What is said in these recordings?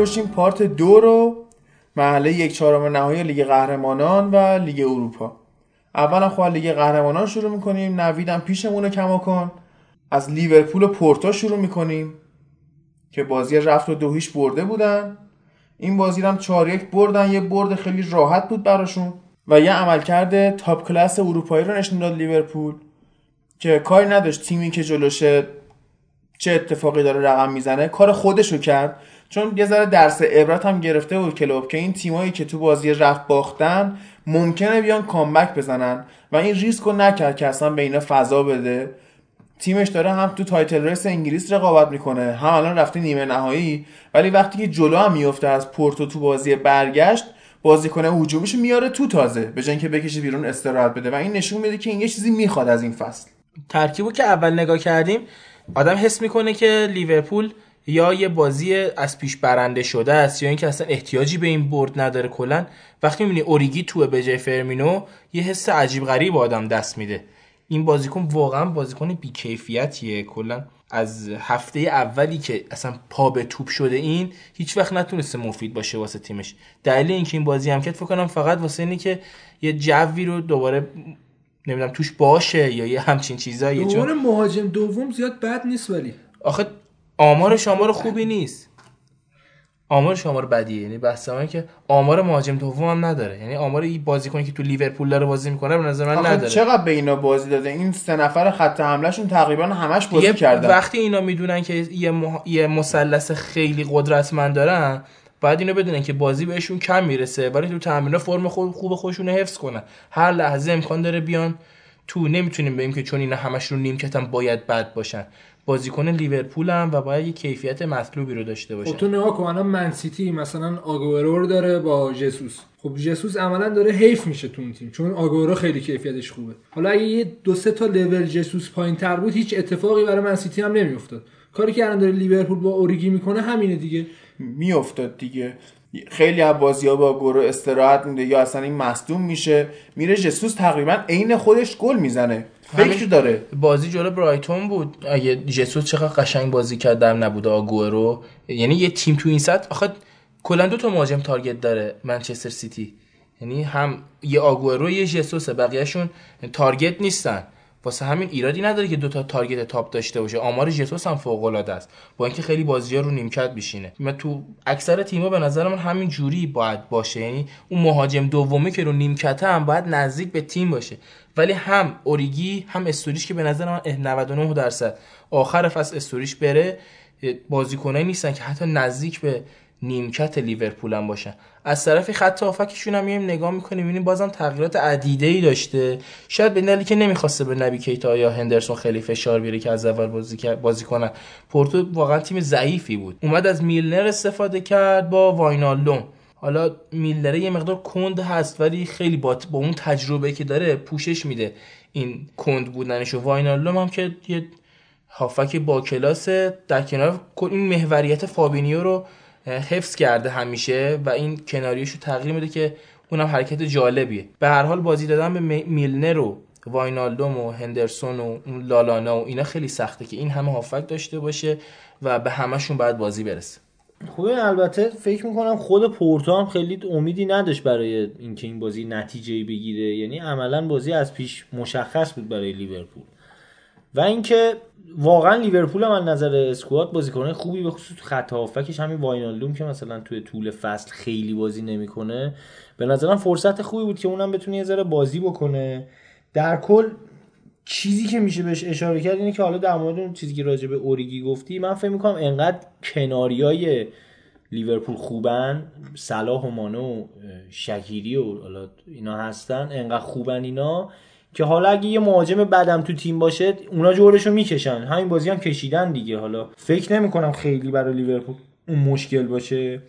باشیم پارت دو رو مرحله یک چهارم نهایی لیگ قهرمانان و لیگ اروپا. اولا خب لیگ قهرمانان شروع می‌کنیم. نویدم پیشمونه کماکان از لیورپول و پورتو شروع می‌کنیم که بازی رفت و دو هیچ برده بودن. این بازی هم 4 یک بردن. یه برد خیلی راحت بود براشون. و یه عملکرد top class اروپایی رو نشون داد لیورپول که کاری نداشت تیمی که جلوشه چه اتفاقی داره رقم می‌زنه کار خودشو کرد. چون یه ذره درس عبرت هم گرفته بود کلوپ که این تیمایی که تو بازی رفت باختن ممکنه بیان comeback بزنن و این ریسک رو نکرد که اصلا به اینا فضا بده. تیمش داره هم تو title race انگلیس رقابت می‌کنه هم الان رفته نیمه نهایی. ولی وقتی که جلو هم میفته از پورتو تو بازی برگشت بازیکن هجومیش میاره تو تازه به جای اینکه بکشه بیرون استراحت بده. و این نشون میده که این یه چیزی می‌خواد از این فصل. ترکیبو که اول نگاه کردیم آدم حس می‌کنه که لیورپول یا یه بازی از پیش برنده شده است یا اینکه اصلا احتیاجی به این برد نداره کلا. وقتی می‌بینی اوریگی توه به جای فرمینو یه حس عجیب غریب آدم دست میده. این بازیکن واقعا بازیکن بیکیفیتیه. کلا از هفته اولی که اصلا پا به توپ شده این هیچ وقت نتونسته مفید باشه واسه تیمش. دلیل اینکه این بازی هم کرد فکر کنم فقط واسه اینه که یه جوی رو دوباره نمی‌دونم توش باشه یا یه همچین چیزایی چون مهاجم دوم زیاد بد نیست ولی. آخه آمار شمار خوبی نیست. آمار شمار بدیه. یعنی بحث که آمار مهاجم دوم هم نداره. یعنی آمار این بازیکنی که تو لیورپول داره بازی می‌کنه به نظر من نداره. چقدر به اینا بازی داده؟ این سه نفر خط حملهشون تقریبا همش بازی کردن. وقتی اینا می‌دونن که یه, مح... یه مثلث خیلی قدرتمند دارن بعد اینو بدونن که بازی بهشون کم می‌رسه ولی تو تمرین فرم خوب خوب خودشون حفظ کنن. هر لحظه امکان داره بیان. تو نمی‌تونیم بگیم که چون اینا همش رو نیمکتم باید بد باشن. بازیکن لیورپول هم و باید یه کیفیت مطلوبی رو داشته باشه خب تو نگاه کن الان من سیتی مثلا آگورو رو داره با جسوس. خب جسوس عملا داره حیف میشه تو اون تیم چون آگورو خیلی کیفیتش خوبه. حالا اگه یه دو سه تا لول جسوس پایین تر بود هیچ اتفاقی برای من سیتی هم نمیافتاد. کاری که الان داره لیورپول با اوریگی می‌کنه همینه دیگه. میافتاد دیگه. خیلی از بازی ها به آگورو استراحت میده یا اصلا این مصدوم میشه. میره جسوس تقریبا عین خودش گل می‌زنه. فکر داره. بازی جلو برایتون بود. اگه جسوس چقدر قشنگ بازی کرد در نبوده آگورو یعنی یه تیم تو این سطح آخه کلا دو تا مهاجم target داره منچستر سیتی. یعنی هم یه آگورو یه جسوسه. بقیهشون target نیستن. واسه همین ایرادی نداره که دوتا target top داشته باشه. آمار جسوس هم فوق العاده است. با اینکه خیلی بازی ها رو نیمکت بشینه من تو اکثر تیم‌ها به نظر من همین جوری باید باشه. یعنی اون مهاجم دومی که رو نیمکت هم باید نزدیک به تیم باشه. ولی هم اوریگی هم استوریش که به نظر من 99 درصد. آخر فصل استوریش بره بازیکنایی نیستن که حتی نزدیک به نیمکت لیورپول هم باشن از طرف خط هافکشون هم میایم نگاه می‌کنیم ببینیم بازم تغییرات عدیده ای داشته. شاید به دلیلی که نمی‌خواسته به نبی کیتا یا هندرسون خیلی فشار بیاره که از اول بازی بازی کنن. پورتو واقعا تیم ضعیفی بود. اومد از میلنر استفاده کرد با واینالدوم حالا میلنر یه مقدار کند هست ولی خیلی با, با اون تجربه که داره پوشش میده این کند بودنش و هم که یه هافک با کلاس در کنار این محوریت فابینیو رو حفظ کرده همیشه و این کناریشو تغییر میده که اونم حرکت جالبیه. به هر حال بازی دادن به میلنر و واینالدوم و هندرسون و لالانا و اینا خیلی سخته که این همه هافک داشته باشه و به همشون باید بازی برسه. خب البته فکر می‌کنم خود پورتو هم خیلی امیدی نداشت برای اینکه این بازی نتیجه بگیره. یعنی عملا بازی از پیش مشخص بود برای لیورپول. و اینکه واقعا لیورپول هم از نظر اسکواد بازیکن خوبی به خصوص خط هافکش همین واینالدوم که مثلا توی طول فصل خیلی بازی نمی‌کنه. به نظرم فرصت خوبی بود که اونم بتونه یه ذره بازی بکنه. در کل چیزی که میشه بهش اشاره کرد اینه که حالا در مورد اون چیزی که راجع به اوریگی گفتی من فکر می‌کنم انقدر کناریای لیورپول خوبن صلاح و مانو و شکیری و حالا اینا هستن انقدر خوبن اینا که حالا اگه یه مهاجم بدم تو تیم باشه اونا جورشو می‌کشن. همین بازی هم کشیدن دیگه. حالا فکر نمی‌کنم خیلی برای لیورپول اون مشکل باشه.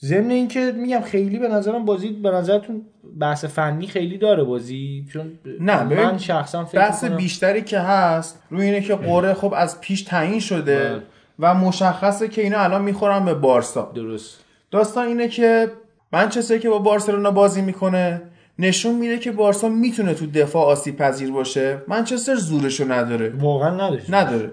ضمن اینکه میگم خیلی به نظرم بازی به نظرتون بحث فنی خیلی داره بازی. چون نه من شخصا فکر بحث می‌کنم- بیشتری که هست روی اینه که قره خب از پیش تعیین شده بله. و مشخصه که اینا الان می‌خورن به بارسا. درست. داستان اینه که منچستر که با بارسلونا بازی می‌کنه. نشون میده که بارسا می‌تونه تو دفاع آسیب پذیر باشه. منچستر زورشو نداره. واقعا نداشت نداره.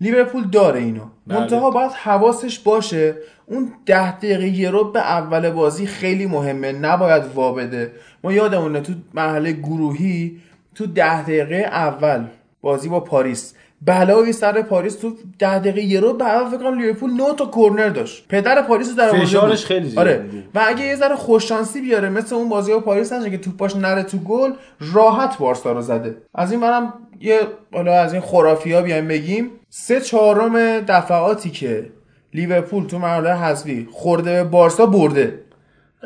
لیورپول داره اینو. بله. منتها باید حواسش باشه. اون ده دقیقه یه رو به اول بازی خیلی مهمه. نباید وا بده. ما یادمونه تو مرحله گروهی تو ده دقیقه اول بازی با پاریس بلایی سر پاریس تو ده دقیقه یه رو به اول فکر کنم لیورپول نه تا کرنر داشت. پدر پاریس در فشارش بود. خیلی زیاد آره. و اگه یه ذره خوششانسی بیاره مثل اون بازی با پاریس نشه که توپاش نره تو گل راحت بارسا رو زده. از این برم یه حالا از این خرافی ها بیایم بگیم. سه چهارم دفعاتی که لیورپول تو مرحله حذفی خورده به بارسا برده.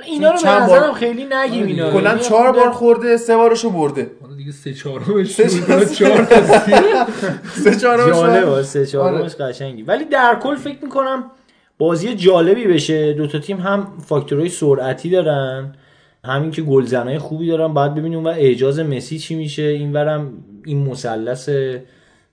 اینا رو به چند بار- نظرم خیلی نگیم اینا رو. کلا چهار بار خورده سه بارشو برده حالا دیگه سه چهارمش سه. چهار-. سه چهارمش جالبه سه چهارمش آره. قشنگی ولی در کل فکر می‌کنم بازی جالبی بشه دوتا تیم هم فاکتورهای سرعتی دارن همین که گلزنای خوبی دارن باید ببینیم و اعجاز مسی چی میشه اینورم این مثلث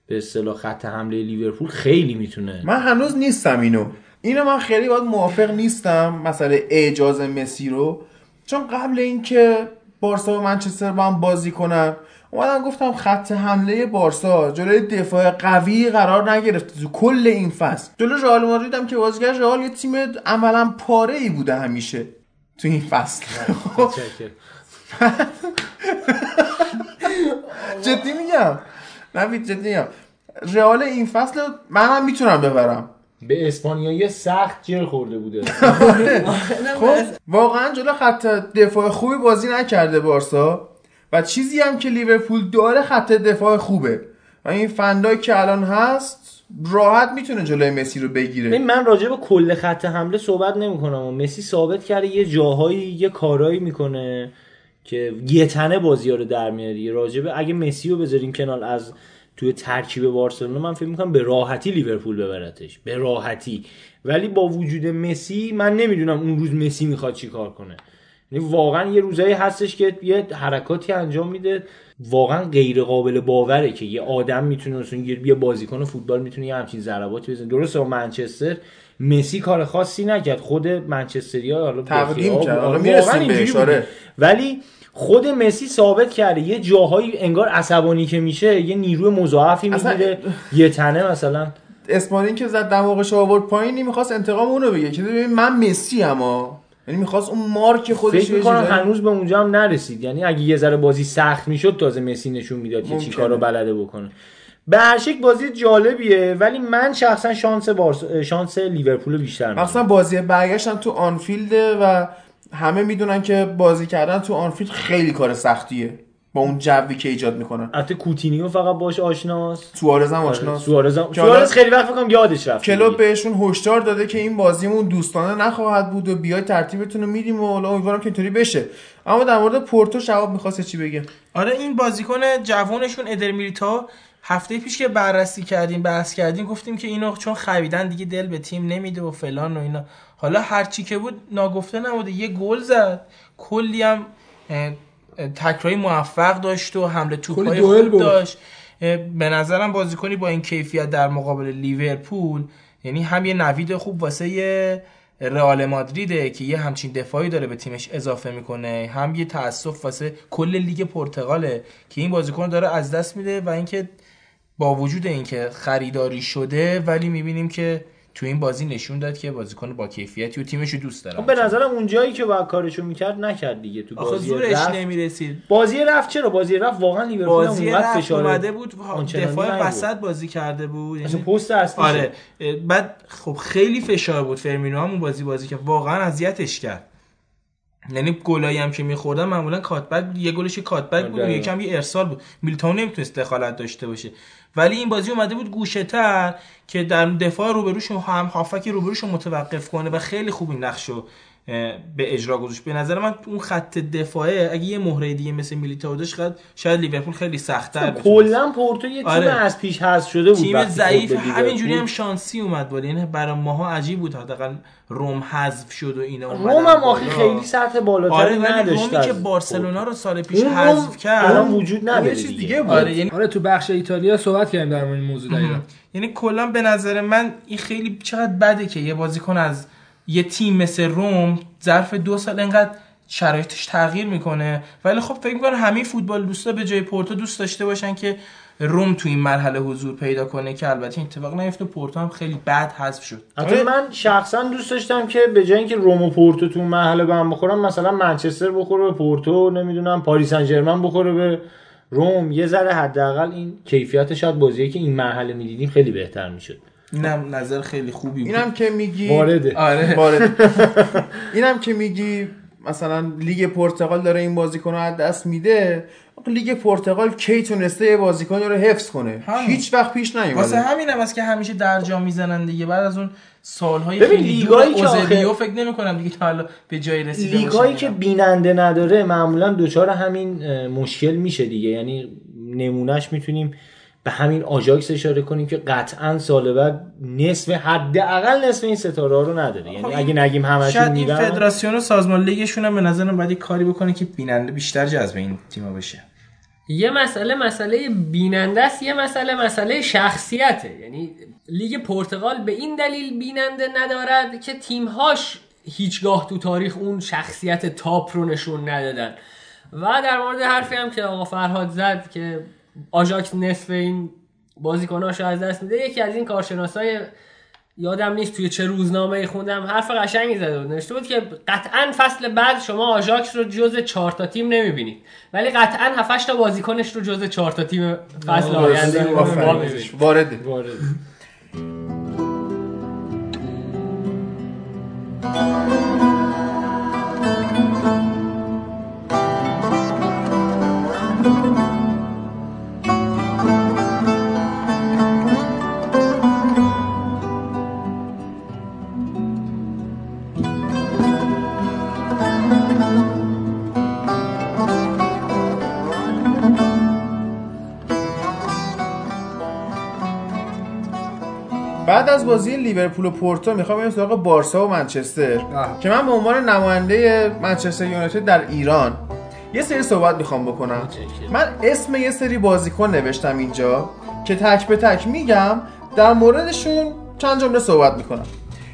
به اصطلاح خط حمله لیورپول خیلی می‌تونه من هنوز نیستم اینو اینو من خیلی باید موافق نیستم مسئله اعجاز مسی رو. چون قبل اینکه بارسا و منچستر با هم بازی کنن اومدم گفتم خط حمله بارسا جلوی دفاع قوی قرار نگرفته. تو کل این فصل. جلو رئال مادرید هم که بازیگر رئال یه تیم عملا پاره ای بوده همیشه تو این فصل. جدی میگم. نوید جدی میگم. رئال این فصل منم می‌تونم ببرم. به اسپانیایی سخت جر خورده بوده. خب واقعا جلو خط دفاع خوبی بازی نکرده بارسا و چیزی هم که لیورپول داره خط دفاع خوبه. و این فندای که الان هست راحت می‌تونه جلوی مسی رو بگیره. من راجع به کل خط حمله صحبت نمی کنم و مسی ثابت کرده یه جاهایی یه کارایی می‌کنه که یه تنه بازی ها رو در میاره. دیگه. راجع به اگه مسی رو بذاریم کنار از توی ترکیب بارسلونا من فکر می‌کنم به راحتی لیورپول ببرتش. به راحتی. ولی با وجود مسی من نمی‌دونم اون روز مسی می‌خواد چی کار کنه. یعنی واقعا یه روزایی هستش که یه حرکاتی انجام میده. واقعا غیر قابل باوره که یه آدم می‌تونه مثلا یه بازیکن فوتبال می‌تونه یه همچین ضرباتی بزنه. درسته با منچستر مسی کار خاصی نکرد. خود منچستریا حالا تقدیم کرد. حالا واقعا می‌رسیم بهش،. آره. ولی خود مسی ثابت کرده. یه جاهایی انگار عصبانی که میشه یه نیروی مضاعفی می‌گیره. یه تنه مثلا. اسپانین که زد دماغش آورد پایین می‌خواست انتقام اونو بگه. که ببین من مسی اما یعنی می‌خواست اون مارک خودش فکر می‌کنم هنوز به اونجا هم نرسید. یعنی اگه یه ذره بازی سخت می‌شد تازه مسی نشون می‌داد که چی. کارو بلده بکنه. به هر شکل بازی جالبیه ولی من شخصا شانس بارس... شانس لیورپول بیشتر. مثلا بازی برگشتن تو آنفیلده و همه می‌دونن که بازی کردن تو آنفیلد خیلی کار سختیه. با اون جوی که ایجاد می‌کنن البته کوتینیو فقط باش آشناست. سوارز هم آشناست. سوارز هم... سوارز خیلی وقت فکر کنم یادش رفت کلوپ بهشون هشدار داده که این بازیمون دوستانه نخواهد بود و بیای ترتیبتون رو میدیم و حالا امیدوارم که اینطوری بشه. اما در مورد پورتو شباب می‌خواست چی بگه؟ آره این بازیکن جوانشون ادر میلیتائو هفته پیش که بررسی کردیم بحث کردیم گفتیم که اینو چون خریدن دیگه دل به تیم نمیده و فلان و اینا. حالا هرچی که بود ناگفته نبوده. یه گل زد. کلی هم تکراری موفق داشت و حمله توپای خوب. داشت. به نظرم بازیکنی با این کیفیت در مقابل لیورپول یعنی هم یه نوید خوب واسه یه رئال مادریده که یه همچین دفاعی داره به تیمش اضافه می‌کنه. هم یه تاسف واسه کل لیگ پرتغاله که این بازیکن داره از دست میده و اینکه با وجود اینکه خریداری شده ولی می‌بینیم که تو این بازی نشون داد که بازیکن با کیفیتی و تیمش رو دوست داره خب به نظرم اون جایی که باید کارشو می‌کرد نکرد دیگه تو بازی زورش رفت. نمی‌رسید. بازی رفت چرا؟ بازی رفت واقعا لیورپول اونقدر رفت فشار اومده بود دفاع. وسط بازی کرده بود اصلا یعنی- پست اصلی آره بعد خب خیلی فشار بود فرمینو هم اون بازی بازی که واقعا اذیتش کرد. یعنی گلایی هم که میخوردن معمولا کاتبک یه گلش یه کاتبک بود و آره. یکم یه ارسال بود. میلتون نمی‌تونست دخالت داشته باشه. ولی این بازی اومده بود گوشه تر که در دفاع روبروش هم هافک روبروش رو متوقف کنه و خیلی خوب این نقشو اه، به اجرا گذاشت به نظر من اون خط دفاعه اگه یه مهره دیگه مثل میلیتائو داشت شاید- شاید لیورپول خیلی سخت‌تر بتونه کلا پورتو یه تیم آره. از پیش حذف شده بود تیم وقتی ضعیف همینجوری. هم شانسی اومد بالا یعنی برای ماها عجیب بود حداقل روم حذف شد و اینا روم هم آخه. خیلی سطح بالاتری آره ولی نداشت رومی که بارسلونا رو سال پیش حذف الان کرد وجود اون نداره یه چیز دیگه. دیگه بود آره یعنی آره تو بخش ایتالیا صحبت کردیم در مورد این موضوع دقیقا یعنی کلا به نظر من این خیلی چقدر بده که یه بازیکن از یه تیم مثل روم ظرف دو سال انقدر شرایطش تغییر می‌کنه. ولی خب فکر می‌کنم همه فوتبال دوستا به جای پورتو دوست داشته باشن که روم تو این مرحله حضور پیدا کنه که البته این اتفاق نیفته. پورتو هم خیلی بد حذف شد. حتی آره. من شخصا دوست داشتم که به جای اینکه روم و پورتو تو اون مرحله به هم بخورن مثلا منچستر بخوره به پورتو نمی‌دونم پاریس سن ژرمن بخوره به روم. یه ذره حداقل این کیفیت شاید بازیه که این مرحله می‌دیدیم خیلی بهتر می‌شد. اینم نظر خیلی خوبی بود. اینم که میگی وارده. آره. وارد اینم که میگی مثلا لیگ پرتغال داره این بازیکن رو از دست میده لیگ پرتغال کی تونسته یه بازیکنی رو حفظ کنه؟ همون. هیچ وقت پیش واسه نیومده همین هم است که همیشه درجا می‌زنن دیگه. بعد از اون سالهای ببین خیلی لیگایی دور که آخه- اوزبیو فکر نمی کنم دیگه تا حالا به جایی رسیده لیگایی که بیننده نداره معمولا دچار همین مشکل میشه دیگه. یعنی نمونهش می‌تونیم به همین آژاکس اشاره کنیم که قطعا سال بعد نصف حداقل نصف این ستاره ها رو نداره. یعنی خب اگه نگیم همشون شاید این میرن فدراسیون و سازمان لیگشون هم به نظرم باید کاری بکنه که بیننده بیشتر جذب این تیما بشه. یه مسئله مسئله بیننده است یه مسئله مسئله شخصیته. یعنی لیگ پرتغال به این دلیل بیننده ندارد که تیمهاش هیچگاه تو تاریخ اون شخصیت تاپ رو نشون ندادن. و در مورد حرفی هم که آقا فرهاد زد که آژاکس نصف این بازیکناشو از دست میده. یکی از این کارشناسای یادم نیست توی چه روزنامه خوندم. حرف قشنگی زده بود. نوشته بود که قطعا فصل بعد شما آژاکس رو جز چهار تا تیم نمی‌بینید. ولی قطعا 7 تا بازیکنش رو جز چهار تا تیم فصل آینده. می‌بینید. وارده. بعد از بازی لیورپول و پورتو می‌خوام بریم سراغ بارسا و منچستر آه. که من به عنوان نماینده منچستر یونایتد در ایران یه سری صحبت می‌خوام بکنم. من اسم یه سری بازیکن نوشتم اینجا که تک به تک میگم در موردشون چند جمله صحبت می‌کنم.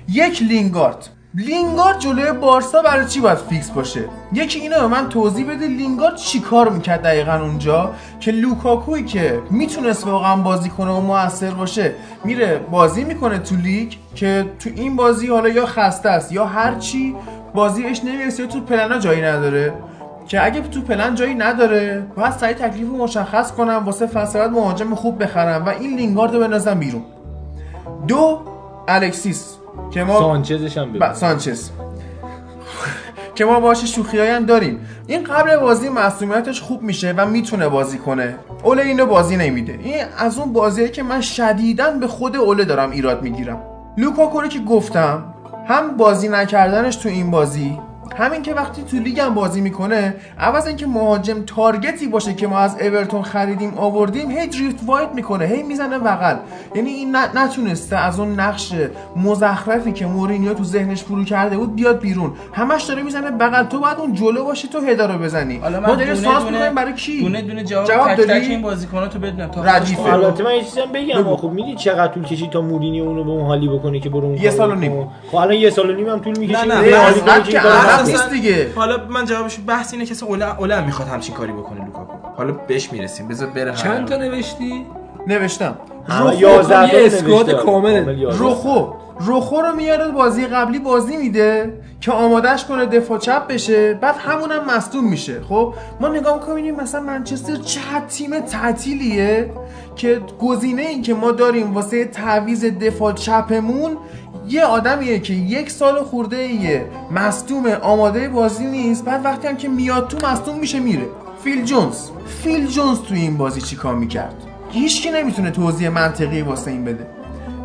یک لینگارد. لینگارد جلوی بارسا برای چی باید فیکس باشه؟ یکی اینو به من توضیح بده لینگارد چی کار می‌کرد دقیقا اونجا؟ که لوکاکوی که می‌تونست واقعا بازی کنه و موثر باشه میره بازی می‌کنه تو لیگ که تو این بازی حالا یا خسته است یا هر چی بازیش نمی‌رسه یا تو پلنا جایی نداره. که اگه تو پلن جایی نداره باید سریع تکلیف رو مشخص کنم واسه فصل بعد مهاجم خوب بخرم و این لینگارد رو بندازم بیرون. دو الکسیس. که ما سانچزش هم ب... ببین. سانچز. که ما باشه شوخی هم داریم. این قبل بازی معصومیتش خوب میشه و می‌تونه بازی کنه. اوله اینو بازی نمیده. این از اون بازیه که من شدیداً به خود اوله دارم ایراد می‌گیرم. لوکاکو که گفتم هم بازی نکردنش تو این بازی همین که وقتی تو لیگ هم بازی می‌کنه عوض اینکه مهاجم target ی باشه که ما از اورتون خریدیم آوردیم هی drift wide می‌کنه هی می‌زنه بغل. یعنی این ن- نتونسته از اون نقش مزخرفی که مورینیو تو ذهنش فرو کرده بود بیاد بیرون. همش داره می‌زنه بغل. تو باید اون جلو باشی تو هدا رو بزنی. حالا ما من داریم دونه سانس دونه می‌کنیم برای کی؟ دونه دونه جواب, جواب تک تک؟ این بازیکن‌ها تو بدونم. تا ردیفه. البته من یه چیزی بگم. خب می‌دید چقدر طول کشید تا مورینی اونو به اون حالی بکنه که برو اون یه کارو سال و بکن. نیم. خب الان یه سال و نیم هم طول می‌کشه. نه، نه، نیست. دیگه. حالا من جوابش بحث اینه که اوله هم می‌خواد همچین کاری بکنه لوکاکو. حالا بهش می‌رسیم. بذار بره چند تا نوشتی؟ نوشتم. همه روخو. 11 یه اسکواد. کامل. 11. روخو. روخو رو میاره بازی قبلی بازی میده که آمادش کنه دفاع چپ بشه. بعد همونم مصدوم میشه. خب ما نگاه می‌کنیم مثلا منچستر چه تیم تعطیلیه که گزینه این که ما داریم واسه تعویز دفاع چپمون یه آدمیه که یک سال خورده ایه مصدوم آماده بازی نیست. بعد وقتی هم که میاد تو مصدوم میشه میره. فیل جونز. فیل جونز توی این بازی چیکار می‌کرد؟ هیچکی نمی‌تونه توضیح منطقی واسه این بده.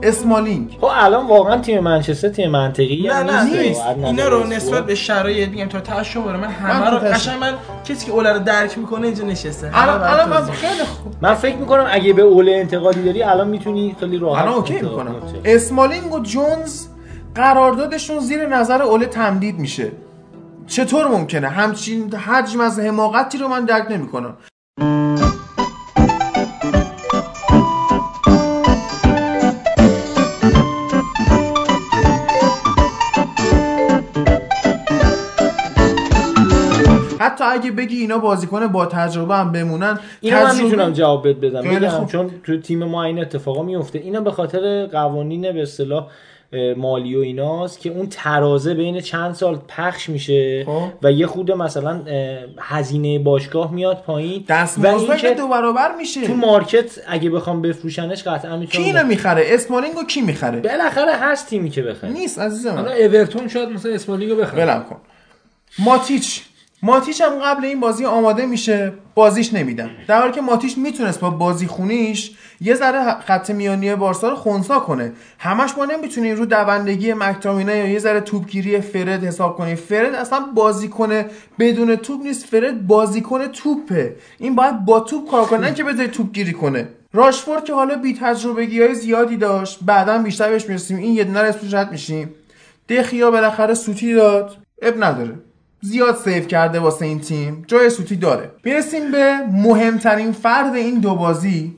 اسمالینگ خب الان واقعا تیم منچستر تیم منطقی نه نه نیست. اینا رو. نسبت به شرایط میگم تا تاشو باره من همه من رو تشو. قشنگ من کسی که اوله رو درک می‌کنه اینجا نشسته الان الان من. خیلی خوب من فکر می‌کنم اگه به اوله انتقادی داری الان می‌تونی خیلی راحت الان اوکی می‌کنم. اسمالینگ و جونز قراردادشون زیر نظر اوله تمدید میشه چطور ممکنه همچین حجم از حماقتی رو من درک نمی‌کنم حتی اگه بگی اینا بازیکن با تجربه هم بمونن اینا من تجربه- می‌تونم جواب بدم. خوب. چون تو تیم ما این اتفاقا میفته اینا به خاطر قوانین به اصطلاح مالی و ایناست که اون ترازه بین چند سال پخش میشه خب. و یه خود مثلا هزینه باشگاه میاد پایین و دستمزد اینکه دو برابر میشه. تو مارکت اگه بخوام بفروشنش قطعا کی می‌تونم اینو می‌خره؟ اسمالینگو کی می‌خره؟ بالاخره هست تیمی که بخره. نیست عزیزم. حالا اورتون شاید مثلا اسمالینگ رو بخره. ولم کن. ماتیچ. ماتیچ هم قبل این بازی آماده میشه بازیش نمیدن. در حالی که ماتیچ می‌تونست با بازی خونیش یه ذره خط میانی بارسا رو خونسا کنه. همش ما نمی‌تونیم رو دوندگی مکتامینه یا یه ذره توپگیری فرد حساب کنیم. فرد اصلا بازیکن بدون توپ نیست فرد بازیکن توپه. این باید با توپ کار کنه نه که بذاری توپگیری کنه. راشفورد که حالا بی تجربگی های زیادی داشت بعدا بیشتر بهش می‌رسیم. این یه دونه میشیم. دخیا بالاخره سوتی داد. اب نداره. زیاد سیو کرده واسه این تیم. جای سوتی داره. می‌رسیم به مهمترین فرد این دو بازی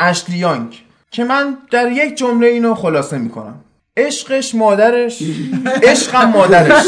اشلی یانگ که من در یک جمله اینو خلاصه می‌کنم. عشقش مادرش عشقم مادرش.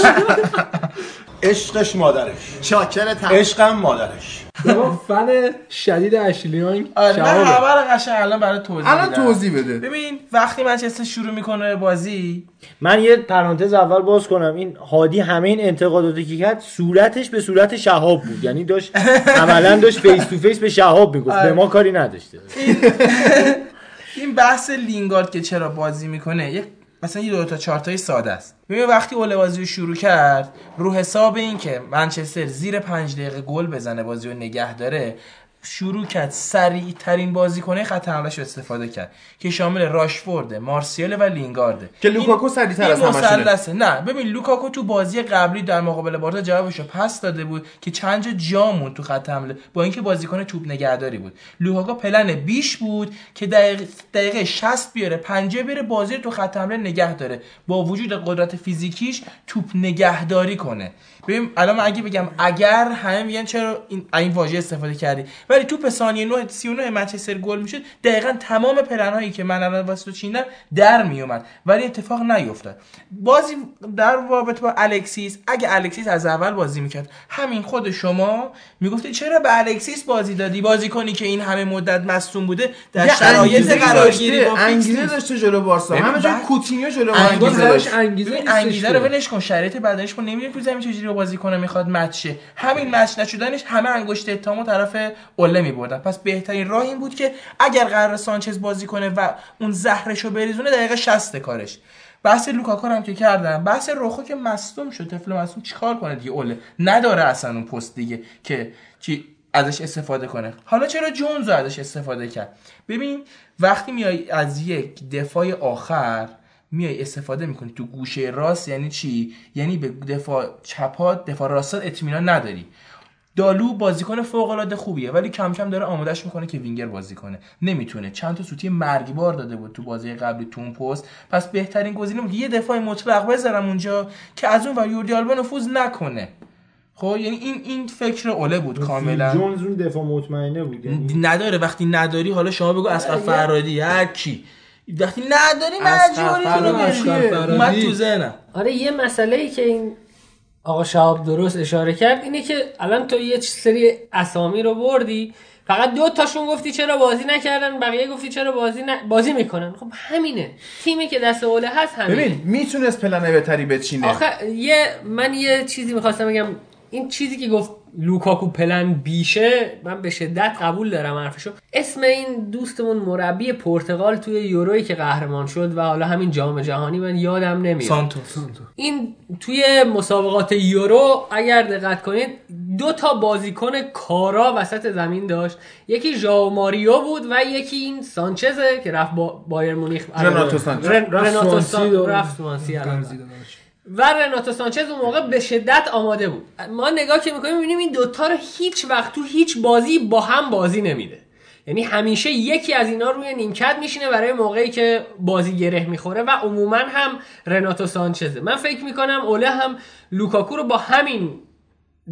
عشقش مادرش. شاکر تم عشقم مادرش. ما فن شدید اشلیانگ آره من رو قشنگ الان برای توضیح الان. توضیح بده. ببین وقتی منچستر شروع می‌کنه بازی؟ من یه پرانتز اول باز کنم. این هادی همه این انتقاداتی که کرد صورتش به صورت شهاب بود. یعنی داشت عملا داشت face to face به شهاب می‌گفت. به ما کاری نداشته. این بحث لینگارد که چرا بازی می‌کنه یک مثلا یه دو تا چارتای ساده است. ببین وقتی اول بازی رو شروع کرد رو حساب این که منچستر زیر پنج دقیقه گل بزنه بازی رو نگه داره شروع کرد سریع ترین بازیکنه خط حملهش رو استفاده کرد که شامل راشفورد، مارسیال و لینگارده که لوکاکو سریع‌تر از این همشونه. نه ببین لوکاکو تو بازی قبلی در مقابل بارسا جوابشو پس داده بود که چند جا جا موند تو خط حمله با اینکه بازیکن توپ نگهداری بود. لوکاکو plan B ش بود که دقیقه, دقیقه 60 بیاره 50 بره بازی رو تو خط حمله نگه داره. با وجود قدرت فیزیکیش توپ نگهداری کنه. ببین الان من اگه بگم اگر همه میگن چرا این این واژه استفاده کردی؟ ولی توپ ثانیه 9 39 منچستر گل می‌شد دقیقا تمام پلن هایی که من الان واسه تو چیندم در میومد ولی اتفاق نیفتاد. بازی در رابطه با الکسیس اگه الکسیس از اول بازی می‌کرد همین خود شما می‌گفتی چرا به الکسیس بازی دادی؟ بازی کنی که این همه مدت مصدوم بوده در شرایط قرارگیری انگیزه. داشته جلو بارسا. همه بعد- کوتینیو جلو انگیزه انگیزه. رو ولش کن. شرایط بدنش کن نمی‌دونی تو زمین چجوری رو بازی کنه می‌خواد مچ شه. همین مچ نشدنش همه انگشت اتهامو طرف قله میبردن. پس بهترین راه این بود که اگر قرار سانچز بازی کنه و اون زهرشو بریزونه دقیقه 60 کارش. بحث لوکاکو هم که کردم بحث روخو که مصدوم شد. طفل مصدوم چیکار کنه دیگه؟ اوله. نداره اصلا اون پست دیگه که چی ازش استفاده کنه. حالا چرا جونز ازش استفاده کرد؟ ببین وقتی میای از یک دفاع آخر میای استفاده می‌کنی. تو گوشه راست یعنی چی؟ یعنی به دفاع چپات دفاع راستات اطمینان نداری. دالو بازیکن فوق العاده خوبیه ولی کم کم داره آمادش می‌کنه که وینگر بازی کنه. نمی‌تونه. چند تا سوتی مرگبار داده بود تو بازی قبلی تو اون پست. پس بهترین گزینه یه دفاع مطلق بذارم اونجا که از اون و یوردی آلبا نفوذ نکنه. خب یعنی این این فکر اوله بود کاملا. جونز اون دفاع مطمئنه بود یعنی نداره. وقتی نداری حالا شما بگو اسقر فرادی هر کی. وقتی نداری. فرهادی. اومد تو ذهنم. آره یه مسئله ای که این آقا شهاب درست اشاره کرد اینه که الان تو یه سری اسامی رو بردی فقط دو تاشون گفتی چرا بازی نکردن بقیه گفتی چرا بازی ن... بازی می‌کنن. خب همینه. تیمی که دست اوله هست همینه. ببین می‌تونست پلن بهتری بچینه. آخه یه من یه چیزی می‌خواستم بگم. این چیزی که گفت لوکاکو پلن بیشه من به شدت قبول دارم حرفشو. اسم این دوستمون مربی پرتغال توی یورویی که قهرمان شد و حالا همین جام جهانی من یادم نمیاد. سانتوس. این توی مسابقات یورو اگر دقت کنید دو تا بازیکن کارا وسط زمین داشت. یکی ژائو ماریو بود و یکی این سانچزه که رفت با بایر مونیخ رناتو سانچز. رناتو سوانسی سان- دو- رفت و رناتو سانچز اون موقع به شدت آماده بود. ما نگاه که می‌کنیم می‌بینیم این دوتا رو هیچ وقت تو هیچ بازی با هم بازی نمیده. یعنی همیشه یکی از اینا روی نیمکت میشینه برای موقعی که بازی گره می‌خوره و عموما هم رناتو سانچزه. من فکر می‌کنم اوله هم لوکاکو رو با همین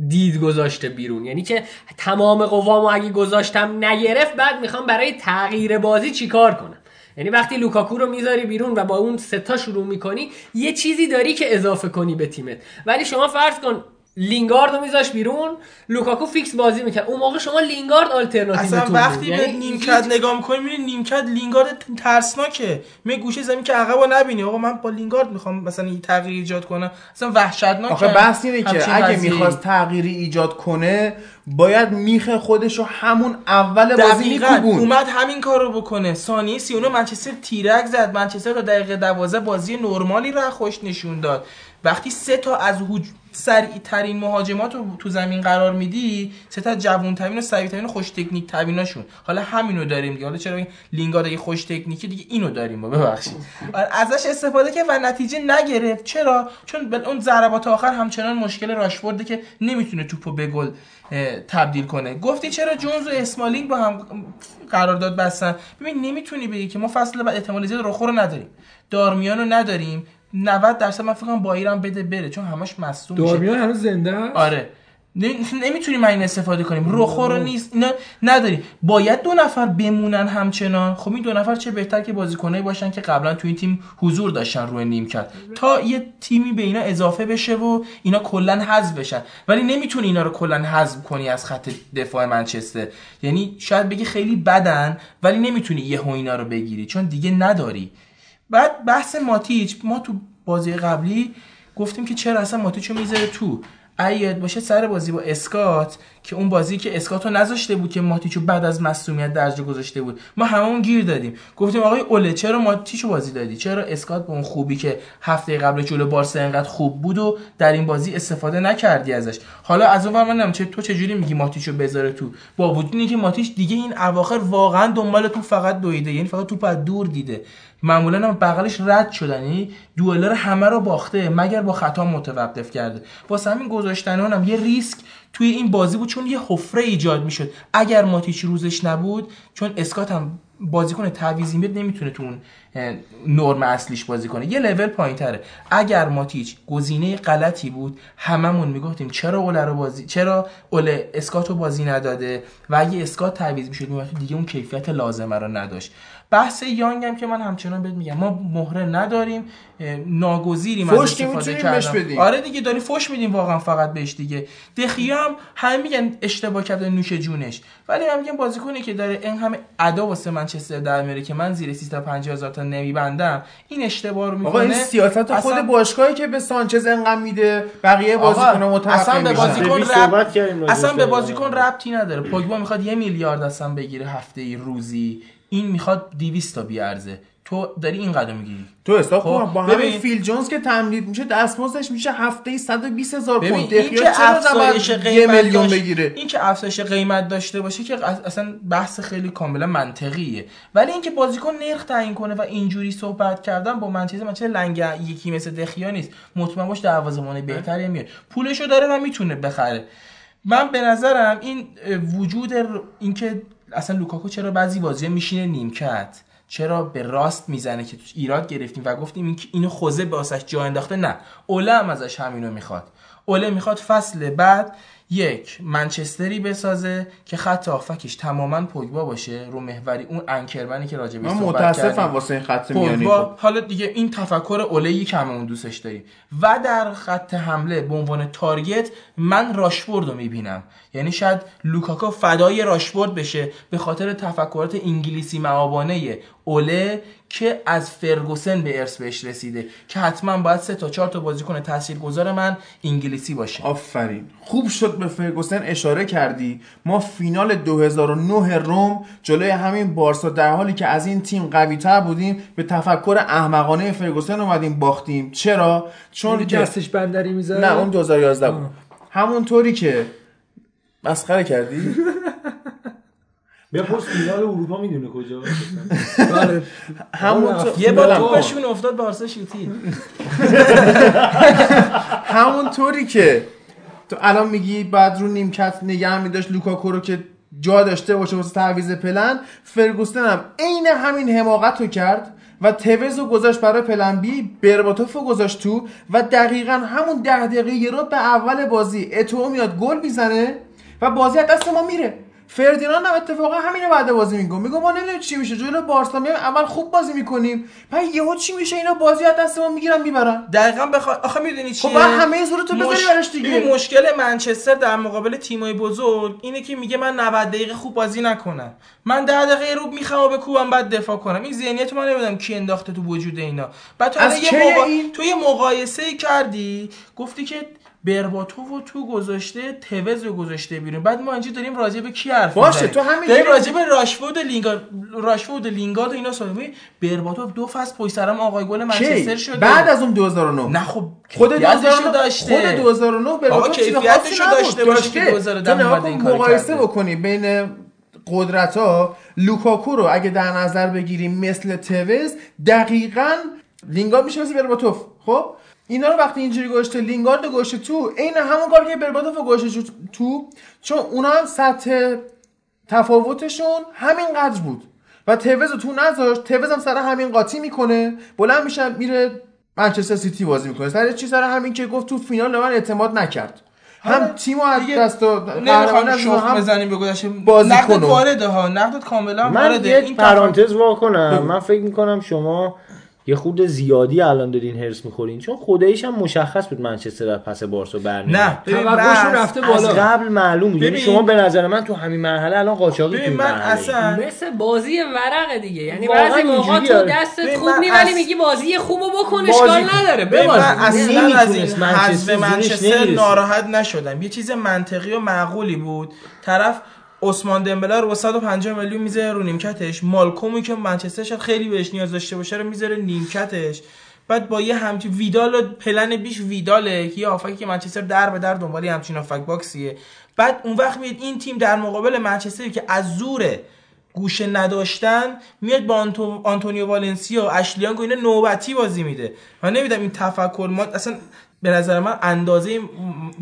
دید گذاشته بیرون. یعنی که تمام قوامو اگه گذاشتم نگرفت بعد می‌خوام برای تغییر بازی چیکار کنم؟ یعنی وقتی لوکاکو رو می‌ذاری بیرون و با اون ستا شروع می‌کنی یه چیزی داری که اضافه کنی به تیمت. ولی شما فرض کن لینگارد رو میذاش بیرون. لوکاکو فیکس بازی می‌کرد. اون موقع شما لینگارد آلترناتیو اصلا وقتی به نیمکت نگاه می‌کنی می‌بینی نیمکت لینگارد ترسناکه. می گوشه زمین که عقبو نبینی. آقا من با لینگارد می‌خوام مثلا این تغییر ایجاد کنم. اصلا وحشتناکه. آخه بحث اینه که اگه. می‌خواست تغییری ایجاد کنه باید میخه خودش رو همون اول بازی میکوبون. اومد همین کار رو بکنه. ثانیه 39 منچستر تیرک زد. منچستر تا دقیقه 12 بازی نرمالی رو خوش نشون داد. وقتی سه تا از هج... سریع ترین مهاجمات رو تو زمین قرار میدی سه تا جوون ترین و سریع ترین خوش تکنیک تریناشون حالا همینو داریم دیگه. حالا چرا لینگارد اگه خوش تکنیکی دیگه اینو داریم ما؟ ببخشید. آره، ازش استفاده که و نتیجه نگرفت. چرا؟ چون به اون ضربات آخر همچنان مشکل راشفورده که نمی‌تونه توپو به گل تبدیل کنه. گفتی چرا جونز و اسمالینگ با هم قرارداد بستن؟ ببین نمی‌تونی بگی که ما فصل بعد احتمال زیاد رو نداریم. دارمیان رو نداریم. 90 درصد من فکر کنم بایرم بده بره چون همش مصدوم میشه. دارمیان هنوز زنده است؟ آره. نمی‌تونیم این استفاده کنیم. رخو رو نیست. اینا نداریم. باید دو نفر بمونن همچنان. خب این دو نفر چه بهتر که بازیکنایی باشن که قبلا تو این تیم حضور داشتن روی نیمکت تا یه تیمی به اینا اضافه بشه و اینا کلا حذف بشن. ولی نمی‌تونی اینا رو کلا حذف کنی از خط دفاع منچستر. یعنی شاید بگی خیلی بدن ولی نمی‌تونی یهو اینا رو بگیری. چون دیگه نداری. بعد بحث ماتیچ ما تو بازی قبلی گفتیم که چرا اصلا ماتیچ رو می‌ذاره تو. اید باشه سر بازی با اسکات که اون بازی که اسکات رو نذاشته بود که ماتیچو بعد از مصونیت درجا گذاشته بود. ما هممون گیر دادیم. گفتیم آقای اوله چرا ماتیچو بازی دادی؟ چرا اسکات به اون خوبی که هفته قبل جلو بارسا انقدر خوب بود و در این بازی استفاده نکردی ازش؟ حالا از اون من چه تو چه جوری میگی ماتیچو بذاره تو؟ با وجود اینکه ماتیچ دیگه این اواخر واقعا دنبال تو فقط دویده یعنی فقط توپ از دور دیده. معمولا هم بغلش رد شدن یعنی دوئلر همه رو باخته مگر با خطا متوقف کرده. واسه همین گذاشتن اونم یه ریسک توی این بازی بود چون یه حفره ایجاد می‌شد. اگر ماتیچ روزش نبود چون اسکات هم بازیکن تعویضی میاد نمی‌تونه تو اون نرم اصلیش بازی کنه. یه لول پایین تره اگر ماتیچ گزینه غلطی بود هممون می‌گفتیم چرا اوله رو بازی چرا اوله اسکات رو بازی نداده؟ و اگه اسکات تعویض می‌شد میومد دیگه اون کیفیت لازمه رو نداشت. بحث یانگ هم که من همچنان بهت میگم ما مهره نداریم ناگزیریم از استفاده بهش کردن. بدیم. آره دیگه داری فوش میدیم واقعا فقط بهش دیگه دخیا هم همه میگن اشتباه کرده نوش جونش ولی من میگم بازیکنی که داره این همه ادا واسه منچستر در میاره که من زیر 350 هزار تا نمیبندم این اشتباه رو می‌کنه آقا این سیاست خود اصلا- باشگاهی که به سانچز انقدر میده بقیه بازیکن متوقع اصلا به. بازیکن رب- اصلا به به بازیکن ربطی نداره پوگبا می‌خواد یه میلیارد اصلا بگیره هفته ای روزی این می‌خواد 200 تا بیارزه. تو داری این قدم می‌گیری. تو حساب خب، با ببین. همین فیل جونز که تمدید میشه دستمزدش میشه هفته ای 120 هزار پوند. این که افزایش قیمت یه میلیون داشت- بگیره؟ این که افزایش قیمت داشته باشه که اص- اصلا بحث خیلی کاملا منطقیه. ولی اینکه بازیکن نرخ تعیین کنه و اینجوری صحبت کردن با منچستر منچستر لنگ یکی مثل دخیا نیست. مطمئن باش دروازه‌بان بهتری میاد. پولشو داره و می‌تونه بخره. من به نظرم این وجود اینکه اصلا لوکاکو چرا بعضی بازی میشینه نیمکت؟ چرا به راست می‌زنه که توش ایراد گرفتیم؟ و گفتیم این اینو خوزه به جا انداخته؟ نه. اوله هم ازش همینو می‌خواد. اوله می‌خواد فصل بعد یک منچستری بسازه که خط آفکش تماما پوگبا باشه رو محوری اون انکرمنی که راجع بهش من صحبت متاسفم کردیم. واسه این خط میانی خب. حالا دیگه این تفکر اولهی که هممون دوستش داریم. و در خط حمله به عنوان تارگت من راشفورد رو می‌بینم. یعنی شاید لوکاکو فدای راشفورد بشه به خاطر تفکرات انگلیسی معابانه اوله که از فرگوسن به ارث بهش رسیده که حتما باید سه تا چهار تا بازیکن تاثیرگذار من انگلیسی باشه. آفرین. خوب شد به فرگوسن اشاره کردی. ما فینال 2009 روم جلوی همین بارسا در حالی که از این تیم قوی تر بودیم به تفکر احمقانه فرگوسن اومدیم باختیم. چرا؟ چون یعنی دستش بندری می‌ذاره؟ نه اون 2011 بود. همونطوری که مسخره کردی بپرس فینال اروپا می‌دونه کجا آره. همونطور یه بار کن. توپشون افتاد بارسا شوتی همونطوری که تو الان میگی بعد رو نیمکت نگه میداشت لوکاکو رو که جا داشته باشه واسه تعویض پلن فرگوستن هم عین همین حماقت رو کرد و توز رو گذاشت برای پلن بی برباتوف رو گذاشت تو و دقیقا همون ده دقیقه یه رو به اول بازی اتو میاد گل می‌زنه و بازی از دست ما میره. فردیناند هم اتفاقا همینو بعد بازی میگه میگه ما نمی‌دونیم چی میشه. جلو بارسا میایم اول خوب بازی می‌کنیم. بعد یهو چی میشه؟ اینا بازی از دست ما می‌گیرن می‌برن. دقیقا بخوا... آخه می‌دونی چیه؟ خب همه زورتو بذاری براش دیگه. مشکل منچستر در مقابل تیمای بزرگ اینه که میگه من 90 دقیقه خوب بازی نکنم. من 10 دقیقه رو می‌خوام و بکوبم بعد دفاع کنم. این ذهنیت من نمی‌دونم کی انداخته تو وجود اینا. بعد تو از یه موقع... این؟ تو یه مقایسه کردی گفتی که برباتوف رو تو گذاشته توز گذاشته بیرون. بعد ما اینجا داریم راجع به کی حرف باشه،؟ تو همین داریم جوری- راجع به راشفورد لینگارد راشفورد لینگارد اینا صحبت. برباتوف دو فصل پشت سرم آقای گل منچستر شده بعد از اون 2009 نه خب خود کیفیتشو 2009 داشته خود 2009 آقا برباتوف چیز کیفیتشو خاصی نبود. داشته باشه که 2010 تو نگاه اومده کن این مقایسه. بکنی بین قدرت ها لوکاکو رو اگه در نظر بگیریم مثل توز دقیقا لینگارد میشه مثل برباتوف خب اینا رو وقتی اینجوری گذاشته لینگارد رو گذاشته تو عین همون کاری که برباتوف رو گذاشته تو چون اونا هم سطح تفاوتشون همین قدر بود. و توز تو نذاشت توز هم سر همین قاطی می‌کنه بلند میشه میره منچستر سیتی بازی می‌کنه. سر چی؟ سر همین که گفت تو فینال به من اعتماد نکرد. هم تیم رو از دست و قهرمان شوخ هم بزنیم به گذشته. بازی نقدت کنو. وارده ها نقدت کاملا من یه این پرانتز وا کنم من فکر می‌کنم شما یه خود زیادی الان دارین هرس می‌خورین. چون خداییش هم مشخص بود منچستر در پس بارسا برمیاد نه ببین توقعشون رفته از بالا. قبل معلوم بود. یعنی شما به نظر من تو همین مرحله الان قاچاقی تو من اصلا مثل بازی ورقه دیگه. یعنی بعضی موقع. تو دستت ببین خوب می‌بری از- میگی بازی خوبو بکن بازی اشکال. نداره. بباز من اصلا از این منچستر. ناراحت نشدم. یه چیز منطقی و معقولی بود. طرف عثمان دمبله رو با 150 میلیون می‌ذاره رو نیمکتش. مالکومی که منچستر خیلی بهش نیاز داشته باشه رو می‌ذاره نیمکتش. بعد با یه همچین ویدال پلن بیش ویداله یه آفکی که منچستر در به در دنبال همچین آفک باکسیه. بعد اون وقت میاد این تیم در مقابل منچستری که از زوره گوشه نداشتن میاد با آنتو... آنتونیو والنسیا و اشلیانگ و اینا نوبتی بازی میده. من نمیدم این تفکر ما اصلا به نظر من اندازه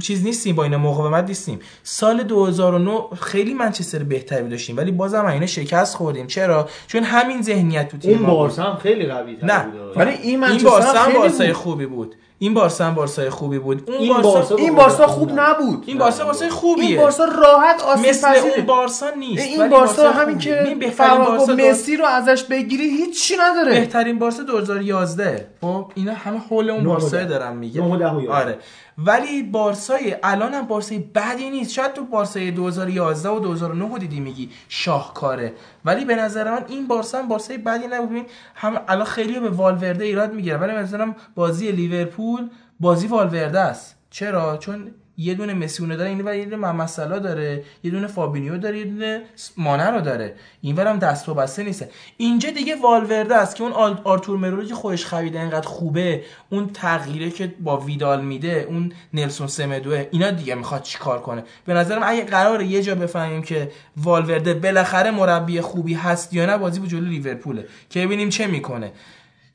چیز نیستیم با اینا مقاومت نیستیم سال 2009 خیلی منچستر بهتری داشتیم ولی بازم اینا شکست خوردیم چرا چون همین ذهنیت تو تیم اون ما بود. بارسا هم خیلی قوی نه. بود ولی این این منچستر بارسا هم خیلی بارسای. خوبی بود این بارسا هم بارسای خوبی بود. اون این بارسا, بارسا این بارسا خوب نبود. این بارسا بارسای خوبیه. این بارسا راحت آسیب مثل پذیره. اون بارسا نیست. این بارسا. همین که بارسا مسی رو ازش بگیری هیچی نداره. بهترین بارسا 2011 خب اینا همه حول اون نه و بارسا ده. دارم میگه. آره. ولی بارسای الان هم بارسای بدی نیست. شاید تو بارسای 2011 و 2009 رو دیدی میگی شاهکاره. ولی به نظر من این بارسا هم بارسای بدی نبود. هم الان خیلی به والورده ایراد می‌گیره ولی نظرم بازی لیورپول بازی والورده است. چرا؟ چون یه دونه مسی اونو داره این و یه دونه محمد داره یه دونه فابینیو داره یه دونه مانه رو داره. اینورم دست و بسته نیست. اینجا دیگه والورده است که اون آرتور مرو که خودش خریده اینقدر خوبه اون تغییره که با ویدال میده اون نلسون سمدوه اینا دیگه می‌خواد چیکار کنه؟ به نظرم اگه قراره یه جا بفهمیم که والورده بالاخره مربی خوبی هست یا نه بازی با جلوی لیورپوله. که ببینیم چه می‌کنه.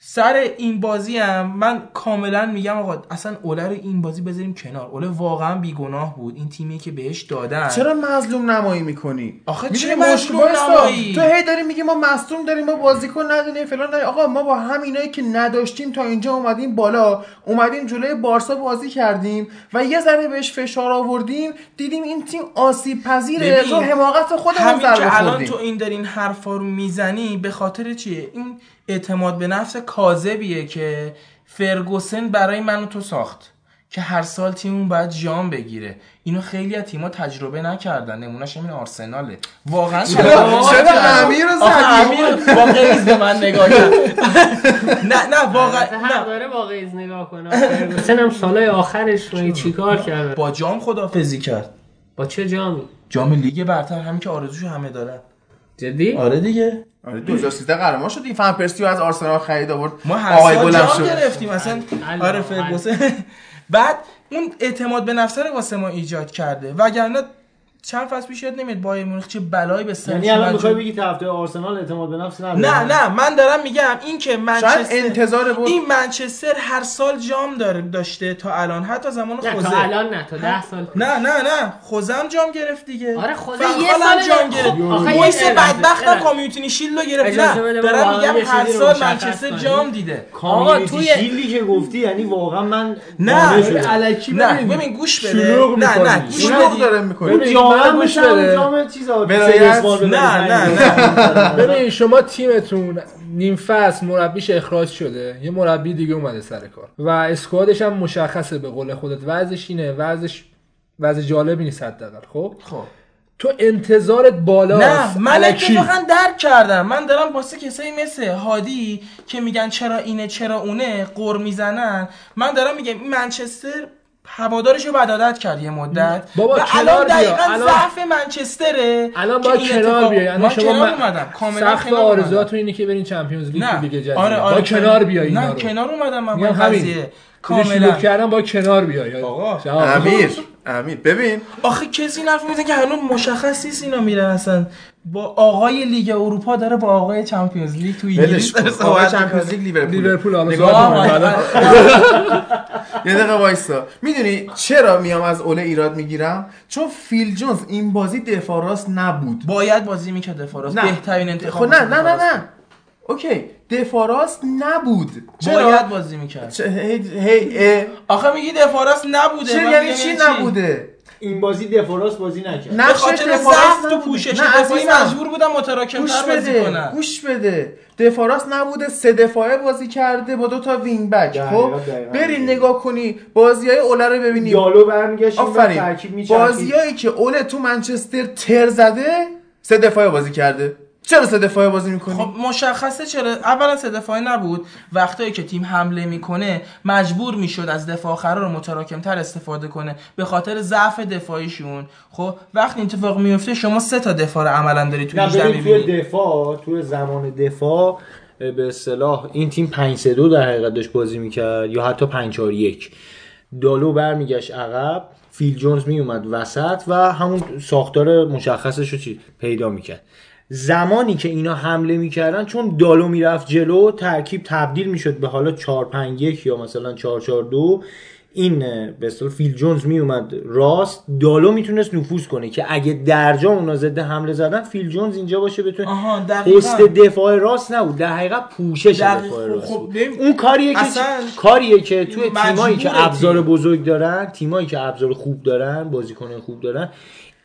سر این بازی هم من کاملا میگم آقا اصلا اوله رو این بازی بذاریم کنار اوله واقعا بیگناه بود این تیمی که بهش دادن چرا مظلوم نمایی می‌کنی آخه چه مظلوم. نمایی؟ تو هی داری میگی ما مصدوم داریم ما بازیکن نداریم فلان نداریم. آقا ما با همینایی که نداشتیم تا اینجا اومدیم بالا اومدیم جلوی بارسا بازی کردیم و یه ذره بهش فشار آوردیم دیدیم این تیم آسیب پذیره تو حماقت خودمون ضربه الان تو این دارین حرفا رو می‌زنی به خاطر چیه این اعتماد به نفس کاذبیه که فرگوسن برای من و تو ساخت. که هر سال تیمون باید جام بگیره. اینو خیلی از تیم‌ها تجربه نکردن. نمونهش همین آرسناله. واقعا چرا؟ امیر رو آخه زدی؟ امیر با قیز به من نگاه کرد. نه نه واقعا نه. داره با قیز نگاه کنه فرگوسن هم سالای آخرش رو چیکار کرد با جام خدافزی کرد. با چه جامی؟ جام لیگ برتر همین که آرزوشو همه دارن. جدی؟ آره دیگه. آره. 2013 قهرمان شدیم. فن پرسیو از آرسنال خرید آورد. ما هر آقای گلم شد. گرفتیم. اصلا آره فرگوسن بعد اون اعتماد به نفس رو واسه ما ایجاد کرده. وگرنه چند فصل پیش یاد نمیاد بایر مونیخ چه بلایی به سرش یعنی الان. می‌خوای بگی طرفدار آرسنال اعتماد به نفس نداره نه نه من دارم میگم این که شاید منچستر انتظار بود این منچستر هر سال جام داره داشته تا الان حتی زمان نه خوزه تا الان نه تا ده سال پیش. نه نه نه خوزم جام گرفت دیگه آره خوزه یه سال جام نه. گرفت لحظه، بدبخت. کامیونیتی شیلد رو گرفت نه بده دارم میگم یه هر سال منچستر. جام دیده کامیونیتی توی- شیلدی که گفتی یعنی واقعا من نه. الکی نه ببین گوش بده شلوغ نه نه. گوش شلوغ بدی. داره می‌کنه هم گوش بده. نه،. نه، ببین شما تیمتون نیم فصل مربیش اخراج شده. یه مربی دیگه اومده سر کار. و اسکوادش هم مشخصه به قول خودت. وضعش اینه وضعش وضع جالبی نیست حداقل خب؟ خب. تو انتظارت بالاست. نه من. اتفاقا درک کردم. من دارم واسه کسایی مثل هادی که میگن چرا اینه چرا اونه قر می‌زنن. من دارم میگم این منچستر هوادارش رو بدادت کرد یه مدت. بابا و کنار الان. دقیقا الان- ضعف منچستره الان این کنار بیای. الان من شما اومدم. کاملا اومدم. آرزوهاتون اینه که برین چمپیونز لیگ تو لیگ جدید. آره آره با کنار بیای نه کنار اومدم من با. قضیه. کاملا. کردن با کنار بیای آقا. امیر. امیر ببین. آخه کسی این حرف می‌زنه که هنوز مشخص نیست اینا میرن اصلا. با آقای لیگ اروپا داره با آقای Champions League تو انگلیس آقای Champions League لیورپول. لیورپول. یه دقیقه وایسا. می‌دونی چرا میام از اوله ایراد می‌گیرم؟ چون فیل جونز این بازی دفاع راست نبود. باید بازی می‌کرد دفاراست نه. بهترین انتخاب خب نه نه نه دفاع راست. نه OK دفاع راست نبود. چرا؟ باید بازی می‌کرد. چه- هی هی اه. آخه میگی دفاراست نبوده. چه یعنی میگم چی یعنی نبوده؟ این بازی دفاراس بازی نکرد. نه خاطر ضعف تو پوشش دفاعی مجبور بودم متراکم گوش تر بازی بده کنم. گوش بده. دفاع راست نبوده. سه دفاعه بازی کرده با دو تا وینگ بک. خب دقیقاً. بری نگاه کنی. بازی های اوله رو ببینی یالو برمیگشت آفرین. ترکیب میچرخید. بازیایی که اوله تو منچستر تر زده سه دفاعه بازی کرده. چرا سه دفاعه بازی می‌کنی؟ خب مشخصه چرا؟ اولا سه دفاعی نبود. وقتایی که تیم حمله می‌کنه مجبور می‌شد از دفاع آخره رو متراکم تر استفاده کنه. به خاطر ضعف دفاعیشون. خب وقتی این اتفاق میفته شما سه تا دفاع رو عملا داری تو نه 18 ببین توی می‌بینی دفاع توی زمان دفاع به اصطلاح این تیم 5 3 2 در حقیقت داشت بازی می‌کرد یا حتی 5 4 1 دالو برمیگشت عقب فیل جونز میومد وسط و همون ساختار مشخصش رو چی؟ پیدا می‌کرد. زمانی که اینا حمله می‌کردن چون دالو می‌رفت جلو ترکیب تبدیل می‌شد به حالا 4 5 1 یا مثلا 4 4 2 این به فیل جونز میومد راست دالو می‌تونست نفوذ کنه که اگه درجا اونا ضد حمله زدن فیل جونز اینجا باشه بتونه پست دفاع راست نبود در حقیقت پوشش. دفاع خب، راست خب،. ببین، اون کاریه که اصلا کاریه که توی تیمایی که. ابزار بزرگ دارن تیمایی که ابزار خوب دارن بازیکن خوب دارن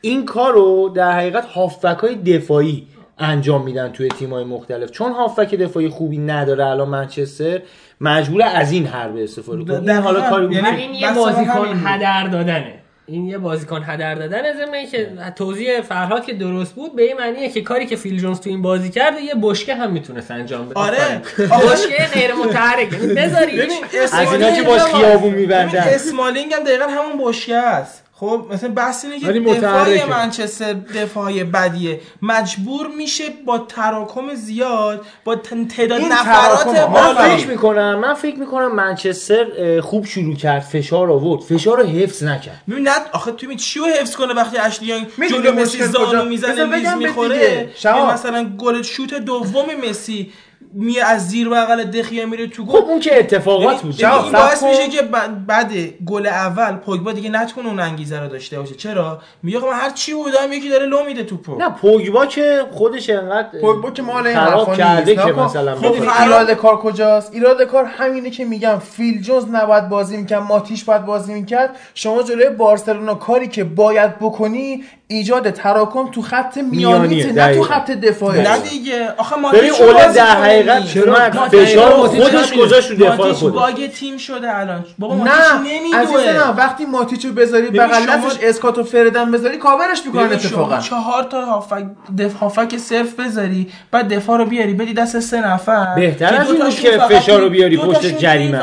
این کارو در حقیقت هافبک های دفاعی انجام میدن توی تیمای مختلف. چون هافبک دفاعی خوبی نداره الان منچستر مجبور از این حربه استفاده کنه. این. حالا کاری بود یعنی این یه بازیکن. هدر دادنه. این یه بازیکن هدر دادن ضمن اینکه توضیح فرهاد که درست بود به این معنیه که کاری که فیل جونز تو این بازی کرده یه بشکه هم می‌تونست انجام بده. آره. بشکه غیر متحرک بذاریش ببین، از اینا که باش خیابون میبندن. اسمالینگ هم دقیقا همون بشکه است. خب مثلا بحث اینه که دفاع. منچستر دفاع بدیه. مجبور میشه با تراکم زیاد با تعداد نفرات تراکم، من بالا. فکر می‌کنم من فکر می‌کنم منچستر خوب شروع کرد فشار آورد. فشار رو حفظ نکرد. ببین نه آخه تو چی رو حفظ کنه وقتی اشلیان می‌دونی جلو مسی؟ زانو می‌زنه بهت می‌خوره. یا مثلا گل شوت دوم مسی. میه از زیر بغل دخیا میره تو خب گل اون که اتفاقات بود ببین، این باعث. میشه که بعد گل اول پوگبا دیگه نتونه اون انگیزه رو داشته باشه چرا میگه خب من هر چی بودم یکی داره لو میده توپو نه پوگبا که خودش انقدر پوگبا که مال این خراب حرفا کرده نیست. که. مثلا خب. ایراد کار کجاست ایراد کار همینه که میگم فیل جونز نباید بازی می‌کرد ماتیش باید بازی می‌کرد شما جلوی بارسلونا کاری که باید بکنی ایجاد تراکم تو خط میانیت میانیه، نه تو. خط دفاعه نه دیگه آخه اوله بازی در. حقیقت چرا؟ فشار خودش. گذاشت رو دفاع خودش باگ تیم شده الان بابا ماتیچ نه عزیز نمیدوه من وقتی ماتیچو بذاری بغل شما- دستش اسکاتو فردن بذاری کاورش می‌کنن شما اتفاقا چهار تا هافک دف هافک صرف بذاری بعد دفاع رو بیاری بدی دست سه نفر بهتر که از دو این تاشون که فشار رو بیاری پشت جریمه.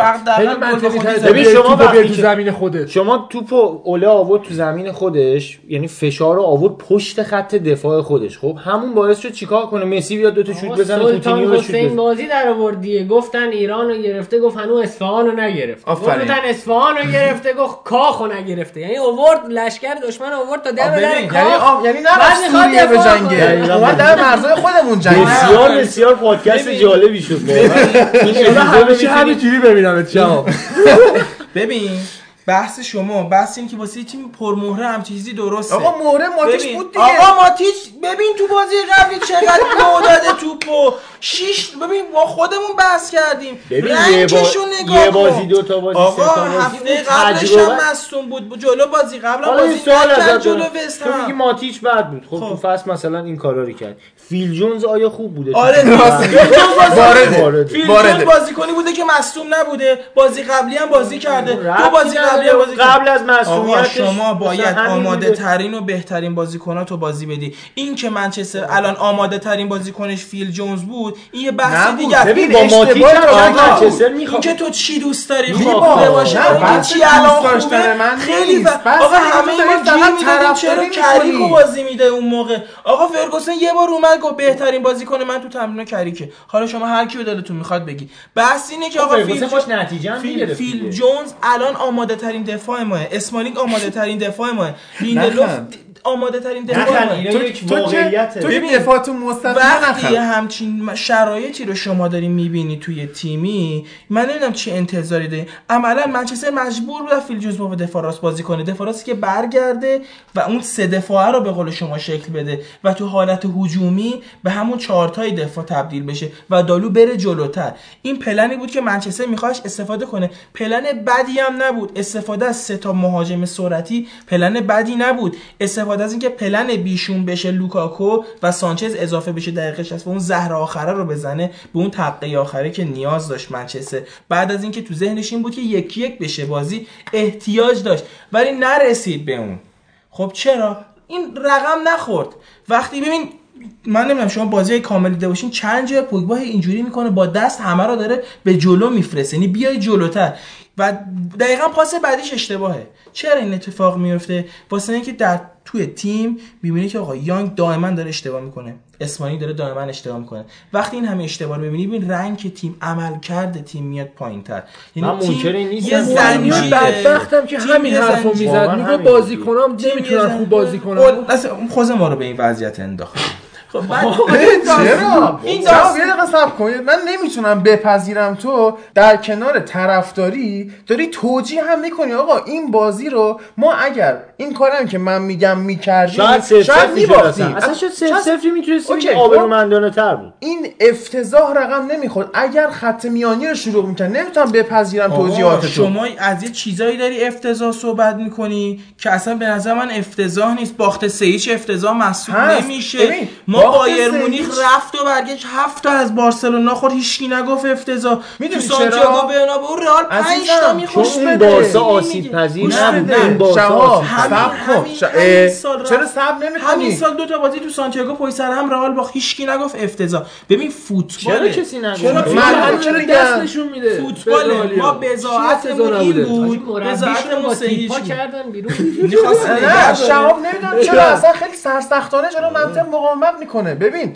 ببین شما تو زمین خودت شما توپو اوله آورد تو زمین خودش یعنی فشار رو آورد پشت خط دفاع خودش. خب همون باعث شد چیکار کنه؟ مسی بیاد دو تا شوت بزنه سلطان رو شوت حسین بازی در آورد دیگه گفتن ایران رو گرفته گفت هنوز اصفهان رو نگرفت آفرین. گفتن اصفهان رو گرفته گفت کاخ رو نگرفته. یعنی اوورد لشکر دشمن اوورد تا دم در یعنی کاخ. یعنی نرفت می‌خواد سوریه به. اومد در مرزهای خودمون جنگه. بسیار بسیار پادکست. جالبی شد. این اپیزود رو همیشه می‌تونید- همینجوری ببینم شما ببین بحث شما بحث این که واسه تیم پرمهره هم چیزی درسته. آقا مهره ماتیش ببین، بود دیگه. آقا ماتیچ ببین تو بازی قبلی چقدر لو داده توپو. شیش ببین ما خودمون بحث کردیم. ببین یه, با... رنگشو نگاه یه بازی. دو تا بازی آقا سه تا بازی. هفته قبلش هم مصدوم بود. جلو بازی قبل هم حالا این بازی نکرد جلو. وست تو میگی هم. ماتیچ بد بود. خب, خب. تو فصل مثلا این کارا رو کرد. فیل جونز آیا خوب بوده؟ آره تو- وارده. جونز بازیکنی بوده که مصدوم نبوده. بازی قبلی هم بازی کرده. دو ربطی بازی قبلی قبل از مسئولیتش شما باید آماده. ترین و بهترین بازیکناتو بازی بدی این که منچستر الان آماده ترین بازیکنش فیل جونز بود این یه بحث. دیگه است. ببین با. منچستر این می‌خوام که تو چی دوست داری خب خوبه باشه چی الان من خیلی آقا همه ما گیر فقط می‌دادیم چرا کریکو. بازی میده اون موقع آقا فرگوسن یه بار اومد گفت بهترین بازیکن من تو تمرین کریکه حالا شما هر کیو دلتون می‌خواد بگی بحث اینه که آقا فیل نتیجه. جونز الان آماده ترین دفاع ما اسمالینگ آماده ترین دفاع ما لیندلوف. آماده ترین دفاع تو یک واقعیته تو دفاعتون مستقیم وقتی همچین شرایطی رو شما داری می‌بینی توی تیمی من نمی‌دونم چه انتظاری داری. عملا منچستر مجبور بود فیل جونز با دفاع راست بازی کنه. دفاع راستی که برگرده و اون سه دفاعه رو به قول شما شکل بده و تو حالت هجومی به همون چهارتای دفاع تبدیل بشه و دالو بره جلوتر. این پلنی بود که منچستر میخواش استفاده کنه. پلن بدی هم نبود. استفاده از سه تا مهاجم سرعتی پلن بدی نبود. استفاده از اینکه پلن بیشون بشه لوکاکو و سانچز اضافه بشه دقیقه 60 و اون زهر آخره رو بزنه به اون تقه آخره که نیاز داشت منچستر. بعد از اینکه تو ذهنش این بود که یکی یک بشه بازی احتیاج داشت. ولی نرسید به اون. خب چرا؟ این رقم نخورد. وقتی ببین من نمی‌دونم شما بازی کامل دیده باشین چند جای پوگبا اینجوری می‌کنه با دست همه رو داره به جلو میفرسته. یعنی بیای جلوتر. و دقیقا پاس بعدیش اشتباهه. چرا این اتفاق میفته واسه اینکه در توی تیم می‌بینی که آقا یانگ دائما داره اشتباه می‌کنه اسمانی داره دائما اشتباه می‌کنه وقتی این همه اشتباه رو می‌بینی ببین رنگ تیم عمل کرده تیم میاد پایینتر من منکر این نیستم. یه مورینیو زنجیره. بدبختم که تیم همین یه حرفو. می‌زد میگه. بازیکنام تیم یه نمی‌تونن خوب بازی کنن اصلا اون خوزه ما رو به این وضعیت انداخت خب چرا؟ این چرا؟ داستان- یه دقیقه صبر کن. من نمی‌تونم بپذیرم تو. در کنار طرفداری داری توجیه هم می‌کنی. آقا این بازی رو ما اگر این کارم که من میگم می‌کردیم شاید می‌شد میباختیم. اصلا شاید صفر شاید- صفری می‌تونستیم اوکی، که آبرومندانه تر بود. این افتضاح رقم نمی‌خورد. اگر خط میانی رو شروع می‌کرد نمی‌تونم بپذیرم توجیهات تو شما از یه چیزایی داری افتضاح صحبت می‌کنی که اصلا به نظر من افتضاح نیست. باخت سه هیچ افتضاح محسوب. نمیشه. ببین، ما بایر مونیخ رفت و برگشت هفت تا از بارسلونا خورد هیچکی نگفت افتضاح می‌دونی سانتیاگو چرا؟ برنابئو رئال 5 عزیزم، تا میخوش بده. بارسا آسیب. پذیر نبود. این بارسا همین- صبر کن همین- همین رفت. چرا صبر همین نمی‌کنی سال دو تا بازی تو سانتیاگو پشت سر هم رئال باخت هیچکی نگفت افتضاح ببین فوتبال چرا کسی نگفت؟ چرا من- چرا دست؟ نشون میده فوتبال ما. بزاعتمون چی این؟ بود بزاعتمون با سه هیچ تیپا بود. کردن بیرون می‌خواست نه نگه داره. شهاب نمی‌دونم چرا اصلا خیلی سرسختانه جلو منطق مقاومت می‌کنه. ببین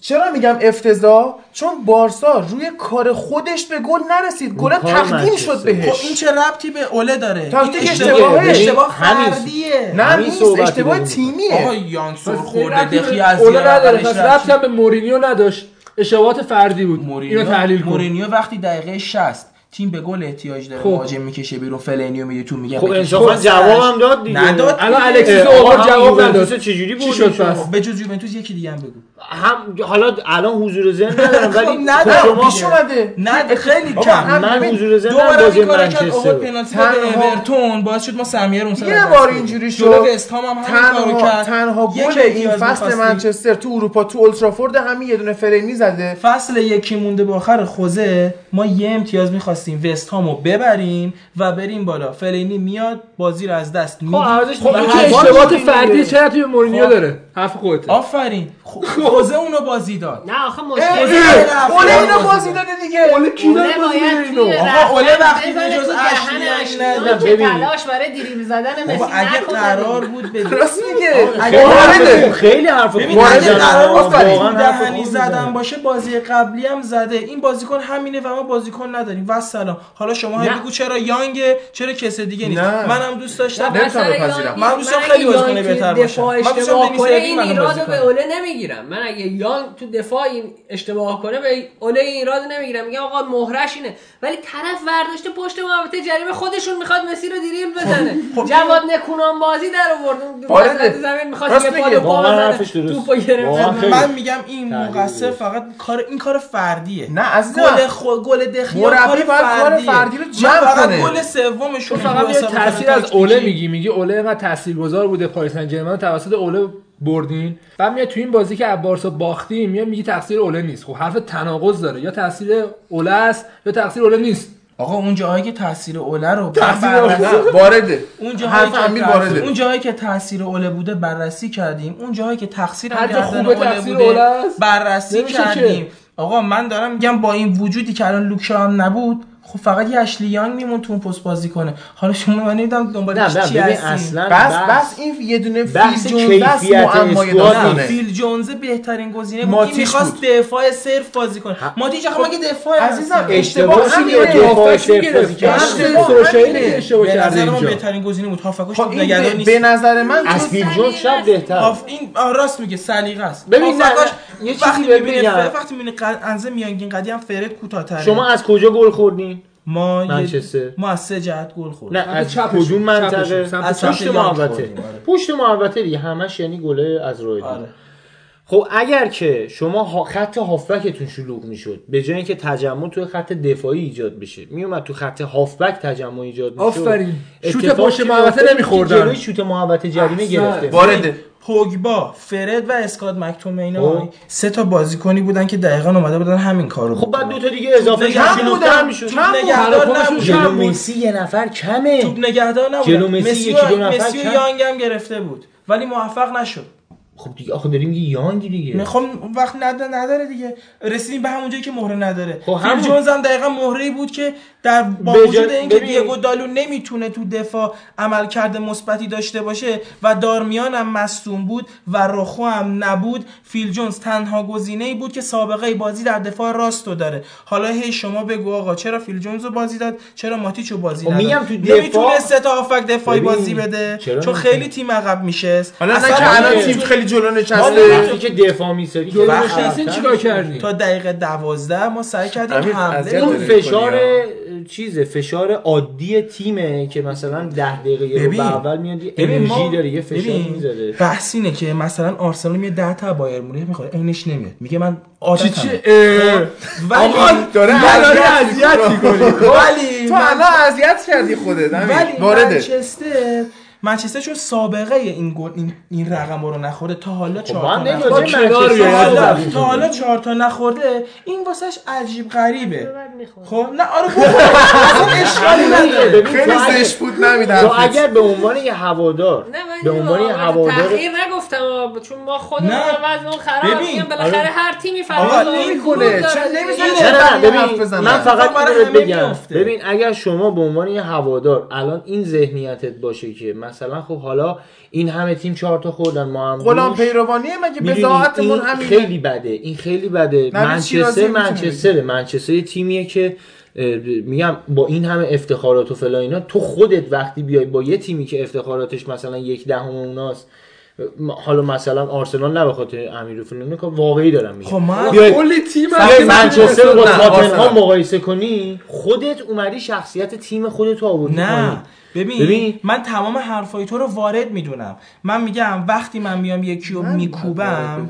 چرا میگم افتضاح؟ چون بارسا روی کار خودش به گل نرسید. گل تقدیم. شد خب بهش این چه ربطی به اوله داره؟ تاکتیک. اشتباه اشتباه فردیه. نه نیست. اشتباه آقا تیمیه. یان سر پس خورده دخی از اوله نداره. پس. ربطی هم به مورینیو نداشت. اشتباهات فردی بود. اینو تحلیل کن. مورینیو وقتی دقیقه 60 تیم به گل احتیاج داره خب. مهاجم می‌کشه بیرون فلینیو میگه تو میگه خب. انصافا خب، جوابم داد دیگه نداد الان. الکسیس آقا جواب نداد چجوری چی بود شد پس به جز یوونتوس یکی دیگه هم بگو هم حالا الان حضور ذهن ندارم ولی خب، خب ندارم. شما پیش اومده نه خیلی کم من حضور ذهن دوباره بازی منچستر. پنالتی به اورتون باعث شد ما سمیه رو یه بار. اینجوری شد. وست هم هم همین کارو کرد تنها گل این فصل. منچستر تو اروپا تو اولترافورد همین یه دونه فرینی زده فصل یکی مونده به آخر خوزه ما یه امتیاز می‌خواستیم وست هامو ببریم و بریم بالا. فلینی میاد بازی رو از دست عوضش خب که هر اشتباهات بازی فردی. چرا توی مورینیو خب. داره؟ حرف خودته. آفرین. خوزه اونو بازی داد. نه آخه مشکل اوله اینو بازی داده دیگه. اوله کی داره بازی اینو؟ آقا، اوله وقتی جز اشلی نداره. که ببین. تلاش برای دریبل زدن مسی اگه قرار. بود به راست میگه. خیلی وارده حرف- زدن. قرار بود دهنی زدن. باشه بازی قبلی هم زده. این بازیکن همینه و ما بازیکن نداریم. سلام حالا شما نه. بگو چرا یانگ چرا کس دیگه نیست نه. منم دوست داشتم نمی‌تونم بپذیرم. من دوست خیلی بازیکن بهتر باشه. دفاع من دوست کنه این ایرادو به. اوله نمی‌گیرم من اگه یانگ تو دفاع این اشتباه کنه به اوله این ایرادو نمی‌گیرم میگم آقا مهرش اینه ولی طرف ورداشته پشت محوطه جریمه خودشون می‌خواد مسی رو دریبل بزنه جواد نکونان بازی در آورد وارده. وسط زمین می‌خواد یه میگه. پالو پا واقعا بزنه حرفش درسته. توپو گرفت واقعا خیلی. من میگم این مقصر. فقط کار این کار فردیه نه عزیزم گل خو... گل دخیا مربی فردیه. فردی رو جمع کنه. گل سومشون فقط یه تاثیر از. اوله میگی. میگی اوله اینقدر تاثیرگذار بوده پاریس سن ژرمن رو توسط اوله بردین. بعد میاد تو این بازی که از بارسا باختیم میاد میگی تقصیر اوله نیست. خب حرف تناقض داره. یا تقصیر اوله است یا تقصیر اوله نیست. آقا اون جاهایی که تاثیر اوله رو نه وارده. اون جاهایی که تاثیر- وارده. اون جاهایی که تاثیر اوله بوده بررسی کردیم. اون جاهایی که تقصیر گردن اوله بوده. بررسی کردیم. آقا من دارم میگم با این وجودی که الان لوکشا هم نبود خب فقط یه اشلی یانگ میمون تو اون پست بازی کنه. حالا شما من نمی‌دونم دنبال چی هستین اصلا بس بس این یه دونه فیل جونز معمای داستانه فیل. جونز بهترین گزینه بود. این می‌خواست. دفاع صرف بازی کنه. ماتیش آخه مگه دفاع عزیزم،؟ اشتباه همینه. دفاع صرف. بازی کرد. اشتباه. که به کرده نظر من اینجا. بهترین گزینه بود. هافکاش خب به- نیست. به نظر من از فیل جونز شاید بهتر. آف این راست میگه سلیقه است. ببین، یه چیزی بگم. وقتی می‌بینی انزه میانگین قدی هم فرد کوتاه‌تره. شما از کجا گل خوردین؟ ما منچستر. ما از سه جهت گل خوردیم نه از کدوم منطقه از پشت محوطه آره. پشت محوطه دیگه همش یعنی گله از دور آره. خب اگر که شما خط هافبکتون شلوغ می‌شد به جای اینکه تجمع توی خط دفاعی ایجاد بشه میومد تو خط هافبک تجمع ایجاد می‌شد آفرین. شوت پشت محوطه نمی‌خوردن. جلوی شوت محوطه جریمه. گرفته وارده پوگبا فرد و اسکات مکتومینای خب. سه تا بازیکنی بودن که دقیقا اومده بودن همین کارو خب بعد. دو تا دیگه اضافه کم بودن. می‌شد جلو. مسی یه نفر کمه. توپ نگهدار نبود. جلو مسی یکی دو و نفر مسی. یانگ هم گرفته بود. ولی موفق نشد. خب دیگه آخه داریم میگه یانگی دیگه. می‌خوام وقت نداره, نداره دیگه. رسیدیم به همون جایی که مهره نداره. خب همون- جونز هم دقیقا مهره بود که در با وجود اینکه. دیگو دالو نمی‌تونه تو دفاع عملکرد مثبتی داشته باشه و دارمیان هم مصدوم بود و رخو هم نبود فیل جونز تنها گزینه ای بود که سابقه بازی در دفاع راستو داره. حالا هی شما بگو آقا چرا فیل جونز رو بازی داد؟ چرا ماتیچو بازی خب نداد؟ میگم تو دفاع- نمی‌تونه سه تا هافک دفاعی ببین، بازی بده چون؟ خیلی تیم عقب میشه حالا نه اصلا که الان. تیم خیلی جلو ما نشسته. که دفاع میساری جلو خطر چیکار کردین تا دقیقه دوازده ما سعی کردیم حمله اون فشار چیزه فشار عادی تیمه که مثلا ده دقیقه یه رو. به اول میاد یه انرژی داره یه فشار می‌ذاره بحث اینه که مثلا آرسنال میاد 10 تا بایر مونیخ می‌خوره عینش نمیاد میگه من عادتمه چی اه. ولی داره اذیت می‌کنی. ولی تو الان اذیت کردی خودت. ولی منچستر منچستر چون سابقه این گل این, این رقم رو نخورده تا حالا چهار ما تا نخورده. تا حالا چهار تا نخورده این واسش عجیب غریبه. خب نه آره بخور اصلا اشکالی نداره ببین، خیلی زشت بود نمید تو. اگر به عنوان یه هوادار نه من به عنوان یه هوادار تحقیر نگفتم آه، چون ما خودمون. وضعمون خراب. میگم بالاخره آره. هر تیمی آقا، فراز نمی‌کنه. چرا. من فقط بگم. ببین اگر شما به عنوان یه هوادار الان این ذهنیتت باشه که مثلا خب حالا این همه تیم چهار تا خوردن ما هم غلام دوش. پیروانیه مگه بزاعتمون این همینه؟ خیلی بده این خیلی بده. منچستر منچستر منچستر یه تیمیه که میگم با این همه افتخارات و فلا اینا تو خودت وقتی بیای با یه تیمی که افتخاراتش مثلا یک دهم اوناست حالا مثلا آرسنال نه به خاطر امیر فلانی که واقعی دارم میگم. خب من کلی تیم منچستر با نه، تاتنهام. مقایسه کنی خودت اومدی شخصیت تیم خودت رو آوردی نه. ببین, ببین. من تمام حرفای تو رو وارد می‌دونم. من میگم وقتی من میام یکی رو میکوبم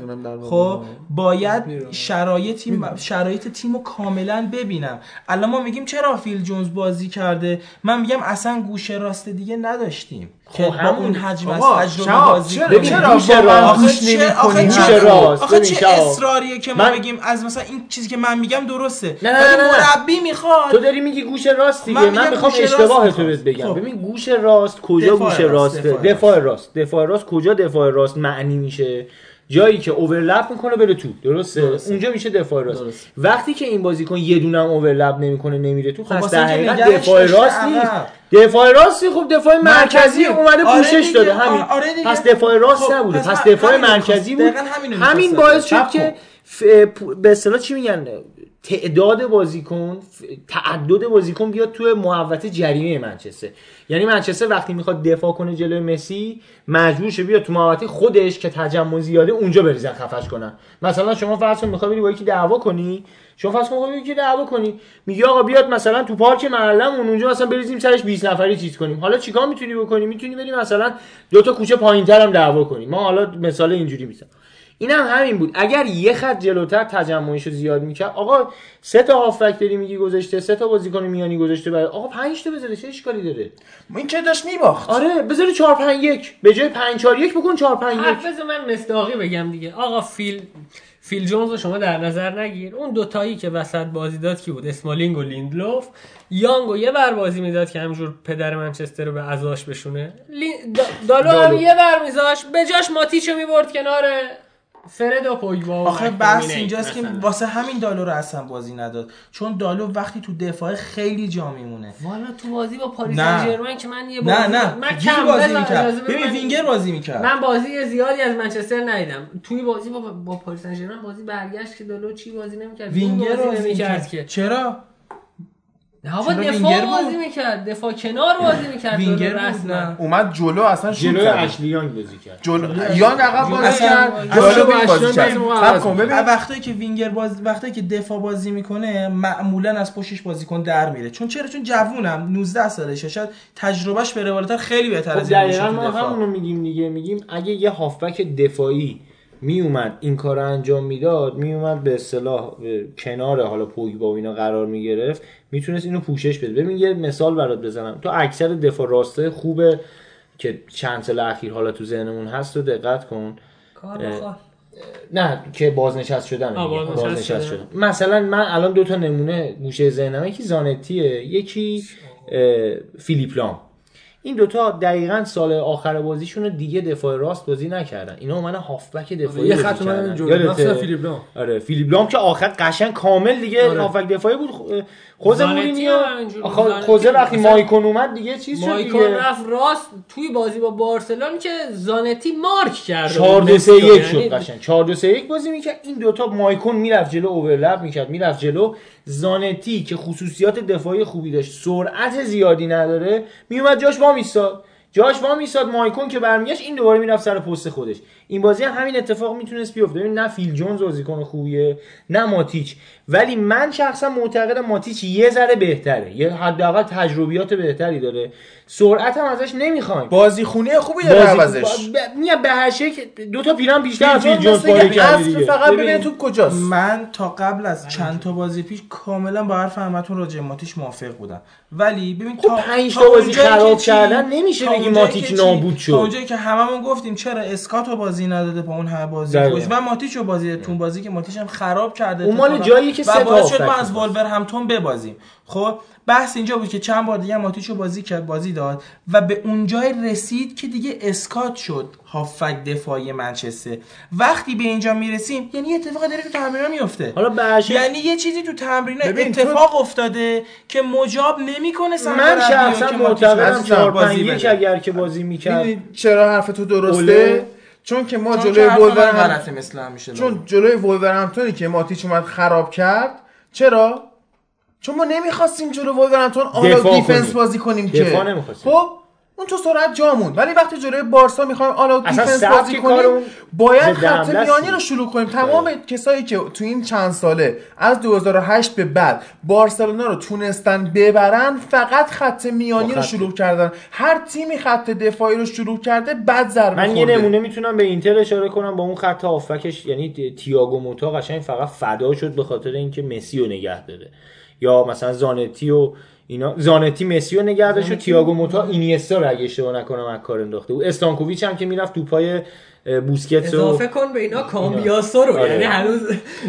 خب. باید شرایط شرایط تیم رو کاملا ببینم. الان ما میگیم چرا فیل جونز بازی کرده؟ من میگم اصلا گوشه راست دیگه نداشتیم. که با همون- حجم از تجربه بازی چرا- کنیم. چرا راست گوش نمی‌کنی؟ راست. آخه ببین، چه. اصراریه که ما بگیم از مثلا این چیزی که من میگم درسته نه، نه، ولی نه،. مربی می‌خواد تو داری میگی گوش راست دیگه من می‌خوام اشتباه تو. بهت بگم خب. ببین گوش راست کجا گوش راست، دفاع راست دفاع راست کجا دفاع راست معنی میشه جایی که اوورلپ می‌کنه بره تو درسته, اونجا میشه دفاع راست درست. وقتی که این بازیکن یه دونه هم اوورلپ نمی‌کنه نمیره تو خب پس واسه در حقیقت دفاع راست نیست. دفاع راستی خب دفاع مرکزی مرکزی. اومده آره پوشش. داده همین آره. پس دفاع راست خب، نبوده پس دفاع مرکزی بود همین. باعث شد خب. که پ- به اصطلاح چی میگن تعداد بازیکن تعدد بازیکن بیاد توی محوطه جریمه منچستر. یعنی منچستر وقتی می‌خواد دفاع کنه جلوی مسی مجبور شه بیاد تو محوطه خودش که تجمع زیاده اونجا بریزن خفش کنن. مثلا شما فرض کن می‌خوای بری با یکی دعوا کنی. شما فرض کن یکی دعوا کنی. میگی آقا بیاد مثلا تو پارک محلمون اونجا مثلا بریزیم سرش 20 نفری چیز کنیم. حالا چیکار می‌تونی بکنی؟ می‌تونی بری مثلا دو تا کوچه پایینتر دعوا کنی. ما حالا مثال اینجوری می‌زنم. این هم همین بود. اگر یه خط جلوتر تجمعش رو زیاد می‌کرد آقا سه تا هافبک داری میگی گذاشته سه تا بازیکن میانی گذاشته برای آقا 5 تا بذاره چه اشکالی داره؟ این که داشت میباخت؟ آره بذاره 4 5 1 به جای 5 4 1 بکن 4 5 1 حرف بزن من مستاقی بگم دیگه. آقا فیل فیل جونز رو شما در نظر نگیر. اون دوتایی که وسط بازی داد کی بود؟ اسمالینگ و لیندلوف. یانگ و یه ور بازی می‌داد که همجور پدر منچستر رو به عزاش بشونه. لین- دا- دالو هم. یه ور میذاش. به جاش ماتیچو می‌برد کنار فرد و پوگبا آخه بحث اینجاست که. واسه همین دالو رو اصلا بازی نداد. چون دالو وقتی تو دفاع خیلی جا میمونه. والا تو بازی با پاریس. سن ژرمن که من یه بازی نه. نه من وینگر کم بازی می‌کرد. ببین من- وینگر بازی می‌کرد. من بازی زیادی از منچستر ندیدم. توی بازی با با پاریس سن ژرمن بازی برگشت که دالو چی بازی نمی‌کرد. وینگر بازی نمی‌کرد می‌کرد. که. چرا؟ چرا دفاع؟ بازی می‌کرد دفاع کنار بازی می‌کرد وینگر. نه. اومد جلو اصلا شوت جلوی زد اشلی یانگ بازی کرد. جلو یانگ عقب بازی کرد. جلو با بازی کرد. وقتی که وینگر باز وقتی که دفاع بازی می‌کنه معمولا از پشتش بازیکن در میره. چون چرا؟ چون جوونم 19 سالشه شاید تجربهش به روالتر خیلی بهتر خب از این باشه دقیقا ما. همونو میگیم دیگه. میگیم اگه یه هافبک دفاعی میومد این کار رو انجام می‌داد میومد به اصطلاح کنار حالا پوگبا و اینا قرار می‌گرفت. می‌تونست اینو پوشش بده ببین یه مثال برات بزنم تو اکثر دفاع راسته خوبه که چند سال اخیر حالا تو ذهنمون هست و دقت کن. نه که بازنشست شدن. بازنشست بازنشست شدن. شدن مثلا من الان دو تا نمونه گوشه ذهنم یکی زانتیه یکی فیلیپ لام این دوتا دقیقا سال آخر بازیشون رو دیگه دفاع راست بازی نکردن اینا اومدن هافبک دفاعی یه بازی خط کردن. یادته؟ مخصوصا فیلیپ لام آره فیلیپ لام که آخر قشنگ کامل دیگه آره. هافبک دفاعی بود خ- خود زانتی مورینیو خوزه وقتی مایکون اومد دیگه چیز شد مایکون رفت راست توی بازی با بارسلون که زانتی مارک کرد. 4 2 3 1 شد یعنی قشنگ. 4 2 3 1 بازی می‌کرد. این دوتا مایکون می‌رفت جلو overlap می‌کرد می‌رفت جلو. زانتی که خصوصیات دفاعی خوبی داشت سرعت زیادی نداره میومد جاش وا میستاد جاش وا میستاد مایکون که برمیگشت این دوباره می‌رفت سر پست خودش. این بازی هم همین اتفاق می‌تونست بیفته. ببین نه فیل جونز بازیکن خوبیه نه ماتیچ. ولی من شخصا معتقدم ماتیچ یه ذره بهتره. یه حداقل تجربیات بهتری داره. سرعت هم ازش نمی‌خوایم. بازی خونه خوبی داره عوضش. بازی میاد به هر شکل دو تا پیرم بیشتر از فیل جونز کرده فقط ببین، تو کجاست. من تا قبل از چند تا بازی پیش کاملا با حرف همتون راجع به ماتیچ موافق بودم. ولی ببین خب تا پنج تا بازی خراب کردن نمیشه بگی ماتیچ؟ نابود شد. اونجایی که هممون گفتیم چرا اسکاتو بازی نداده با اون همه بازی. خوش و ماتیچ رو بازی تو اون بازی که ماتیچ هم خراب کرده اون مال. جاییه که سه تا شد ما از. ولور همتون ببازیم خب بحث اینجا بود که چند بار دیگه ماتیچ رو بازی کرد بازی داد و به اون جای رسید که دیگه اسکات شد هافک دفاعی منچستر وقتی به اینجا می‌رسیم یعنی یه اتفاق داره تو تمرین میفته حالا هر شکل یعنی یه چیزی تو تمرین ببین، تو- اتفاق افتاده که مجاب نمی‌کنه من شخصا معتقدم عزیزم 4 5 بازی 1 بده. اگر که بازی می‌کرد چرا حرف تو درسته اوله. چون که ما چون جلوی که حرف من ولورهم غلطه مثل همیشه چون جلوی ولورهمپتونی که ماتیچ اومد خراب کرد چرا چون ما نمی‌خواستیم جلو ولورهمپتون آلا دیفنس کنیم. بازی کنیم که دفاع نمی‌خواستیم. خب اون تو سرعت جامون ولی وقتی جلوی بارسا می‌خوایم آلا دیفنس بازی کنیم باید خط میانی. رو شروع کنیم. تمام کسایی که تو این چند ساله از 2008 به بعد بارسلونا رو تونستن ببرن فقط خط میانی رو. شروع کردن. هر تیمی خط دفاعی رو شروع کرده بعد ضربه من یه. نمونه می‌تونم به اینتر اشاره کنم. با اون خط هافکش یعنی تییاگو موتا قشنگ فقط فدا شد به خاطر اینکه مسی رو نگه داره. یا مثلا زانتی و اینا. زانتی مسی رو نگه داشت و تییاگو موتا اینیستا رو اگه اشتباه نکنم از کار انداخته و استانکوویچ هم که می‌رفت تو پای بوسکتس و اضافه کن به اینا کامبیاسو رو. آره. یعنی هنوز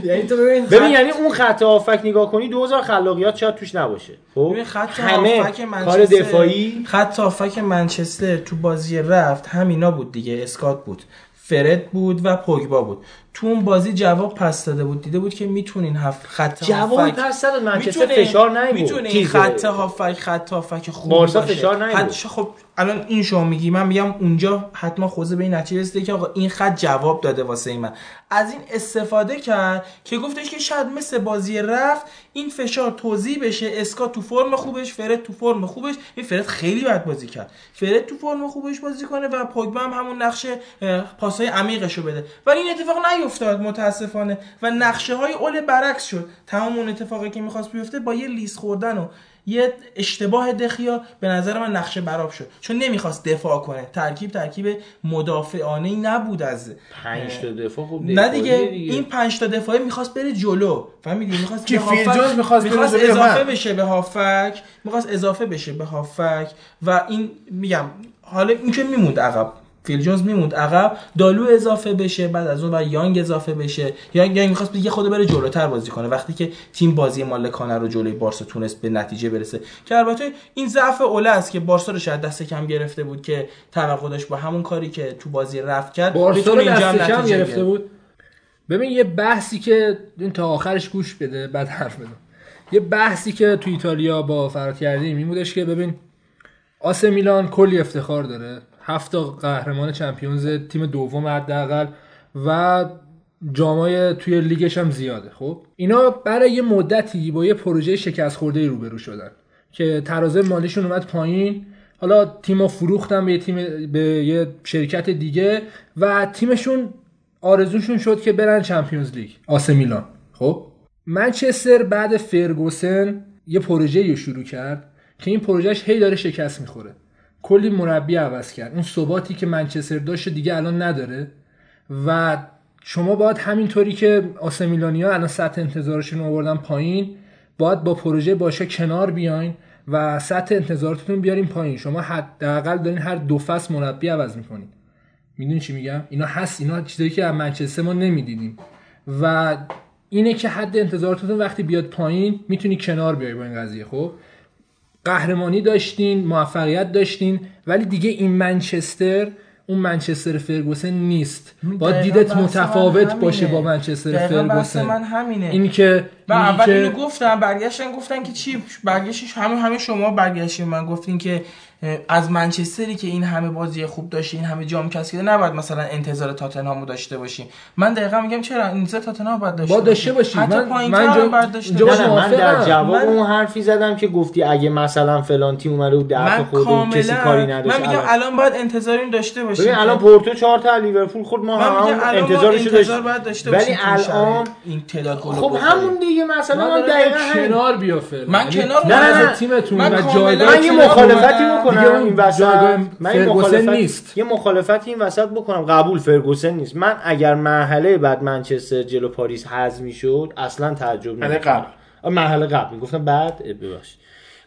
یعنی تو ببین ببین یعنی اون خط هافک نگاه کنی 2000 خلاقیت شاید توش نباشه. خب؟ ببین خط همه کار دفاعی خط هافک منچستر تو بازی رفت همینا بود دیگه. اسکات بود. فرد بود و پوگبا بود. تو اون بازی جواب پس داده بود. دیده بود که می‌تونین هفت خط جواب هافک پس داد منچستر میتونه- فشار نیورد می‌تونه این خط هافک خط هافک خوب بارسا باشه. فشار. حتی خب الان این شما میگی. من میگم اونجا حتما خوزه به این نتیجه رسیده که آقا این خط جواب داده واسه من. از این استفاده کرد که گفتش که شاید مثل بازی رفت این فشار توضیح بشه. اسکات تو فرم خوبش فرد تو فرم خوبش. این فرد خیلی بد بازی کرد. فرد تو فرم خوبش بازی کنه و پوگبا هم همون نقش پاسای عمیقش رو بده. ولی این اتفاق نیفتاد متاسفانه و نقشه های اول برعکس شد. تمام اون اتفاقی که می‌خواست بیفته با یه لیس خوردن و یه اشتباه دخیا به نظر من نقشه براب شد. چون نمی‌خواست دفاع کنه. ترکیب ترکیب مدافعانه ای نبود از پنج تا دفاع خب نه دیگه این پنج تا دفاعی می‌خواست بره جلو. فهمیدی؟ می‌خواست که فیل می‌خواست بره می‌خواست اضافه. بشه به هافک. می‌خواست اضافه بشه به هافک. و این میگم حالا این که میموند عقب. فیل جونز میموند. عقب دالو اضافه بشه بعد از اون و یانگ اضافه بشه. یانگ یانگ می‌خواست یه خود بره جلوتر بازی کنه. وقتی که تیم بازی مالکانه رو جلوی بارسا تونست به نتیجه برسه. که البته این ضعف اوله است که بارسا رو شاید دست کم گرفته بود که توقع داشت با همون کاری که تو بازی رفت کرد بارسا رو دست کم گرفته. بود. ببین یه بحثی که این تا آخرش گوش بده بعد حرف بزن. یه بحثی که تو ایتالیا با فرات کردیم این بودش که ببین آس میلان کلی افتخار داره. هفت قهرمان چمپیونز تیم دوم حداقل و جامای توی لیگش هم زیاده خب؟ اینا برای یه مدتی با یه پروژه شکست خورده روبرو شدن که ترازه مالیشون اومد پایین. حالا تیم فروختن به تیم به یه شرکت دیگه و تیمشون آرزوشون شد که برن چمپیونز لیگ آس میلان خب؟ منچستر بعد فرگوسن یه پروژه رو شروع کرد که این پروژهش هی داره شکست می‌خوره. کلی مربی عوض کرد. اون ثباتی که منچستر داشت دیگه الان نداره. و شما باید همینطوری که آسمیلانیا الان سطح انتظارشون آوردن پایین باید با پروژه باشه کنار بیاین و سطح انتظاراتتون بیارین پایین. شما حداقل دارین هر دو فصل مربی عوض می‌کنین. می‌دونی چی میگم؟ اینا هست اینا چیزایی که از منچستر ما نمی‌دیدیم. و اینه که حد انتظاراتتون وقتی بیاد پایین می‌تونی کنار بیای با این قضیه خب؟ قهرمانی داشتین موفقیت داشتین ولی دیگه این منچستر اون منچستر فرگوسن نیست. با دیدت من متفاوت. باشه با منچستر فرگوسن. من همینه. این که این اول اینو گفتم برگشتن گفتن که چی؟ برگشتش همه همه شما برگشتین من. گفتین که از منچستری که این همه بازی خوب داشته این همه جام کسب کرده نباید مثلا انتظار تاتنهامو داشته باشیم من دقیقا میگم چرا انتظار تاتنهام باید داشته با داشته باشی. حتی من- پایین من من جا- باید داشته. نه نه من در. جواب من- اون حرفی زدم که گفتی اگه مثلا فلان تیم اومده ده من خورده و کسی کاری کاملا نداشت من میگم الان- باید انتظار این داشته باشیم ببین الان پورتو چهار تا از لیورپول خورد ما هم میگم الان ما انتظارشو انتظار داشتیم باید داشته ولی باشیم الان. این تعداد گل خب همون دیگه مثلا من دقیقا کنار بیا فعلا من یعنی کنار نه تیمتون من و کاملا جایگاه من یه مخالفتی بکنم این وسط. من یه فرگوسن مخالفت نیست. یه مخالفتی این وسط بکنم. قبول فرگوسن نیست. من اگر مرحله بعد منچستر جلو پاریس حذف می‌شد اصلا تعجب نمی‌کردم. قبل. مرحله قبل. می‌گفتم بعد؟ ببخشید.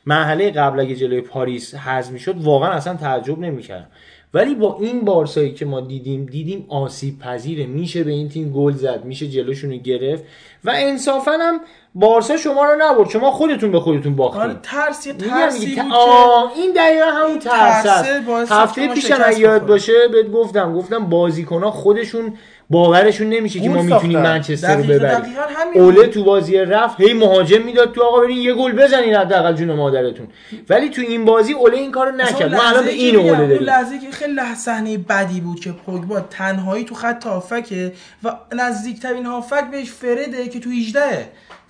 مرحله قبل اگه جلوی پاریس حذف می‌شد واقعا اصلا تعجب نمی‌کردم. ولی با این بارسایی که ما دیدیم دیدیم آسیب پذیره میشه به این تیم گل زد. میشه جلوشون رو گرفت. و انصافا هم بارسا شما رو نبرد. شما خودتون به خودتون باختید آره ترس یه ترسی بود که آه، این دقیقا همون ترس است. هفته پیشم اگه یاد. باشه بهت گفتم. گفتم بازیکن ها خودشون باورشون نمیشه که ما می‌تونیم. منچستر رو ببریم. اوله. تو بازی رفت هی مهاجم می‌داد تو آقا برین یه گل بزنین حداقل جون مادرتون. ولی تو این بازی اوله این کارو نکرد. ما الان به این اوله اون داریم لحظه که خیلی صحنه بدی بود که پوگبا تنهایی تو خط هافکه و نزدیکترین هافک بهش فرده که تو 18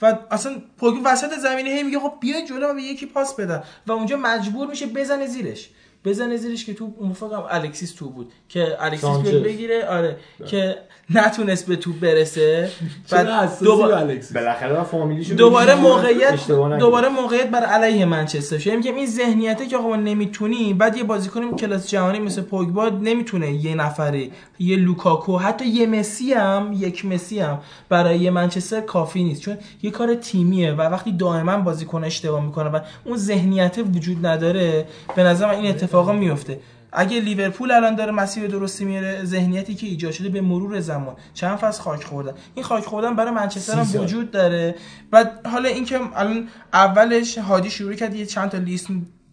و اصلا پوگبا وسط زمینه هی میگه خب بیا جلو به یکی پاس بدم و اونجا مجبور میشه بزنه زیرش. بزنه زیرش که تو اون الکسیس تو بود. که الکسیس بگیره. آره. که نتونست به توپ برسه. بعد دوباره بالاخره با فامیلیشو دوباره موقعیت. دوباره موقعیت بر علیه منچستر شد میگم این ذهنیته که آقا ما نمی‌تونی بعد یه بازیکن کلاس جهانی مثل پوگبا نمی‌تونه یه نفره یه لوکاکو حتی یه مسی هم یک مسی هم برای یه منچستر کافی نیست. چون یه کار تیمیه و وقتی دائما بازیکن اشتباه می‌کنه و اون ذهنیت وجود نداره به نظر من این اتفاقا میفته. اگه لیورپول الان داره مسیر درستی میره ذهنیتی که ایجاد شده به مرور زمان. چند فصل خاک خوردن. این خاک خوردن برای منچستر هم وجود داره. و حالا اینکه الان اولش هادی شروع کرد یه چند تا لیست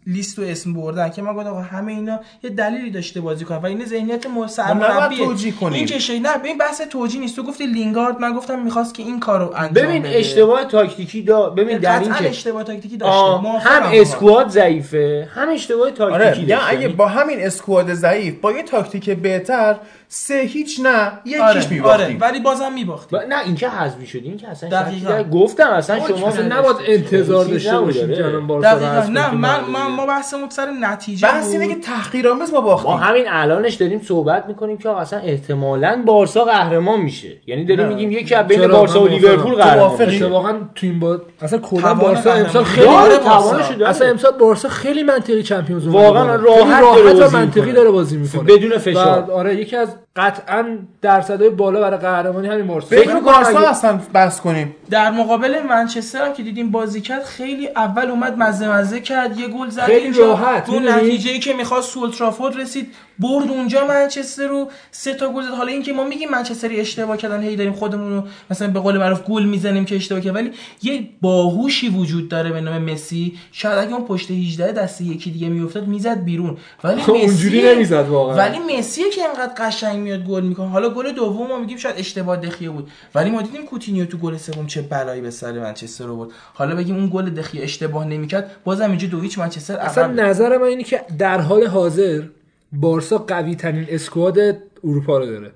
لیست و اسم بردن که من گفتم آقا همه اینا یه دلیلی داشته بازی کنن و این ذهنیت کنیم. این شی نه ببین بحث توجیه نیست تو گفتی لینگارد من گفتم می‌خواست که این کارو انجام ببین بده. اشتباه تاکتیکی دا ببین در این که اشتباه تاکتیکی داشته هم. اسکواد ضعیفه هم اشتباه تاکتیکی آره داشته. اگه با همین اسکواد ضعیف با یه تاکتیک بهتر سه هیچ نه یکیش آره, آره میباختیم ولی بازم میباختی با- نه این که حذفی شد این که اصلا دقیقاً. گفتم اصلا شما اصلا نباید انتظار داشته آره. که الان بارسا حذف نه. من, من ما بحثمون سر نتیجه بحث اینه. که تحقیرآمیز ما ما باختیم همین الانش داریم صحبت می‌کنیم که اصلا احتمالاً بارسا قهرمان میشه یعنی داریم. میگیم یکی از بین؟ بارسا و لیورپول. قهرمان؟ میشه اتفاقا تو این با اصلا کلا بارسا. امسال خیلی داره داره. توانشو اصلا امسال بارسا خیلی منطقی چمپیونز واقعاً راحت منطقی. داره بازی می‌کنه بدون فشار. آره یکی از قطعا درصدهای بالا برای قهرمانی همین بارسا فکر اگه- اصلا بحث کنیم. در مقابل منچستر هم که دیدیم بازی کرد خیلی اول اومد مزه مزه کرد یه گل زد. خیلی راحت، اون؟ نتیجه ای که می‌خواست سولترافورد رسید برد اونجا منچستر رو سه تا گل زد. حالا اینکه ما میگیم منچستری اشتباه کردن هی داریم خودمون رو مثلا به قول معروف گل می‌زنیم که اشتباه کرد ولی یه باهوشی وجود داره به نام مسی. شاید اگه اون پشت 18 دست یکی دیگه میافتاد می‌زد بیرون. ولی مسی اونجوری نمی‌زد واقعا. ولی مسی که انقدر قشنگ میاد گل می‌کنه. حالا گل دوم ما میگیم شاید اشتباه دخیه بود. ولی ما دیدیم کوتینیو تو گل سوم چه بلایی به سر منچستر رو برد. حالا بگیم اون گل دخیه اشتباه نمی‌کرد بازم اینجا دو هیچ منچستر اصلا نظر من اینه که در حال حاضر بارسا قوی ترین اسکواد اروپا رو داره.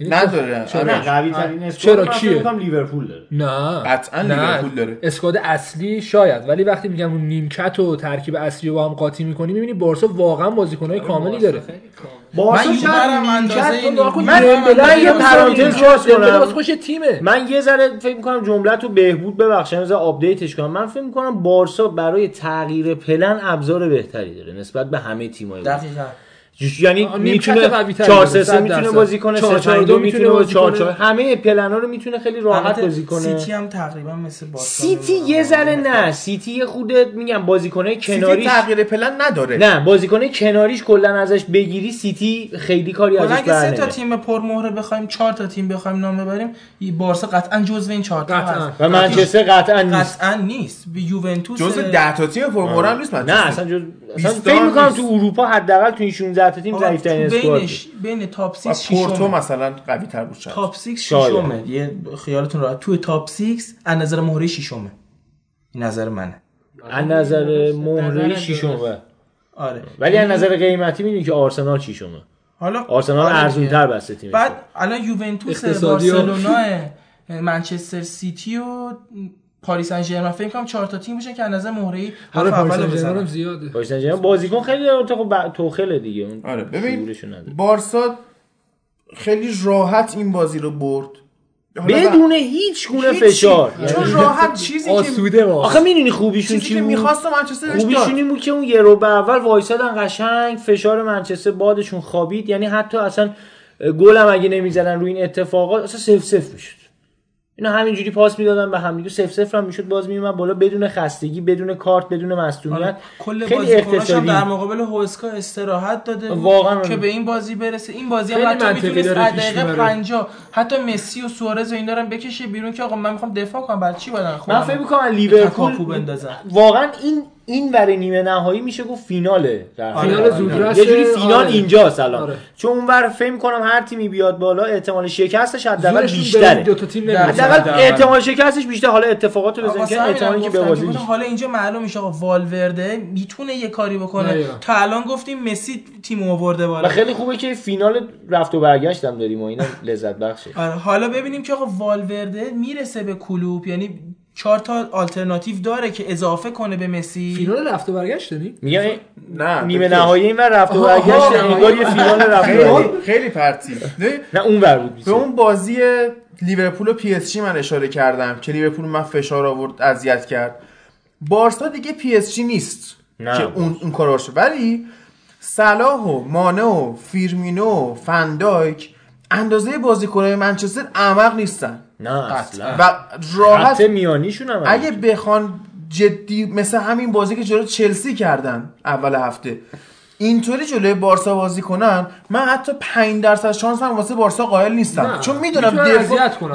نداره چرا؟ آره. قوی ترین squad چرا کیه؟ لیورپول داره نه قطعاً. لیورپول داره. squad اصلی شاید ولی وقتی میگم اون نیمکت و ترکیب اصلی رو با هم قاطی می‌کنی می‌بینی بارسا واقعا بازیکنهای کاملی داره بارسا من شاید نیمکت من یه من- پرانتز باز کنم خوش تیمه من یه ذره فکر می‌کنم جمله تو بهبود ببخشم ذره update ش کنم من فکر می‌کنم بارسا برای تغییر پلن ابزار بهتری داره نسبت به همه تیم‌های دیگه. دقیقاً یعنی می‌تونه 4 3 3 می‌تونه بازی کنه 4 4 2 می‌تونه بازی کنه همه پلن ها رو می‌تونه خیلی راحت بازی کنه. سیتی هم تقریبا مثل بارسا یعنی سیتی یه ذره نه. سیتی خود میگم بازیکنای کناری تغییر پلن نداره. نه بازیکنای کناریش کلا ازش بگیری سیتی خیلی کاری ازش نداره اگه سه تا تیم پرمهره بخوایم 4 تا تیم بخوایم نام ببریم بارسا قطعا جزو این 4 تا هست. و منچستر قطعا نیست. قطعا نیست. یوونتوس جزو 10 تا تیم پرمهره نیست نه اصلا اصلا فکر می‌کنم تو اروپا حداقل تو 16 در تا تیم ضعیف ترین squad بین top 6 ششم پورتو مثلا قوی تر بود شاید. top 6 ششمه. یه خیالتون راحت. تو top 6 از نظر مهره ششمه. این نظر منه. از نظر مهره ششمه. آره. ولی از نظر قیمتی می‌دونی که آرسنال ششمه. حالا آرسنال آره ارزونتر بسته تیم بعد الان یوونتوس بارسلونا منچستر سیتی و پاریس سن ژرمن فکر کنم چهار تا تیم باشه که از نظر مهره آره حرف سن ژرمن بزنن. زیاده. پاریس سن ژرمن بازیکن خیلی داره خب ب- توخله دیگه اون آره ببین. بارسا خیلی راحت این بازی رو برد. بدون هیچ گونه. فشار. چون یعنی راحت چیزی که آسوده واقعا آخه می‌دونی خوبیشون چی که بود؟ می‌خواست منچستر خوبیشون این بود که اون یه رو به اول وایسادن قشنگ فشار منچستر بادشون خوابید. یعنی حتی اصلا گل هم اگه نمی‌زدن روی این اتفاقات اصلا سف سف می‌شد. اینا همینجوری پاس می‌دادن به هم دیگه سف سف هم می‌شد باز میومد بالا بدون خستگی بدون کارت بدون مصدومیت آره. کل خیلی هم اقتصادی در مقابل هوسکا استراحت داده واقعا. که به این بازی برسه این بازی هم حتی می‌تونست دقیقه می‌بره. 50 حتی مسی و سوارز و این دارن بکشه بیرون که آقا من می‌خوام دفاع کنم برای چی باید من فکر می‌کنم لیورپول واقعا این این ور نیمه نهایی میشه گفت فیناله در آره، فینال آره. زودرس یه جوری فینال آره. اینجاست الان آره. چون اونور فکر می‌کنم هر تیمی بیاد بالا احتمال شکستش حداقل بیشتره دو تا تیم حداقل حداقل. احتمال شکستش بیشتر حالا اتفاقات رو واسه که احتمالی که به بازی. حالا اینجا معلوم میشه آقا والورده می‌تونه یه کاری بکنه. تا الان گفتیم مسی تیم آورده بالا و خیلی خوبه که فینال رفت و برگشت هم داریم و اینا لذت بخشه آره حالا ببینیم که آقا والورده می‌رسه به کلوب یعنی چهار تا آلترناتیو داره که اضافه کنه به مسی فینال رفت و برگشت داریم میگم نه نیمه. نهایی این ور رفت و برگشت. انگار یه فینال رفت و خیلی برگشت. خیلی پرتی نه اون ور بود به. اون بازی لیورپول و پی اس جی من اشاره کردم که لیورپول من فشار آورد اذیت کرد بارسا دیگه پی اس جی نیست نه. که اون اون کارا ولی صلاح و مانه و فیرمینو و فندایک اندازه بازیکنهای منچستر احمق نیستن. نه اصلا. و راحت میانیشون هم اگه بخوان جدی مثل همین بازی که جلو چلسی کردن اول هفته اینطوری جلوی بارسا بازی کنن من حتی 5 درصد شانس هم واسه بارسا قائل نیستم. نه. چون می‌دونم دفاع.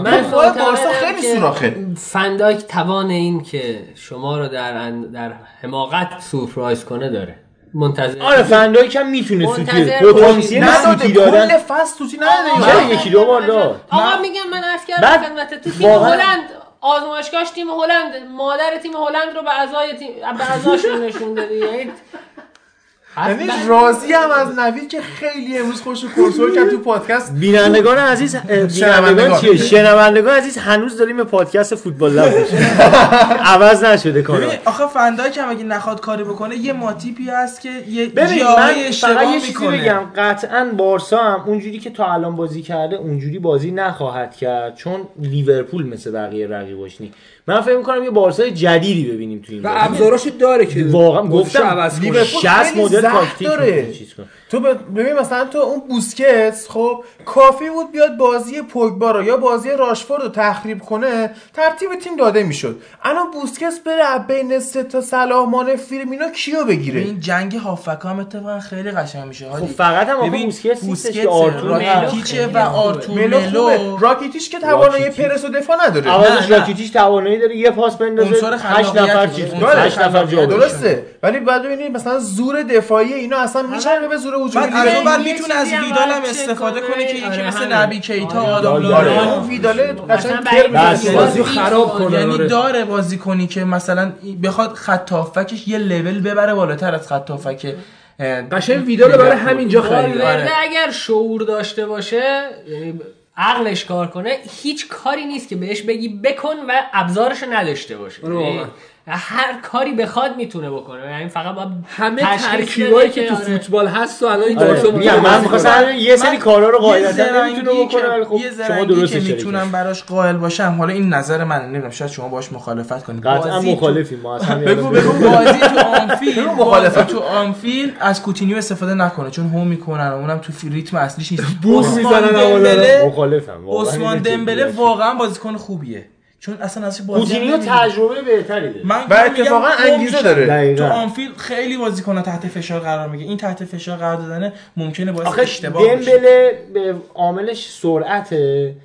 من دفاع معتقدم بارسا خیلی که سوراخه فنداک توان این که شما رو در ان- در حماقت سورپرایز کنه داره. منتظر آره فندایک هم می‌تونه سوتی. پتانسیل سوتی کل دادن. فصل توتی نداده چرا اینجا. یکی دو بار داد. آقا میگم من عرض کردم خدمت تو تیم هلند. آزمایشگاهش تیم هلند. مادر تیم هلند رو به اعضای تیم به اعضاشون نشون دادی. یعنی راضی هم از نوید که خیلی امروز خوش کنترل کرد تو پادکست. بینندگان عزیز بینندگان شنوندگان. چیه؟ شنوندگان عزیز هنوز داریم به پادکست فوتبال لب. عوض نشده کارا. ببین آخه فندایک هم اگه نخواد کاری بکنه یه ماتیپی هست که یه ببین من جاهای فقط اشتباه یه چیزی می‌کنه. بگم قطعا بارسا هم اونجوری که تا الان بازی کرده اونجوری بازی نخواهد کرد چون لیورپول مثل بقیه رقیباش نی من فکر می‌کنم یه بارسای جدیدی ببینیم تو این و. ابزاراشو داره که واقعا گفتم عوض کنه. لیورپول 60 خیلی مدل تاکتیک داره. چیز کنه. تو ببین مثلا تو اون بوسکتس خب کافی بود بیاد بازی پوگبا رو یا بازی راشفورد رو تخریب کنه ترتیب تیم داده می‌شد الان بوسکتس بره از بین سه تا صلاح مانه فیرمینو کیو بگیره این جنگ هافک هم اتفاقا خیلی قشنگ میشه خب. فقط هم بوسکتس آرتور راکیتیچه و آرتور ملو راکیتیش که توانایی راکیتیچ. پرس و دفاع نداره نه. راکیتیش توانایی داره یه پاس بندازه عنصر 8 خلاقیت نفر. چیز عنصر کنه 8 نفر جا خلاقیت بشه. درسته ولی بعد ببینید مثلا زور دفاعی اینا اصلا میشن به زور هجومی بعد از اون می‌تونه از ویدال هم استفاده کنه که کنه. یکی آره، مثل همین. نبی کیتا آره. آدم آره. آره ویداله مثلا قشنگ. بازی خراب کنه یعنی آره. داره بازی کنی که مثلا بخواد خط یه لول ببره بالاتر از خط قشنگ ویدال برای همینجا خرید آره. اگر شعور داشته باشه یعنی عقلش کار کنه هیچ کاری نیست که بهش بگی بکن و ابزارش نداشته باشه آره، یعنی واقعا. هر کاری بخواد می‌تونه بکنه یعنی فقط باید همه ترکیبایی که تو آره. فوتبال هست و الان آره. بارسا میگم من می‌خواستم. یه سری کارا رو قاعدتا نمی‌تونه بکنه ولی خب شما درست که می‌تونم. براش قائل باشم حالا این نظر من نمی‌دونم شاید شما باش مخالفت کنید قطعا مخالفیم ما اصلا بگو بگو بازی تو آنفیل بازی تو آنفیل از کوتینیو استفاده نکنه چون هم می‌کنن و اونم تو ریتم اصلیش نیست بوس می‌زنن مخالفم واقعا عثمان دمبله. واقعا بازیکن خوبیه چون اصلا ازش بازی کوتینیو. تجربه بهتری داره. من و اتفاقا گم انگیزه. داره. تو دقیقاً. آنفیل خیلی بازیکن تحت فشار قرار میگه این تحت فشار قرار دادن ممکنه باعث اشتباه بشه. دمبله به عاملش سرعته.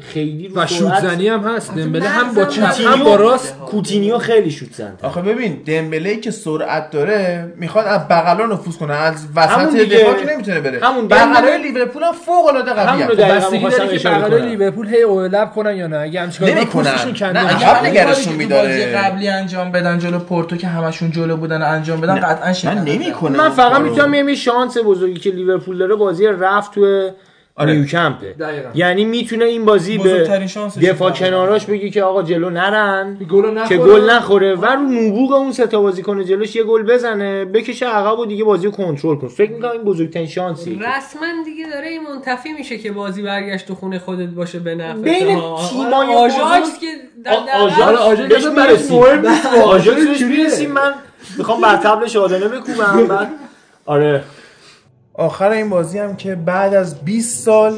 خیلی رو و شوت زنی هم هست. دمبله هم با چپ هم با راست. کوتینیو خیلی شوت زن آخه ببین دمبله که سرعت داره می‌خواد از بغلا نفوذ کنه. از وسط. دفاع که نمی‌تونه بره. همون بغلای لیورپول هم فوق العاده قویه همون دقیقاً بستگی داره که بغلای. لیورپول هی اولپ کنن یا نه. اگه همچین کاری کنن، نمی‌کنن. نه، اگه نگرشون می‌داره. قبلی انجام بدن جلو پورتو که همشون جلو بودن انجام بدن قطعا نمی‌کنه. من اون فقط کارو. می‌تونم یه شانس بزرگی که لیورپول داره. بازی رفت تو آره. نیوکمپه. دقیقاً. یعنی می‌تونه این بازی به دفاع. کناراش بگی که آقا جلو نرن. که گل نخوره. و رو نبوغ اون سه تا بازیکن جلوش یه گل بزنه بکشه عقب و دیگه بازی رو کنترل کنه. فکر می‌کنم این بزرگترین شانسیه رسما دیگه داره این منتفی میشه که بازی برگشت تو خونه خودت باشه به نفع بین ها. تیمای آره، آژاکس بزرگ- که آژاکس آره، آژاکس من می‌خوام بر طبل شادانه بکوبم. بعد آره. آخر این بازی هم که بعد از 20 سال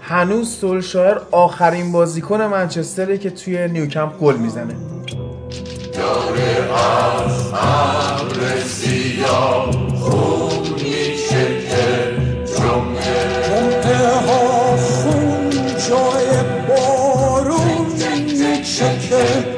هنوز سولشایر آخرین بازیکن منچستره که توی نیوکمپ گل می‌زنه. ها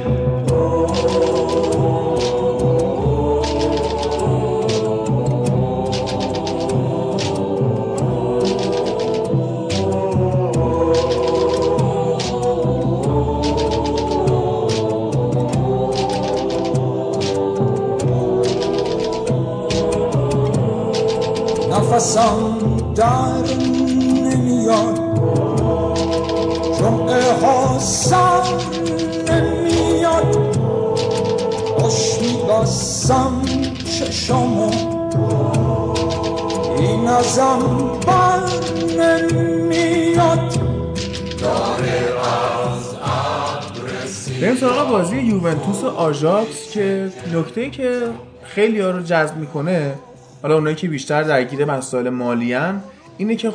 آژاکس که نکته که خیلی ها رو جذب می‌کنه حالا اونایی که بیشتر درگیر مسائل مالیان اینه که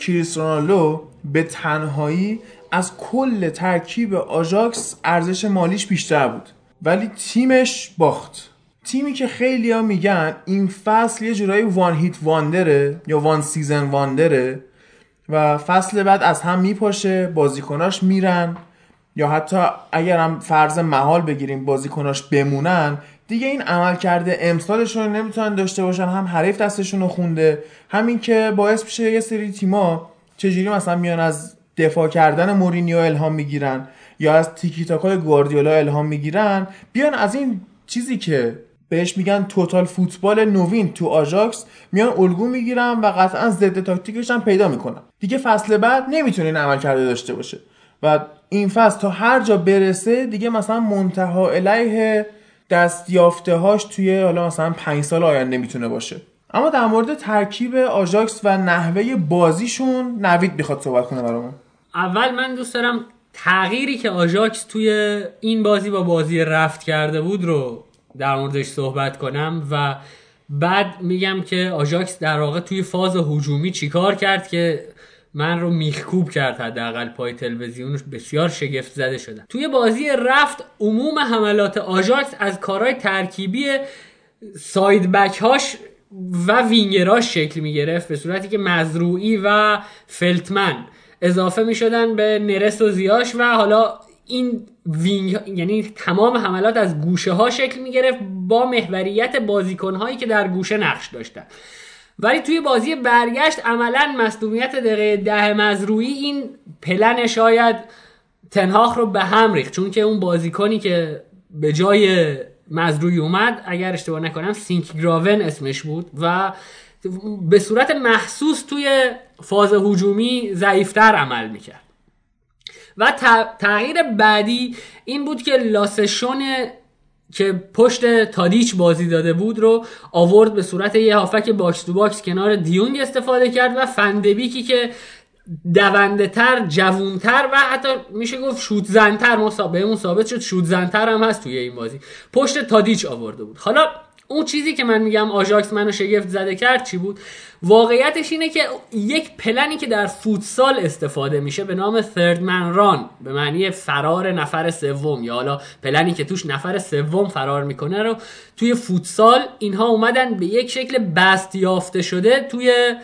کریس رونالدو به تنهایی از کل ترکیب آژاکس ارزش مالیش بیشتر بود. ولی تیمش باخت. تیمی که خیلی ها میگن این فصل یه جورایی one hit wonder ه یا one season wonder ه و فصل بعد از هم میپاشه بازیکناش میرن. یا حتی اگر هم فرض محال بگیریم بازیکناش بمونن دیگه این عملکرد امسالشون نمی‌تونن داشته باشن هم حریف دستشون رو خونده همین که باعث میشه یه سری تیما چجوری مثلا میان از دفاع کردن مورینیو الهام می‌گیرن یا از تیکی تاکای گواردیولا الهام می‌گیرن بیان از این چیزی که بهش میگن total football نوین تو آژاکس میان الگو می‌گیرن و قطعا ضد تاکتیکش هم پیدا می‌کنن. دیگه فصل بعد نمی‌تونه این عملکرد رو داشته باشه. و این فصل تا هر جا برسه دیگه مثلا منتهی‌الیه دستیافته هاش توی حالا مثلا پنج سال آینده می‌تونه باشه. اما در مورد ترکیب آژاکس و نحوه بازیشون نوید می‌خواد صحبت کنه برامون. اول من دوست دارم تغییری که آژاکس توی این بازی با بازی رفت کرده بود رو در موردش صحبت کنم و بعد میگم که آژاکس در واقع توی فاز هجومی چیکار کرد که من رو میخکوب کرد حداقل پای تلویزیونش بسیار شگفت زده شدم. توی بازی رفت عموم حملات آژاکس از کارهای ترکیبی side back هاش و وینگراش شکل می گرفت به صورتی که مزروعی و فلتمن. اضافه می شدن به نرس و زیاش و حالا این wing یعنی تمام حملات از گوشه ها شکل می گرفت با محوریت بازیکن هایی که در گوشه نقش داشتن. ولی توی بازی برگشت عملا مصدومیت دقیقه ده مزروعی این پلن شاید تنهاخ رو به هم ریخت. چون که اون بازیکنی که به جای مزروعی اومد اگر اشتباه نکنم سینک گراون اسمش بود و به صورت محسوس توی فاز هجومی ضعیفتر عمل می‌کرد. و تغییر بعدی این بود که لاسشون که پشت تادیچ بازی داده بود رو آورد به صورت یه هافبک box to box کنار دیونگ استفاده کرد و فندبیکی که دونده تر جوونتر و حتی میشه گفت شوت زنتر اون ثابت شد شوت زنتر هم هست توی این بازی. پشت تادیچ آورده بود. حالا اون چیزی که من میگم آژاکس منو شگفت زده کرد چی بود؟ واقعیتش اینه که یک پلنی که در فوتسال استفاده میشه به نام third man run به معنی فرار نفر سوم. یا حالا پلنی که توش نفر سوم فرار می‌کنه رو توی فوتسال اینها اومدن به یک شکل بست یافته شده توی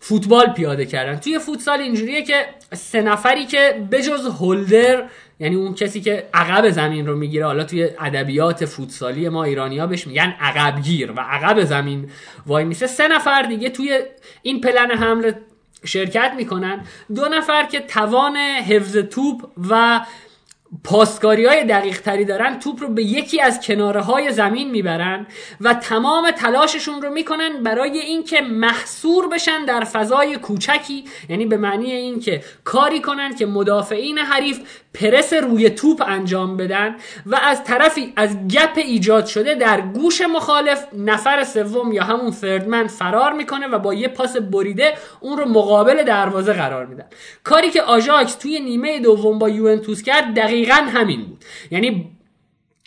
فوتبال پیاده کردن. توی فوتسال اینجوریه که سه نفری که بجز هولدر یعنی اون کسی که عقب زمین رو می‌گیره حالا توی ادبیات فوتسالی ما ایرانیا بهش میگن عقبگیر و عقب زمین وای میسه. سه نفر دیگه توی این پلن حمله شرکت می‌کنن. دو نفر که توان حفظ توپ و پاسکاری های دقیق تری دارن توپ رو به یکی از کناره های زمین می‌برن و تمام تلاششون رو می‌کنن برای اینکه محصور بشن در فضای کوچکی. یعنی به معنی اینکه کاری کنن که مدافعین حریف پرس روی توپ انجام بدن و از طرفی از گپ ایجاد شده در گوش مخالف نفر سوم یا همون فردمن فرار می‌کنه و با یه پاس بریده اون رو مقابل دروازه قرار میدن. کاری که آژاکس توی نیمه دوم با یوونتوس کرد دقیقا همین بود. یعنی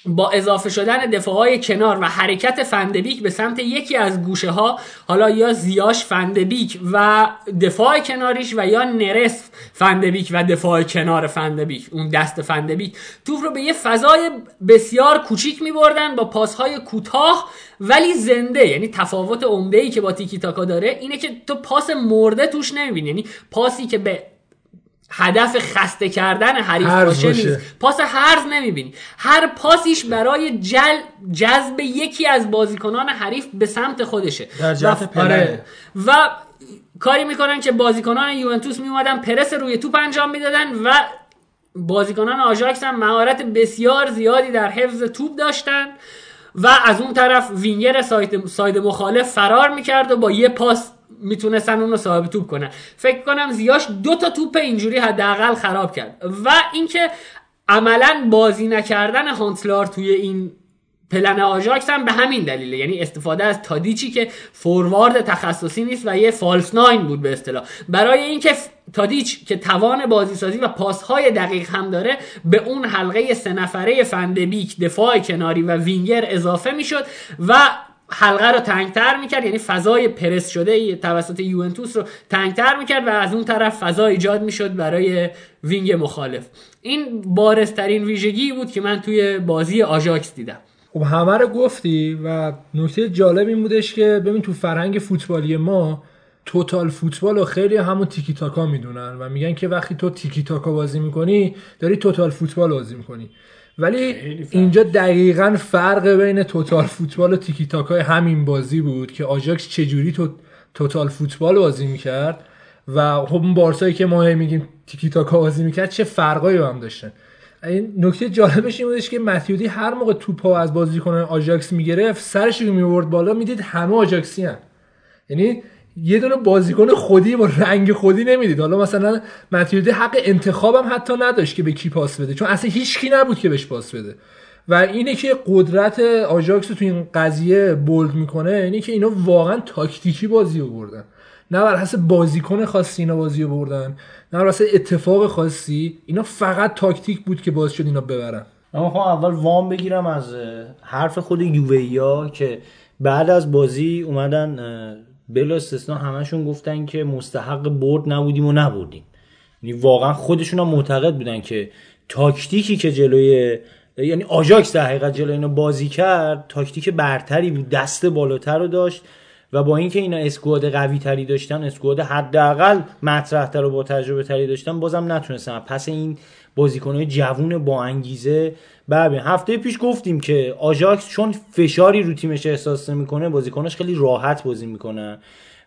با اضافه شدن دفاع های کنار و حرکت فندبیک به سمت یکی از گوشه ها حالا یا زیاش فندبیک و دفاع کناریش و یا نرس فندبیک و دفاع کنار فندبیک. اون دست فندبیک. توپ رو به یه فضای بسیار کوچیک می بردن با پاسهای کوتاه ولی زنده. یعنی تفاوت عمده ای که با تیکی تاکا داره اینه که تو پاس مرده توش نمی‌بینی. یعنی پاسی که به هدف خسته کردن حریف باشه نیست. پاس هرز نمی‌بینی. هر پاسیش برای جل جذب یکی از بازیکنان حریف به سمت خودشه. در جهت و... آره. و کاری می‌کنن که بازیکنان یوونتوس میومدن پرس روی توپ انجام می‌دادن و بازیکنان آژاکس هم مهارت بسیار زیادی در حفظ توپ داشتن و از اون طرف winger side, side مخالف فرار می‌کرد و با یه پاس می‌تونستن اون رو صاحب توپ کنن. فکر کنم زیاش دو تا توپ اینجوری حداقل خراب کرد. و اینکه عملا بازی نکردن هانتلار توی این پلن آژاکس هم به همین دلیله. یعنی استفاده از تادیچی که فوروارد تخصصی نیست و یه false nine بود به اصطلاح. برای اینکه تادیچ که توان بازیسازی و پاسهای دقیق هم داره به اون حلقه سه نفره فندبیک دفاع کناری و وینگر اضافه می‌شد و حلقه رو تنگتر می‌کرد یعنی فضای پرس شده توسط یوونتوس رو تنگتر می‌کرد و از اون طرف فضا ایجاد می‌شد برای wing مخالف. این بارزترین ویژگی بود که من توی بازی آژاکس دیدم. خب همه رو گفتی و نکته جالب این بودش که ببین تو فرهنگ فوتبالی ما total football رو خیلی همون تیکی تاکا می‌دونن و میگن که وقتی تو تیکی تاکا بازی می‌کنی داری total football بازی می‌کنی. ولی اینجا دقیقا فرق بین total football و تیکی تاکای همین بازی بود که آژاکس چجوری تو total football بازی می‌کرد و خب اون بارسایی که ما میگیم تیکی تاکا بازی می‌کرد چه فرقایی با هم داشتن این نکته جالبش این بودش که ماتویدی هر موقع توپا از بازیکن آژاکس می‌گرفت سرش رو میورد بالا می‌دید همه آژاکسی هن. یعنی یه دونه بازیکن خودی با رنگ خودی نمی‌دید. حالا مثلا ماتویدی حق انتخابم حتی نداشت که به کی پاس بده چون اصلا هیچ کی نبود که بهش پاس بده. و اینه که قدرت آژاکس تو این قضیه bold می‌کنه اینه که اینا واقعا تاکتیکی بازی رو بردن. نه بر حسب بازیکن خاصی اینا بازی رو بردن نه بر حسب اتفاق خاصی. اینا فقط تاکتیک بود که باعث شد اینا ببرن. اما خب اول وام بگیرم از حرف خود یوویا که بعد از بازی اومدن بلا استثنا همشون گفتن که مستحق برد نبودیم و نبردیم. یعنی واقعا خودشون هم معتقد بودن که تاکتیکی که جلوی یعنی آژاکس در حقیقت جلوی اینا بازی کرد تاکتیک برتری بود دست بالاتر رو داشت و با اینکه اینا squad قوی تری داشتن squad حداقل مطرح تر و با تجربه تری داشتن بازم نتونستن. پس این بازیکنهای جوون با انگیزه. بله هفته پیش گفتیم که آژاکس چون فشاری رو تیمش احساس نمی‌کنه بازیکناش خیلی راحت بازی می‌کنن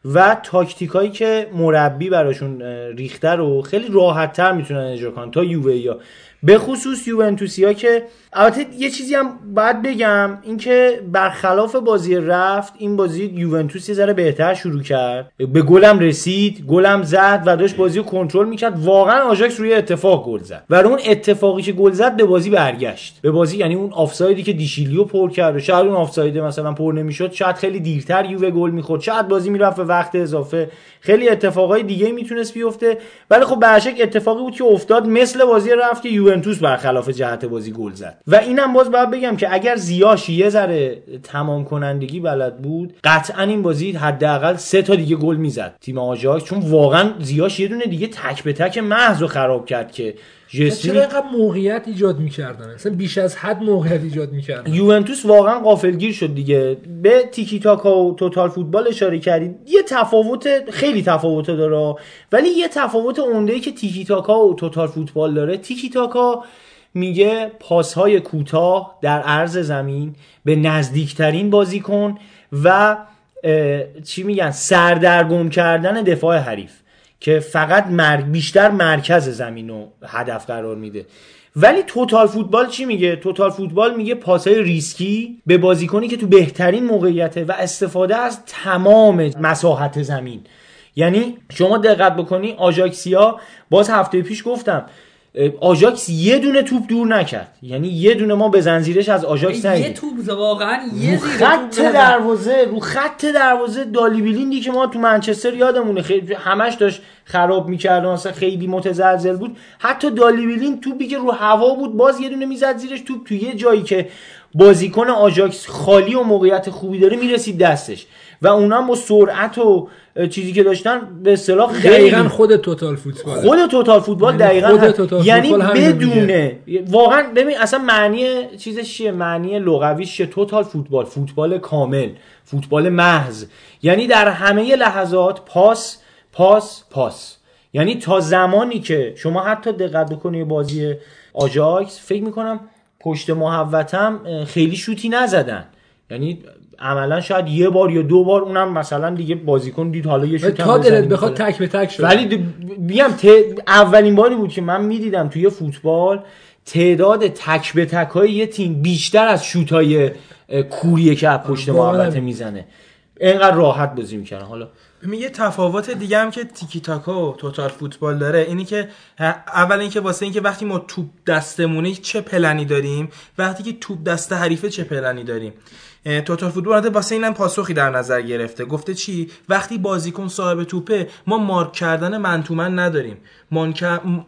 و تاکتیکایی که مربی براشون ریخته رو خیلی راحت تر می‌تونن اجرا کنن. تا یوویا به خصوص یوونتوسیا که البته یه چیزی هم باید بگم اینکه برخلاف بازی رفت این بازی یوونتوس یه ذره بهتر شروع کرد. به گلم رسید گلم زد و داشت بازی رو کنترل می‌کرد. واقعا آژاکس روی اتفاق گل زد. و اون اتفاقی که گل زد به بازی برگشت. به بازی یعنی اون آفسایدی که دیشیلیو پر کرد و شاید اون آفساید مثلا پر نمی‌شد شاید خیلی دیرتر یووه گل می‌خورد. شاید بازی می‌رفت به وقت اضافه. خیلی اتفاقای دیگه می‌تونست بیفته. ولی خب برشک اتفاقی بود که افتاد مثل بازی رفت که یوونتوس برخلاف جهت بازی گل زد. و اینم باز باید بگم که اگر زیاش یه ذره تمام کنندگی بلد بود قطعا این بازی حداقل سه تا دیگه گل می‌زد. تیم آژاکس چون واقعا زیاش یه دونه دیگه تک به تک محض رو خراب کرد که جسمی چرا اینقدر موقعیت ایجاد می‌کردن؟ اصلا بیش از حد موقعیت ایجاد می‌کردن. یوونتوس واقعا غافلگیر شد دیگه. به تیکی تاکا و توتال فوتبال اشاره کردید. یه تفاوت خیلی تفاوت داره. ولی یه تفاوت عمده که تیکی تاکا و توتال فوتبال داره. تیکی تاکا میگه پاسهای کوتاه در عرض زمین به نزدیکترین بازیکن و چی میگن؟ سردرگم کردن دفاع حریف. که فقط مرگ بیشتر مرکز زمین رو هدف قرار میده. ولی توتال فوتبال چی میگه؟ توتال فوتبال میگه پاسای ریسکی به بازیکنی که تو بهترین موقعیته و استفاده از تمام مساحت زمین. یعنی شما دقت بکنی آژاکسیا باز هفته پیش گفتم آژاکس یه دونه توپ دور نکرد. یعنی یه دونه ما به زنجیرش از آژاکس یه ندیدیم. توپ واقعا یه رو زیر خط. دروازه رو خط دروازه دالی بیلیندی که ما تو منچستر یادمونه. خیلی همش داشت خراب می‌کرد مثلا خیلی متزلزل بود. حتی دالی بیلیند توپی که رو هوا بود باز یه دونه می‌زد زیرش توپ. تو یه جایی که بازیکن آژاکس خالی و موقعیت خوبی داره می‌رسید دستش. و اونا هم با سرعت و چیزی که داشتن به اصطلاح خیلی دقیقا خود توتال فوتبال خود توتال فوتبال دقیقا خود توتال یعنی بدونه. واقعا ببین اصلا معنی چیزش چیه؟ معنی لغویش چیه؟ توتال فوتبال فوتبال کامل فوتبال محض. یعنی در همه لحظات پاس پاس پاس. یعنی تا زمانی که شما حتی دقت بکنی بازی آجاکس فکر می‌کنم پشت محوتم خیلی شوتی نزدن. یعنی عملا شاید یه بار یا دو بار اونم مثلا دیگه بازیکن دید. حالا یه شوت تا دلت بخواد. تک به تک شد. ولی بیام ت- اولین باری بود که من می‌دیدم توی فوتبال تعداد تک به تک های یه تیم بیشتر از شوت های کوریه که از پشت محوطه. می‌زنه. اینقدر راحت بازی می‌کنه حالا ببین یه تفاوت دیگه هم که تیکی تاکا و توتال فوتبال داره اینی که اول اینکه واسه اینکه وقتی ما توپ دستمونه چه پلنی داریم وقتی که توپ دست حریفه چه پلنی داریم. توتال فوتبال اومده واسه اینم پاسخی در نظر گرفته. گفته چی؟ وقتی بازیکن صاحب توپه ما مارک کردن من تو من نداریم. مارک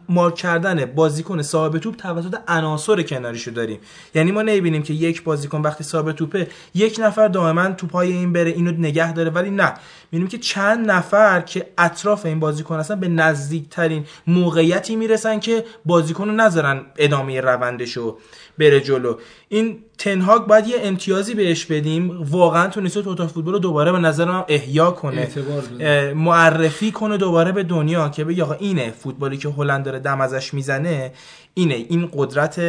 مارک کردن بازیکن صاحب توپ توسط عناصر کناریشو داریم. یعنی ما نمی‌بینیم که یک بازیکن وقتی صاحب توپه یک نفر دائما توپای این بره اینو نگه داره ولی نه. می‌بینیم که چند نفر که اطراف این بازیکن هستن به نزدیکترین موقعیتی می‌رسن که بازیکن رو نذارن ادامه روندشو بره جلو. این تنهاگ باید یه امتیازی بهش بدیم. واقعا تونسته توتال فوتبال رو دوباره به نظر من احیا کنه. معرفی کنه دوباره به دنیا که بگه آقا اینه فوتبالی که هلند داره دم ازش می‌زنه اینه این قدرت.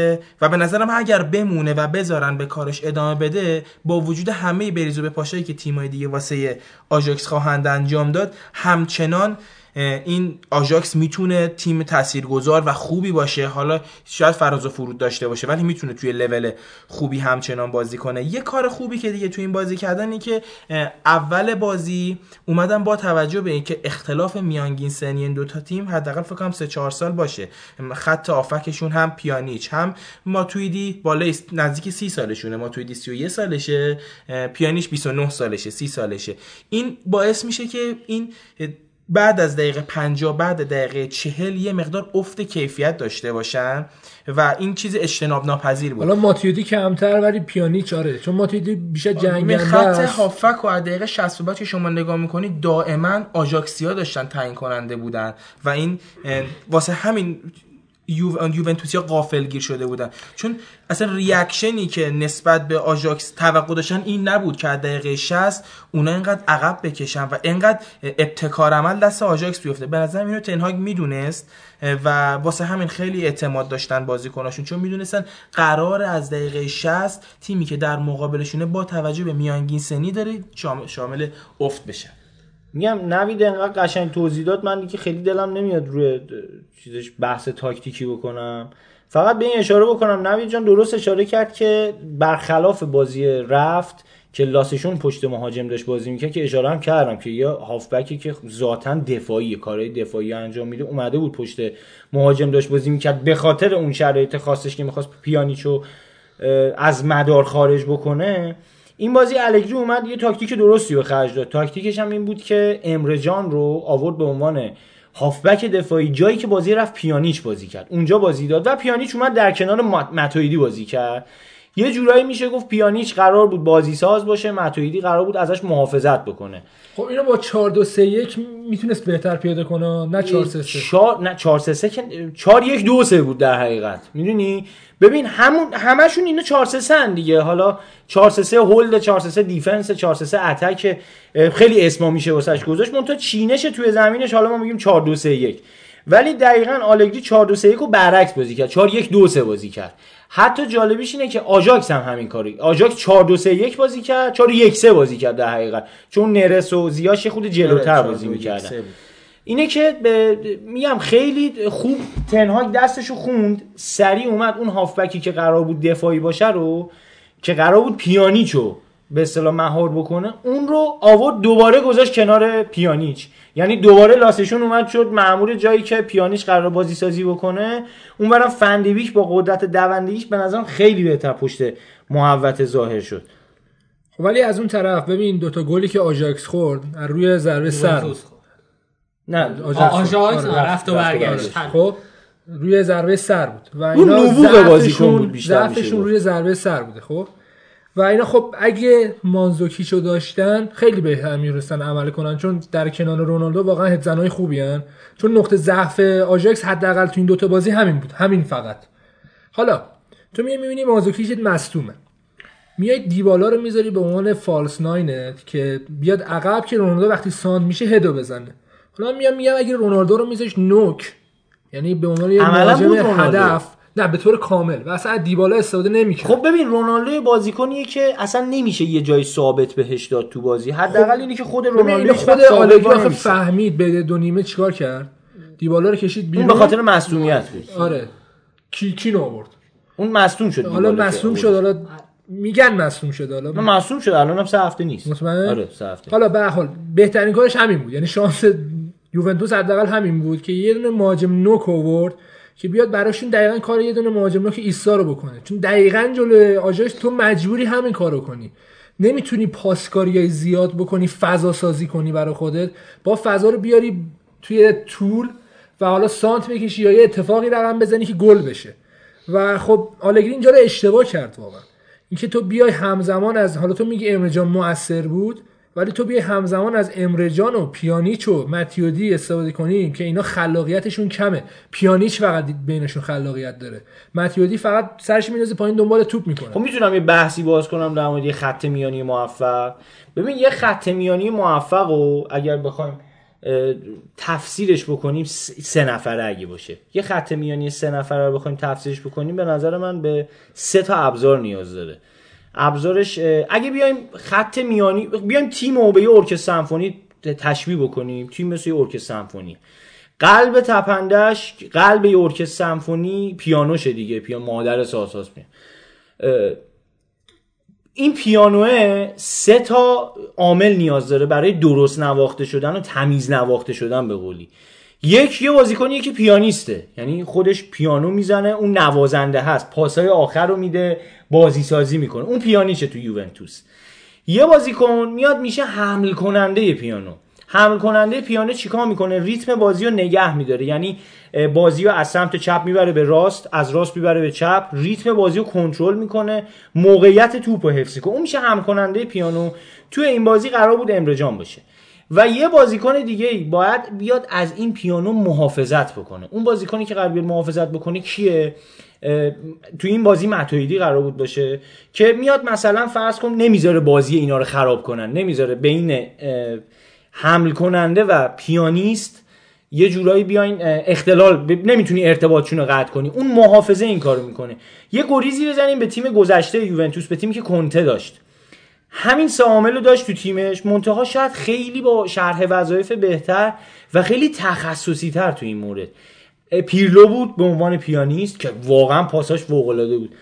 و به نظرم اگر بمونه و بذارن به کارش ادامه بده با وجود همه بریز و به پاشایی که تیمای دیگه واسه آژاکس خواهند انجام داد همچنان این آژاکس می‌تونه تیم تاثیرگذار و خوبی باشه. حالا شاید فراز و فرود داشته باشه ولی می‌تونه توی لول خوبی همچنان بازی کنه. یه کار خوبی که دیگه توی این بازی کردن اینه که اول بازی اومدن با توجه به اینکه اختلاف میانگین سنی این دوتا تیم حداقل فکر کنم 3 4 سال باشه. خط آفکشون هم پیانیچ هم ماتویدی بالای نزدیک 30 سالشونه. ماتویدی 31 سالشه پیانیچ 29 سالشه 30 سالشه. این باعث میشه که این بعد از دقیقه 50 بعد دقیقه 40 یه مقدار افت کیفیت داشته باشن و این چیز اجتناب ناپذیر بود. حالا ماتیودی کمتر ولی پیانیچ آره. چون ماتیودی بیشتر ببین جنگنده خط است. هافبک و از دقیقه 60 به بعد که شما نگاه می‌کنید دائما آژاکسیا داشتن تعیین کننده بودن. و این واسه همین یو... یوونتوسیا غافلگیر شده بودن. چون اصلا reaction ی که نسبت به آژاکس توقع داشتن این نبود که از دقیقه 60 اونا اینقدر عقب بکشن و اینقدر ابتکار عمل دست آژاکس بیفته. به نظرم اینو تن هاگ می‌دونست و واسه همین خیلی اعتماد داشتن بازیکناشون. چون می‌دونستن قرار از دقیقه 60 تیمی که در مقابلشونه با توجه به میانگین سنی داره شامل, شامل افت بشه. میگم نوید انقدر قشنگ توضیح داد من دیگه خیلی دلم نمیاد روی چیزش بحث تاکتیکی بکنم. فقط به این اشاره بکنم. نوید جان درست اشاره کرد که برخلاف بازی رفت که لاسشون پشت مهاجم داشت بازی می‌کرد که اشاره هم کردم که یا هافبکی که ذاتا دفاعی کارهای دفاعی انجام میده اومده بود پشت مهاجم داشت بازی می‌کرد. به خاطر اون شرایط خاصش که می‌خواست پیانیچو از مدار خارج بکنه این بازی الگری اومد یه تاکتیک درستی به خرج داد. تاکتیکش هم این بود که امرجان رو آورد به عنوان هافبک دفاعی جایی که بازی رفت پیانیچ بازی کرد. اونجا بازی داد و پیانیچ اومد در کنار متویدی بازی کرد. یه جورایی میشه گفت پیانیچ قرار بود بازی ساز باشه متویدی قرار بود ازش محافظت بکنه. خب اینو با 4 2 3 1 می‌تونست بهتر پیاده کنه؟ نه 4 3 3 4 نه 4 3 3 که 4 1 2 3 بود در حقیقت. می‌دونی؟ ببین همون همشون اینا 4 3 3 دیگه. حالا 4 3 3 hold 4 3 3 defense 4 3 3 attack خیلی اسما میشه واسش گذاشت. منتها چینش توی زمینش حالا ما میگیم 4 2 3 1 ولی دقیقا آلگری 4 2 3 1 رو برعکس بازی کرد. 4 1 2 3 بازی کرد. حتی جالبیش اینه که آژاکس هم همین کاری. آژاکس 4 2 3 1 بازی کرد 4 1 3 بازی کرد در حقیقت. چون نرس و زیاش خود جلوتر بازی می‌کردن اینه که میگم خیلی خوب تنهاگ دستشو خوند. سریع اومد اون هافبکی که قرار بود دفاعی باشه رو که قرار بود پیانیچو به اصطلاح مهار بکنه اون رو آورد دوباره گذاشت کنار پیانیچ. یعنی دوباره لاسشون اومد شد معمول جایی که پیانیچ قرار بازی سازی بکنه. اون برم فندویش با قدرت دوندگیش به نظرم خیلی بهتر پشت محوت ظاهر شد. خب ولی از اون طرف ببین دوتا گلی که آژاکس خورد از روی ضربه سر. نه آژاکس رفت و برگشت. خب. روی ضربه سر بود. و اینا نبوغ بازیکن بود بیشتر روی ضربه سر بوده خب. و اینا خب اگه مانزوکیچو داشتن خیلی بهتر می‌تونستن عمل کنن چون در کنار رونالدو واقعا هدزنای خوبی ان. چون نقطه ضعف آژاکس حداقل تو این دوتا بازی همین بود همین فقط. حالا تو میای می‌بینی مانزوکیچ مصدومه. میای دیبالا رو می‌ذاری به عنوان false nine ت که بیاد عقب که رونالدو وقتی سانتر میشه هدو بزنه. حالا میام میگم اگه رونالدو رو میذاش نوک یعنی به عنوان یه مهاجم هدف نه به طور کامل و اصلا دیبالا استفاده نمی‌کنه خب ببین رونالدو بازیکنیه که اصلا نمیشه یه جای ثابت بهش داد تو بازی. حداقل اینه که خود رونالدو خود آلگری فهمید به دو نیمه چیکار کرد. دیبالا رو کشید بیرون. به خاطر مصونیت بود. آره. کی کی آورد؟ اون مصدوم شد حالا مصدوم شد حالا میگن مصدوم شده حالا من معصوم شد الان هم سه هفته نیست. مطمئن؟ آره سه هفته. حالا به هر حال بهترین کارش همین بود. یعنی شانس یوونتوس حداقل همین بود که یه دونه مهاجم نوک آورد. که بیاد براشون دقیقا کار یه دونه مهاجم نوک ایسا رو بکنه. چون دقیقا جلو آژاکس تو مجبوری همین کارو کنی. نمی‌تونی پاسکاری زیاد بکنی فضا سازی کنی برای خودت. با فضا رو بیاری توی طول و حالا سانت بکشی یا یه اتفاقی رقم بزنی که گل بشه. و خب آلگری اینجا رو اشتباه کرد واقعا. اینکه تو بیای همزمان از حالا تو میگی امرجان مؤثر بود. ولی تو بیای همزمان از امرجان و پیانیچ و متیودی استفاده کنی که اینا خلاقیتشون کمه. پیانیچ فقط بینشون خلاقیت داره. متیودی فقط سرش میندازه پایین دنبال توپ می‌کنه. خب می‌تونم یه بحثی باز کنم در مورد یه خط میانی موفق. ببین یه خط میانی موفق و اگر بخوایم تفسیرش بکنیم سه نفره اگه باشه. یه خط میانی سه نفره رو بخوایم تفسیرش بکنیم به نظر من به سه تا ابزار نیاز داره. ابزارش اگه بیایم خط میانی بیایم تیم رو به یه ارکستر سمفونی تشبیه بکنیم تیم مثل یه ارکستر سمفونی. قلب تپندش قلب یه ارکستر سمفونی پیانوشه دیگه پیان مادر سازهاست اه، این پیانوه سه تا عامل نیاز داره برای درست نواخته شدن و تمیز نواخته شدن به قولی. یک یه بازیکنیه که پیانیسته. یعنی خودش پیانو می‌زنه اون نوازنده هست. پاسای آخر رو میده بازی سازی می‌کنه. اون پیانیشه تو یوونتوس. یه بازیکن میاد میشه حمل کننده پیانو. حمل کننده پیانو چیکار می‌کنه؟ ریتم بازی رو نگه میداره. یعنی بازی رو از سمت چپ می‌بره به راست از راست می‌بره به چپ. ریتم بازی رو کنترل می‌کنه. موقعیت توپ رو حفظ کنه اون میشه حمل کننده پیانو. توی این بازی قرار بود امرجان باشه. و یه بازیکن دیگه ای باید بیاد از این پیانو محافظت بکنه. اون بازیکنی که قرار بیاد محافظت بکنه کیه؟ تو این بازی متویدی قرار بود باشه که میاد مثلا فرض کن نمی‌ذاره بازی اینا رو خراب کنن نمی‌ذاره بین حمل کننده و پیانیست یه جورایی بیاین اختلال ب- نمی‌تونی ارتباطشون رو قطع کنی. اون محافظه این کارو می‌کنه. یه گریزی بزنیم به تیم گذشته یوونتوس به تیمی که کنته داشت. همین سه عامل رو داشت تو تیمش. منتها شاید خیلی با شرح وظایف بهتر و خیلی تخصصی تر تو این مورد. پیرلو بود به عنوان پیانیست که واقعا پاساش فوق بود.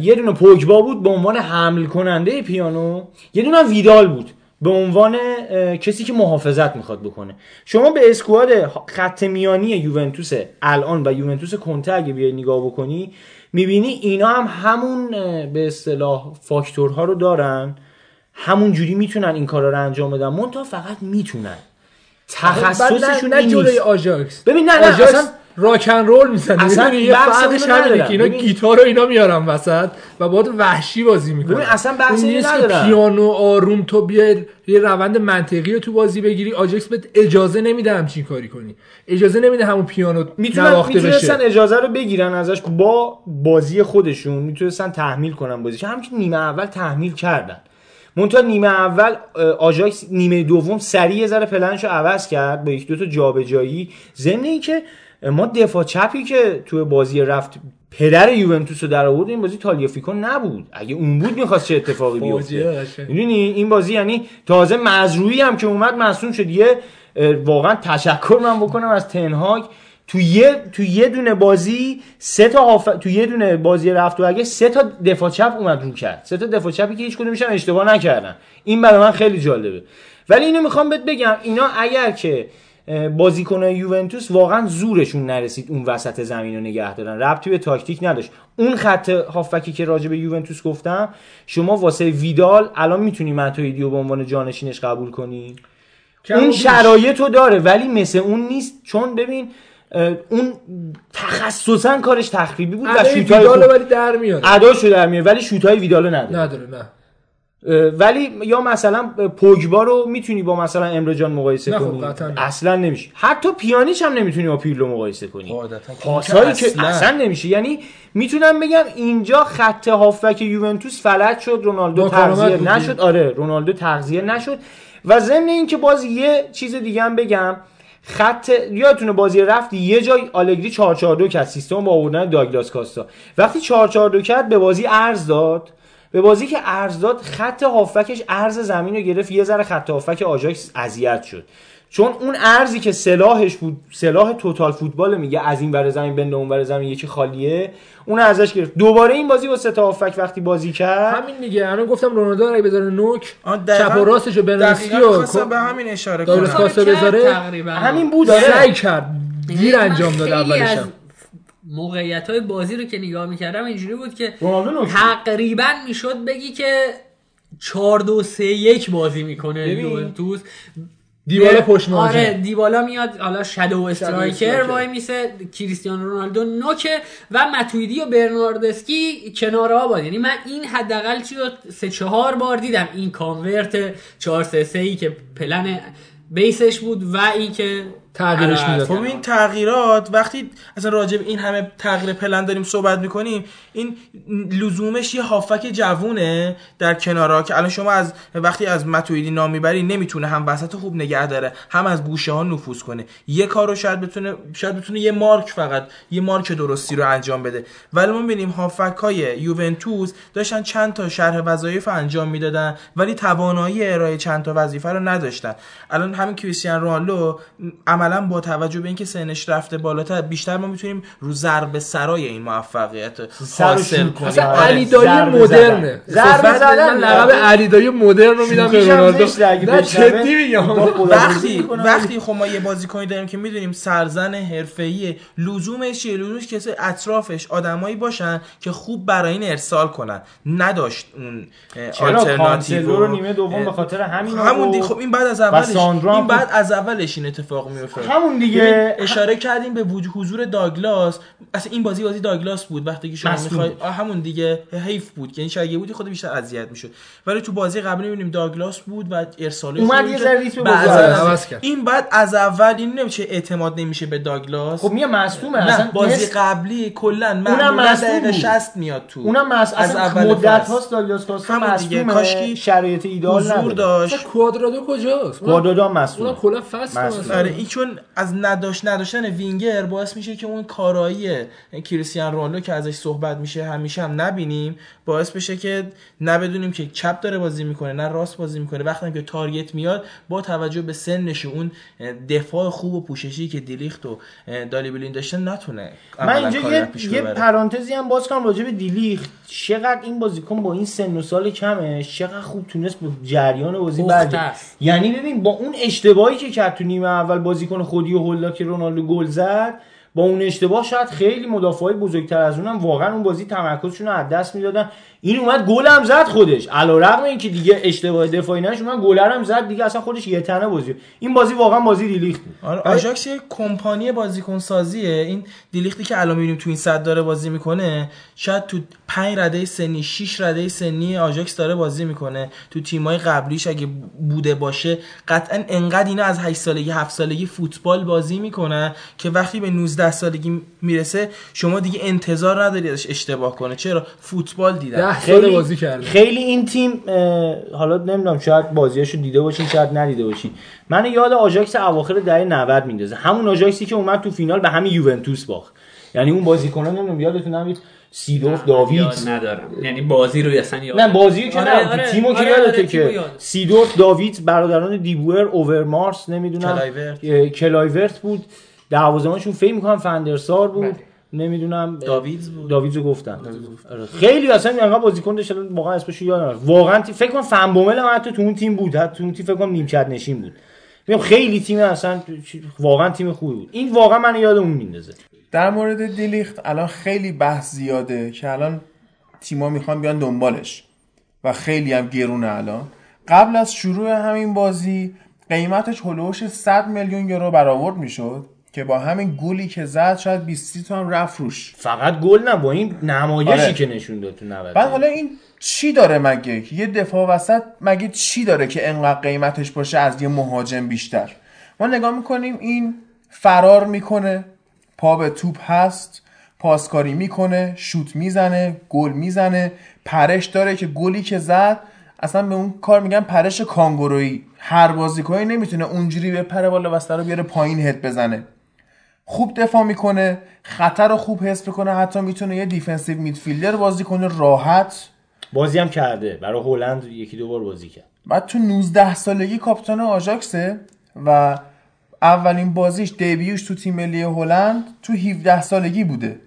یه دونه پوگبا بود به عنوان حمل کننده پیانو. یه دونه ویدال بود به عنوان کسی که محافظت می‌خواد بکنه. شما به اسکواد خط میانی یوونتوس الان و یوونتوس کنته اگه بیای نگاه بکنی می‌بینی اینا هم همون به اصطلاح فاکتورها رو دارن. همون جوری می‌تونن این کارا رو انجام بدن. منتها فقط می‌تونن. تخصصشون نه این جلوی آژاکس. ببین نه نه اصلا راکن رول می‌زنه. اصلا یه فرقش همینه ندارم. که اینا ببین- گیتار رو اینا میارن وسط و باید وحشی بازی می‌کنن. ببین اصلا بحث اون اینو نیست که. پیانو آروم تو بیای یه روند منطقی رو تو بازی بگیری آجاکس بهت اجازه نمیده همچین کاری کنی. اجازه نمیده همون پیانو نواخته بشه. اجازه رو بگیرن ازش با بازی خودشون می‌تونستن تحمیل کنن بازیش همچنین نیمه اول تحمیل کردن. منتها نیمه اول آژاکس نیمه دوم سریع یه ذره پلنشو عوض کرد با یک دو تا جابجایی. ضمن اینکه ما دفاع چپی که توی بازی رفت پدر یوونتوس رو در آورد این بازی تالیافیکو نبود. اگه اون بود می‌خواست چه اتفاقی بیفته. می‌دونی؟ این بازی یعنی تازه مزروعی هم که اومد مصوم شد. یه واقعا تشکر من بکنم از تنهاگ. تو یه تو یه دونه بازی سه تا هاف... تو یه دونه بازی رفت و اگه سه تا دفاع چپ اومد رو کرد. سه تا دفاع چپی که هیچ کدومش هم اشتباه نکردن. این برای من خیلی جالبه. ولی اینو می‌خوام بهت بگم اینا اگر که اه، بازیکنای یوونتوس واقعا زورشون نرسید اون وسط زمین رو نگه دارن. ربطی به تاکتیک نداشت. اون خط هافکی که راجع به یوونتوس گفتم شما واسه ویدال الان می‌تونی متویدی رو به عنوان جانشینش قبول کنی؟ اون بیش. شرایط رو داره ولی مثل اون نیست. چون ببین اون تخصصا کارش تخریبی بود و شوتای ولی در میاره اداشو در میاره ولی شوتای ویدالو نداره. نداره نه. ولی یا مثلا پوگبا رو می‌تونی با مثلا امرجان مقایسه خب، کنی. اصلا نمیشه. حتی پیانیچ هم نمی‌تونی با پیرلو مقایسه کنی. قاعدتا که پاسایی که اصلا. اصلا نمیشه. یعنی می‌تونم بگم اینجا خط هافبک یوونتوس فلج شد رونالدو تغذیه. نشد. آره رونالدو تغذیه نشد. و ضمن اینکه باز یه چیز دیگه هم بگم. خط یادتونه بازی رفت یه جای آلگری 442 کرد سیستم با آوردن داگلاس کاستا. وقتی 442 کرد به بازی ارز داد. به بازی که ارز داد خط هافکش ارز زمین رو گرفت یه ذره خط هافک آژاکس اذیت شد. چون اون ارزی که سلاحش بود سلاح توتال فوتبال میگه از این ور زمین بند اون ور زمین یکی خالیه. اون ازش گرفت. دوباره این بازی با سه تا هافک وقتی بازی کرد. همین دیگه. الان گفتم رونالدو اگه بذاره نوک چپ و راستش رو برنسکی دقیقاً و خواستم به همین اشاره کنم. کرد بذاره. تقریبا. همین بود. سعی کرد. دیر انجام داد اولش. موقعیت های بازی رو که نگاه می‌کردم اینجوری بود که تقریبا می‌شد بگی که 4 2 3 1 بازی می‌کنه. یوونتوس دیبالا پشت مهاجم. آره دیبالا میاد حالا شادو استرایکر استرایکر. وای میسه کریستیانو رونالدو نوکه و متویدی و برناردسکی کنار آباد یعنی من این حداقل چی رو سه چهار بار دیدم این کانورت 4 3 3 ای که پلن بیسش بود و این که تغییرش آره، می‌داد. خب این تغییرات وقتی اصلا راجع این همه تغییر پلن داریم صحبت می‌کنیم این لزومش یه هافک جوونه در کنارها که الان شما از وقتی از متویدی نام می‌بری نمی‌تونه هم وسط خوب نگه داره هم از گوشه ها نفوذ کنه. یه کارو شاید بتونه شاید بتونه یه مارک فقط یه مارک درستی رو انجام بده. ولی ما می‌بینیم هافک های یوونتوس داشتن چند تا شرح وظایف انجام می‌دادن ولی توانایی ارائه چند تا وظیفه رو نداشتن. الان همین کریستیان رونالدو عملا با توجه به اینکه سنش رفته بالاتر بیشتر ما می‌تونیم رو ضربه سرای این موفقیت حاصل کنیم اصلا آره. علی دایی مدرنه بعد زدن. من لقب علی دایی مدرن رو میدم به رونالدو نه. جدی میگم خدا بازی وقتی. وقتی خب ما یه بازیکنی داریم که می‌دونیم سرزن حرفه‌ای لزومش چیه لزومش کسی اطرافش آدمایی باشن که خوب برای این ارسال کنن نداشت اون آلترناتیو رو نیمه دوم به خاطر همین همون. خب این بعد از اولش این بعد خب- از اولش این اتفاق میفته همون دیگه. اشاره کردیم به وجود حضور داگلاس. اصلا این بازی بازی داگلاس بود وقتی که شما می‌خوای. همون دیگه. حیف بود. یعنی شاید یه بودی خود بیشتر اذیت می‌شد. ولی تو بازی قبلی می‌بینیم داگلاس بود و ارسال اومد یه ذره ریتم عوض کرد. این بعد از اول این نمیشه اعتماد نمیشه به داگلاس. خب میگه مصدومه نه اصلا بازی قبلی کلا اونم معمولا مصدوم دقیقه بود. 60 میاد تو. اونم مس... از اول مدت. هاست داگلاس کاستا همون دیگه، مصدومه کاشکی شرایط ایدال حضور نداره. داشت. کوادرادو کجاست؟ کوادرادو هم اونم کلا فصل. آره این چون از نداشت نداشتن وینگر باعث میشه که اون کارایی کریستیان رونالدو که ازش صحبت میشه همیشه هم نبینیم باعث بشه که نبدونیم که چپ داره بازی می‌کنه نه راست بازی می‌کنه وقتی که تارگت میاد با توجه به سنش اون دفاع خوب و پوششی که دیلیخت و دالی بلین داشتن نتونه من اینجا یه, یه. پرانتزی هم باز کنم راجع به دیلیخت چقدر این بازیکن با این سن و سال کمه چقدر خوب تونست با جریان بازی برگرده است. یعنی ببین با اون اشتباهی که کرد تو نیمه اول بازیکن خودی و هولا که رونالدو گل زد با اون اشتباه شاید خیلی مدافعای بزرگتر از اونم واقعا اون بازی تمرکزشون رو از دست می‌دادن. این اومد گل هم زد خودش. علیرغم اینکه دیگه اشتباه دفاعی نش اومد گل هم زد دیگه اصلا خودش یه تنه بازی این بازی واقعا بازی دیلیخت. بود آره. آژاکس یه کمپانی بازیکن سازیه این دیلیختی که الان می‌بینیم تو این صد داره بازی می‌کنه شاید تو 5 رده سنی 6 رده سنی آژاکس داره بازی می‌کنه. تو تیمای قبلیش اگه بوده باشه قطعا انقدر اینا از 8 سالگی 7 سالگی فوتبال بازی می‌کنن که وقتی به 19 سالگی می‌رسه شما دیگه انتظار نداری ازش اشتباه کنه. چرا؟ فوتبال دیدن. ده سال بازی کرده. خیلی این تیم حالا نمی‌دونم شاید بازیاشو دیده باشین شاید ندیده باشین. من یاد آژاکس اواخر دهه 90 میندازه. همون آژاکسی که اومد تو فینال به همین یوونتوس باخت. یعنی اون بازیکن‌ها نمی‌دونم یادتون میاد سیدورف داوید. یاد ندارم. یعنی بازی رو اصلا یاد نه بازی که آره، نه آره، تیمو که آره، یادته آره، که یاد. سیدورف داوید برادران دیبوئر اوورمارس نمی‌دونم کلایورت بود. دروازه‌بانشون فکر می‌کنم فن در سار بود. بله. نمی‌دونم داویدز بود. داویدزو گفتم آره. خیلی اصلا انقدر بازیکن داشت واقعا اسمش یادم رفت. واقعا تی- فکر کنم فنبومل هم حتی تو اون تیم بود. حتی تو اون تیم فکر کنم نیمکت نشین بود. میگم خیلی تیم اصلا واقعا تیم خوبی بود. این واقعا من یاد اون میندازه. در مورد دیلیخت الان خیلی بحث زیاده که الان تیما می‌خوان بیان دنبالش و خیلی هم گرونه الان. قبل از شروع همین بازی قیمتش هلوش 100 میلیون یورو برآورد می‌شد. که با همین گلی که زد شاید 20 تا هم رفت روش. فقط گل نه با این نمایشی آره. که نشون داد تو 90 بعد حالا این چی داره مگه؟ یه دفاع وسط مگه چی داره که انقدر قیمتش باشه از یه مهاجم بیشتر؟ ما نگاه می‌کنیم این فرار می‌کنه پا به توپ هست پاسکاری می‌کنه شوت می‌زنه گل می‌زنه پرش داره که گلی که زد اصلا به اون کار میگن پرش کانگورویی. هر بازیکنی نمی‌تونه اونجوری بپره بالا وسط رو بیاره پایین هد بزنه. خوب دفاع می‌کنه خطر رو خوب حس می‌کنه حتی می‌تونه یه defensive midfielder بازی کنه راحت. بازی هم کرده برای هلند یکی دو بار بازی کرد. بعد تو 19 سالگی کاپیتان آژاکسه و اولین بازیش debut ش تو تیم ملی هلند تو 17 سالگی بوده.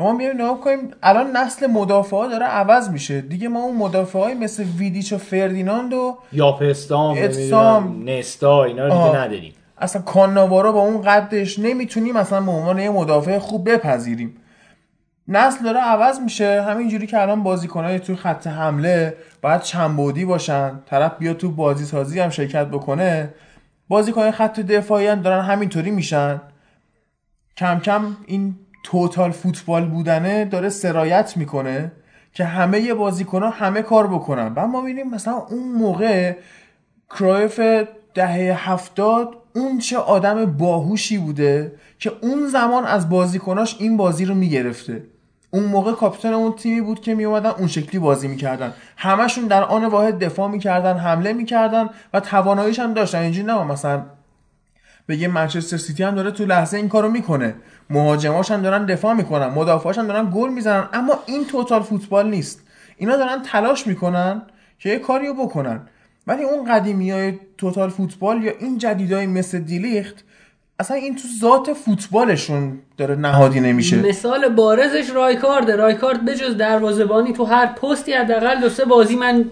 ما میایم نگاه کنیم الان نسل مدافع ها داره عوض میشه. دیگه ما اون مدافع های مثل ویدیچ و فردیناند و یاپ استام استام. نستا اینا رو دیگه. نداریم. اصلا کاناوارا با اون قدش نمی‌تونیم اصلا به عنوان یه مدافع خوب بپذیریم. نسل داره عوض میشه. همینجوری که الان بازیکنای تو خط حمله باید چنبودی باشن. طرف بیاد تو بازی سازی هم شرکت بکنه. بازیکنای خط دفاعی هم دارن همینطوری میشن. کم کم این توتال فوتبال بودنه داره سرایت می‌کنه که همه بازیکن ها همه کار بکنن. و ما می‌بینیم مثلا اون موقع کرایف دهه هفتاد اون چه آدم باهوشی بوده که اون زمان از بازیکناش این بازی رو می‌گرفته. اون موقع کاپیتان اون تیمی بود که میومدن اون شکلی بازی می‌کردن. همشون در آن واحد دفاع می‌کردن حمله می‌کردن و تواناییش هم داشتن. اینجوری نه مثلا بگه منچستر سیتی هم داره تو لحظه این کارو می‌کنه. مهاجماش هم دارن دفاع می‌کنن. مدافعاش هم دارن گل می‌زنن. اما این توتال فوتبال نیست. اینا دارن تلاش می‌کنن که یه کاریو بکنن. ولی اون قدیمی های توتال فوتبال یا این جدیدای مثل دیلیخت اصلا این تو ذات فوتبالشون داره نهادی نمیشه. مثال بارزش رایکارد رایکارد بجز دروازه‌بانی تو هر پستی حداقل دو سه بازی من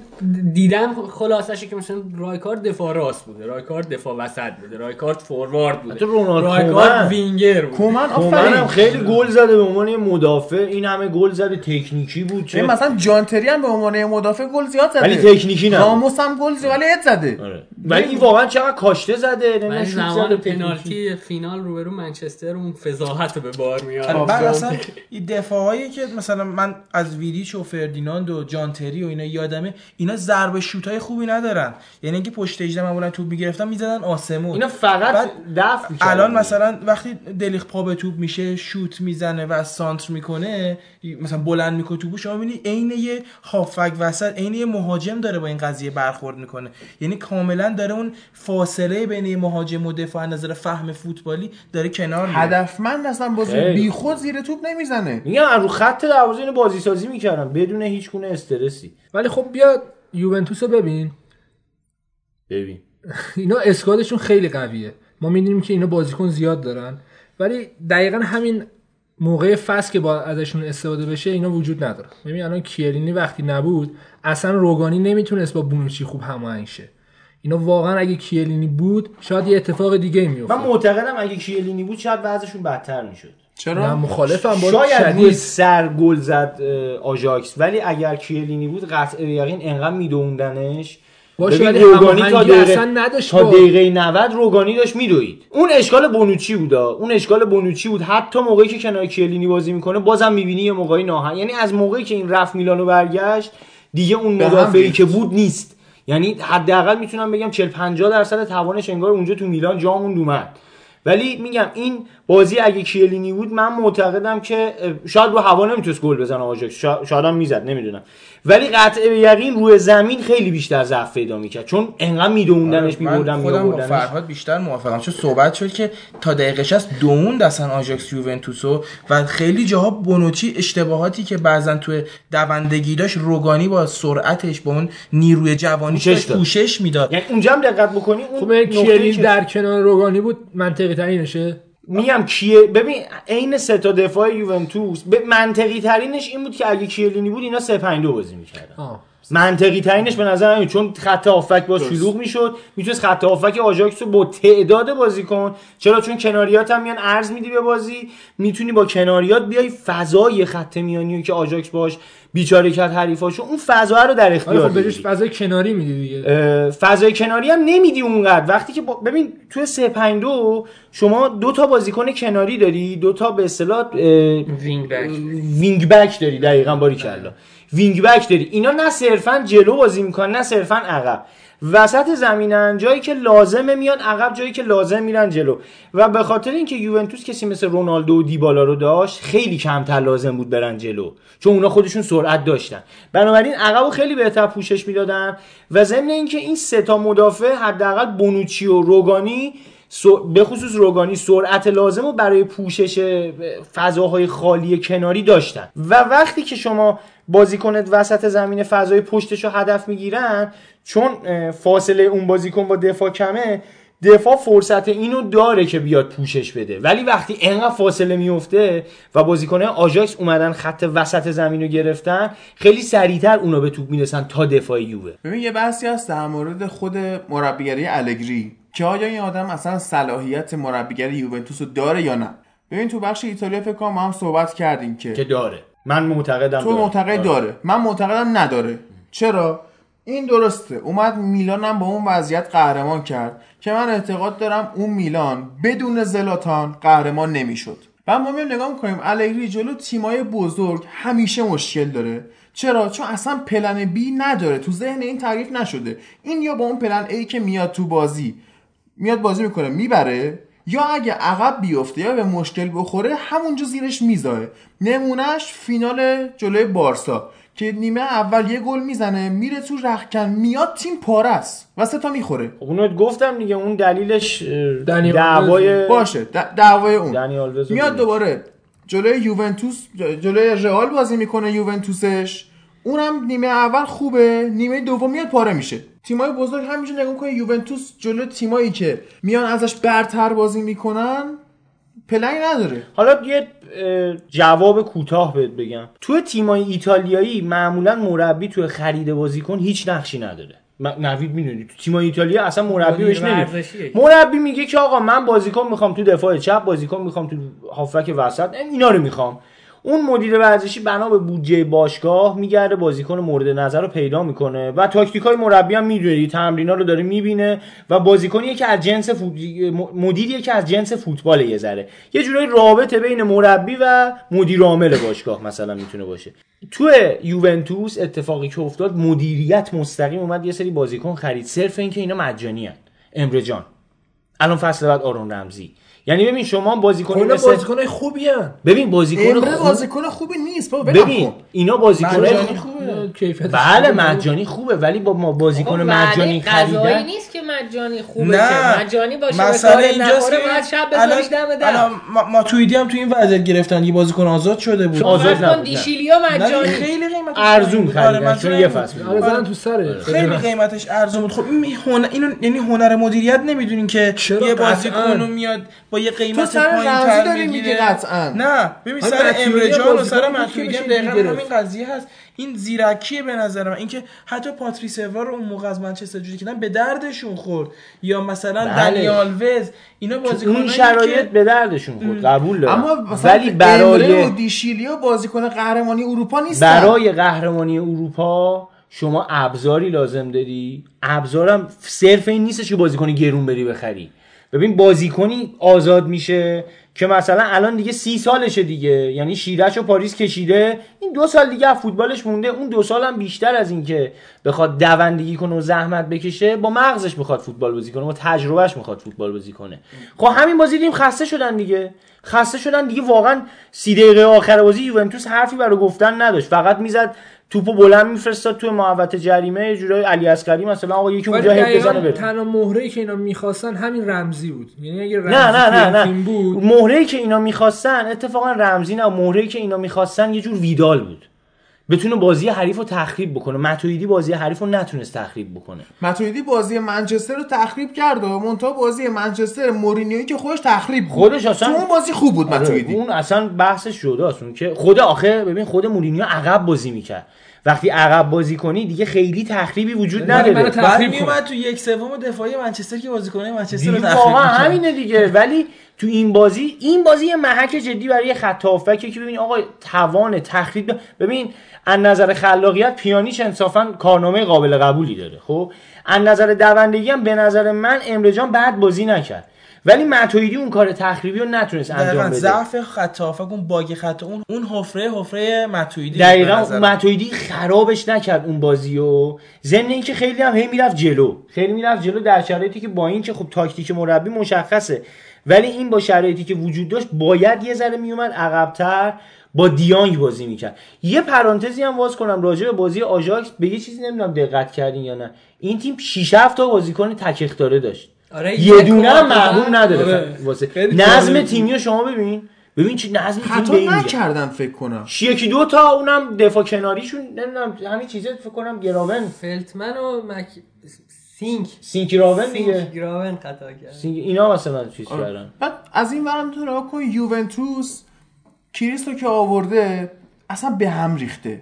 دیدم. خلاصش که مثلا رایکارد دفاع راست بوده. رایکارد دفاع وسط بوده. رایکارد فوروارد بوده. حتی رونالد رایکارد کومن. وینگر بوده. کومن کومن آفرین. هم خیلی گل زده به عنوان مدافع. این همه گل زده. تکنیکی بود چه مثلا جانتری هم به عنوان مدافع گل زیاد زده. ولی تکنیکی نبود. راموس هم گل زیاد ولی زده. آره. ولی این واقعا چقدر کاشته زده. زمان. پنالتی فینال روبرو منچستر اون فضاحت رو به بار میاد. آره، بعد اصلا این دفاعایی که مثلا من از ویدیچ و فردیناند و جانتری و اینا یادمه اینا ضربه شوت های خوبی ندارن. یعنی اینکه پشت اجده معمولا توپ می‌گرفتن می‌زدن آسمون. اینا فقط دفع. الان مثلا وقتی دلیخ پا به توپ میشه شوت می‌زنه و سانتر می‌کنه مثلا بلند می‌کنه توپو شما می‌بینی عین یه هافک وسط عین یه مهاجم داره با این قضیه برخورد می‌کنه. یعنی کاملا داره اون فاصله بین مهاجم و دفاع از نظر فهم فوتبالی داره کنار. هدفمند اصلا بازی. بیخود زیر توپ نمی‌زنه. میگم رو خط دروازه اینو بازی سازی می‌کردن بدون هیچ گونه استرسی. ولی خب بیا یوونتوس رو ببین. ببین. اینا اسکوادشون خیلی قویه. ما می‌دونیم که اینا بازیکن زیاد دارن. ولی دقیقا همین موقع فصل که با ازشون استفاده بشه اینا وجود نداره. ببین الان کیرینی وقتی نبود اصلا روگانی نمی‌تونست با بونوچی خوب هماهنگ شه. اینا واقعا اگه کیلینی بود شاید یه اتفاق دیگه من میافتاد. معتقدم اگه کیلینی بود شاید وضعشون بدتر می‌شد. من چرا مخالفم با شاید روی شدید سر گل زد آژاکس. ولی اگر کیلینی بود قطع به یقین انقدر میدوندنش. باشه ولی روگانی تا دقیقه اصلا نداشت تا دقیقه 90 روگانی داشت میدوید. اون اشکال بونوچی بود آه. اون اشکال بونوچی بود. حتی موقعی که کنار کیلینی بازی می‌کنه بازم می‌بینی یه موقعی ناهن. یعنی از موقعی که این رفت میلانو برگشت دیگه اون مدافعی. که بود نیست. یعنی حداقل می‌تونم بگم 40 50 درصد توانش انگار اونجا تو میلان جامون اومد. ولی میگم این بازی اگه کیلینی بود من معتقدم که شاید رو هوا نمی‌تونست گل بزنه آژاکس شا- شاید هم می‌زد نمی‌دونم. ولی قطع به یقین روی زمین خیلی بیشتر ضعف پیدا می‌کرد. چون انقدر میدوندنش من میبردن خودم با فرهاد بیشتر موافقم. چون صحبت شد که تا دقیقه 60 دووند اصلا آژاکس یوونتوسو و خیلی جاها بونوچی اشتباهاتی که بعضا توی دوندگی داشت روگانی با سرعتش با اون نیروی جوانیش پوشش داشت داد. پوشش می‌داد. یعنی اونجا هم دقت بکنی اون خب در کنار روگانی بود منطقی ترینشه؟ میگم کیه؟ ببین عین سه تا دفاع یوونتوس به منطقی ترینش این بود که اگه کیلینی بود اینا 3 5 2 بازی می‌کردن. آه. منطقی ترینش به نظر من چون خط هافک باز شلوغ می‌شد می‌تونست خط هافک آژاکس رو با تعداد بازیکن چرا؟ چون کناریات هم میان عرض میدی به بازی. می‌تونی با کناریات بیای فضای خط میانی که آژاکس باش بیچاره کرد حریفاشو اون فضا رو در آره اختیار خب بهش بگیری. فضای کناری میدی دیگه. فضای کناری هم نمیدی اونقدر. وقتی که با... ببین توی 352 شما دو تا بازیکن کناری داری دو تا به اصطلاح اه، wing back. wing back داری دقیقا باریکلا wing back داری. اینا نه صرفا جلو بازی می‌کنن نه صرفا عقب. وسط زمینن جایی که لازمه میان عقب جایی که لازم میرن جلو. و به خاطر اینکه یوونتوس کسی مثل رونالدو و دیبالا رو داشت خیلی کمتر لازم بود برن جلو. چون اونا خودشون سرعت داشتن. بنابراین عقب رو خیلی بهتر پوشش می‌دادن. و ضمن اینکه این سه تا مدافع حداقل بونوچی و روگانی به خصوص روگانی سرعت لازم رو برای پوشش فضاهای خالی کناری داشتن. و وقتی که شما بازیکنت وسط زمین فضای پشتش رو هدف می‌گیرن چون فاصله اون بازیکن با دفاع کمه دفاع فرصت اینو داره که بیاد پوشش بده. ولی وقتی انقدر فاصله میفته و بازیکنه آژاکس اومدن خط وسط زمین رو گرفتن خیلی سریعتر اونا به توپ می‌رسن تا دفاع یووه. ببین یه بحثی هست در مورد خود مربیگری الگری. که آیا این آدم اصلا صلاحیت مربیگری یوونتوس رو داره یا نه؟ ببین تو بخش ایتالیا فکر کنم ما هم صحبت کردیم که که داره. من معتقدم تو داره. معتقد آره. داره. من معتقدم نداره. چرا؟ این درسته. اومد میلان هم با اون وضعیت قهرمان کرد که من اعتقاد دارم اون میلان بدون زلاتان قهرمان نمی‌شد. و ما میایم نگاه می‌کنیم. الگری جلو تیمای بزرگ همیشه مشکل داره. چرا؟ چون اصلا پلن بی نداره. تو ذهن این تعریف نشده. این یا با اون پلن ای که میاد تو بازی. میاد بازی می‌کنه می‌بره. یا اگه عقب بیفته یا به مشکل بخوره همونجا زیرش میزاه نمونهش فینال جلوی بارسا که نیمه اول یه گل می‌زنه میره تو رخکن میاد تیم پاره است و سه تا می‌خوره. اونو گفتم دیگه اون دلیلش دعوای باشه. دعوای اون. میاد. دوباره جلوی یوونتوس جلوی رئال بازی می‌کنه یوونتوسش. اونم نیمه اول خوبه نیمه دوم میاد پاره میشه. تیمای بزرگ همینجا نگاه کنه یوونتوس جلو تیمایی که میان ازش برتر بازی می‌کنن پلنی نداره. حالا یه جواب کوتاه بهت بگم. توی تیمای ایتالیایی معمولا مربی توی خرید بازیکن هیچ نقشی نداره. نوید می‌دونی تو تیمای ایتالیا اصلا مربی بهش. مربی میگه که آقا من بازیکن می‌خوام تو دفاع چپ بازیکن می‌خوام تو هافک وسط اینا رو می‌خوام. اون مدیر ورزشی بنا به بودجه باشگاه میگرده بازیکن مورد نظر رو پیدا می‌کنه و تاکتیک های مربی هم می‌دونه تمرینا رو داره می‌بینه و بازیکنیه که از جنس فوت... مدیریه که از جنس فوتبال یه ذره. یه جورایی رابطه بین مربی و مدیر عامل باشگاه مثلا می‌تونه باشه. تو یوونتوس اتفاقی که افتاد مدیریت مستقیم اومد یه سری بازیکن خرید. صرف اینکه اینا مجانی ان امره جان الان فصل بعد آرون رمزی. یعنی ببین شما بازیکن مثل بازیکنای خوبی ان ببین بازیکن خوب بازیکن خوبی نیست بابا ببین. اینا بازیکن مجانی خوبه کیفیت بله مجانی خوبه ولی با ما بازیکن مجانی خریدن نیست که مجانی خوبه نه که مجانی باشه کار اینجاست که باید شب بذاریش دم در الان ما, ما تویدی هم تو این وضعیت گرفتن یه بازیکن آزاد شده بود آزاد نبود، نه. دیشیلیا مجانی خیلی قیمتش ارزون. آره، خریدن منظورم چون یه. فصل آره زدن تو سره خیلی قیمتش ارزون بود خب اینو یعنی هنر مدیریت نمی‌دونین که؟ یه قطعاً. بازیکن رو میاد با یه تو قیمت سر پایین رمزی تر داری می‌گیره. میگی قطعا. نه ببین سر متیوری امره هم جان و بازیکن سر که هم دقیقا. همین قضیه هست. این زیرکیه به نظر من اینکه حتی پاتریس اوا رو اون موقع از منچستر جوری کردن به دردشون خورد. یا مثلا بله. دنی آلوز اینا تو بازیکنایی اون که شرایط به دردشون خورد قبول دارم. اما مثلا ولی امره برای و دیشیلیا بازیکن قهرمانی اروپا نیستن. برای قهرمانی اروپا شما ابزاری لازم داری. ابزارم صرف این نیستش که بازیکنی گرون بری بخری. ببین بازیکنی آزاد میشه که مثلا الان دیگه سی سالشه دیگه. یعنی شیرش و پاریس کشیده. این دو سال دیگه از فوتبالش مونده. اون دو سال هم بیشتر از این که بخواد دوندگی کنه و زحمت بکشه با مغزش می‌خواد فوتبال بازی کنه با تجربهش می‌خواد فوتبال بازی کنه. خب همین بازی دیدیم خسته شدن دیگه. خسته شدن دیگه. واقعا سی دقیقه آخر بازی یوونتوس حرفی برای گفتن نداشت. فقط می‌زد توپو بلند میفرستاد توی محوطه جریمه یه جورای علی اصغری مثلا آقا یکی اونجا هد بزنه بره. تنها مهره که اینا می‌خواستن همین رمزی بود. یعنی اگه رمزی نه نه نه این نه. بود مهره که اینا می‌خواستن اتفاقا رمزی نه مهره که اینا می‌خواستن یه جور ویدال بود. بتونه بازی حریف رو تخریب بکنه. متویدی بازی حریف رو نتونست تخریب بکنه. متویدی بازی منچستر رو تخریب کرد و منتها بازی منچستر مورینیوی که خودش تخریب بود. خودش اصلا- تو اون بازی خوب بود آره، متویدی. اون اصلا بحثش جداست اون که خود آخه ببین خود مورینیو عقب بازی می‌کرد. وقتی عقب بازی کنی دیگه خیلی تخریبی وجود منو نداره. بعد تخریب میومد تو یک سوم دفاعی منچستر که بازیکنای منچستر رو دیگه تخریب واقعا. همینه دیگه. ولی تو این بازی این بازی یه محک جدی برای خط هافبکه که ببین آقا توان تخریب. ببین از نظر خلاقیت پیانیش انصافا کارنامه قابل قبولی داره. خب از نظر دوندگی هم به نظر من امره جان بعد بازی نکرد. ولی متویدی اون کار تخریبی رو نتونست انجام بده. ضعف خط اون باگ خط اون اون حفره حفره متویدی دقیقا. متویدی خرابش نکرد اون بازی و ضمن اینکه خیلی هم هی می‌رفت جلو. خیلی می‌رفت جلو در شرایطی که با این که خب تاکتیک مربی مشخصه. ولی این با شرایطی که وجود داشت باید یه ذره میومد عقبتر با دیانگ بازی می‌کرد. یه پرانتزی هم واز کنم راجع به بازی آژاکس. به یه چیزی نمی‌دونم دقت کردین یا نه. این تیم 6 7 تا بازیکن تک اختاره داشت. آره یه دونه هم دادن. نداره. آره. واسه نظم تیمی رو شما ببین. ببین چی نظم میگه. نکردن فکر کنم. یکی دو تا اونم دفاع کناریشون نمی‌دونم همین چیزا فکر کنم گراون. فلتمن و مک سینک. سینکی راون دیگه. سینک گراون خطا کرد سینک اینا مثلا چیز کردن. بعد از این ورم تو نگاه کن یوونتوس کریستو که آورده اصلا به هم ریخته.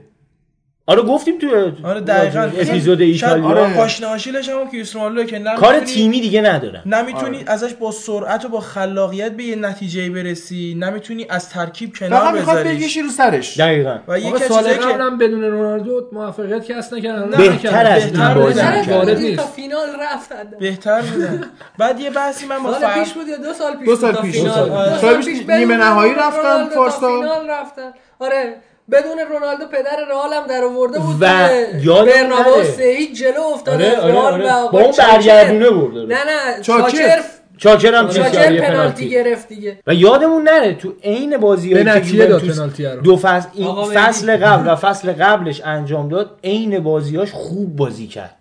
آره گفتیم تو آره دقیقاً. اپیزود شاید ایتالیا آره. پاشنه آشیلش هم کریستیانو که نه کار تیمی دیگه ندارن. نمی‌تونی ازش با سرعت و با خلاقیت به یه نتیجه برسی نمی‌تونی از ترکیب کنار فقط می‌خواد بذاریش. بکشی رو سرش. دقیقا. و سال چیزایی که هم بدون رونالدو موفقیت کسب نکردن نه، بهتر از این بهتر بازی. تا نیست فینال رفت حداقل. بهتر بودن بعد یه بحثی من با سال. پیش بود یا دو سال پیش دو سال بود تا پیش. نیمه نهایی رفتن. فینال رفتن. آره. بدون رونالدو پدر رئال هم در آورده بود و. یادم برنابو نره. سه هیچ جلو افتاده آره آره آره با اون. برگردونه برد آره. نه نه چاکر. چاکر هم چاکر پنالتی پنالتی گرفت دیگه و یادمون نره تو عین بازی به نتیجه داد پنالتی رو. دو فصل این فصل قبل و فصل قبلش انجام داد عین بازیاش خوب بازی کرد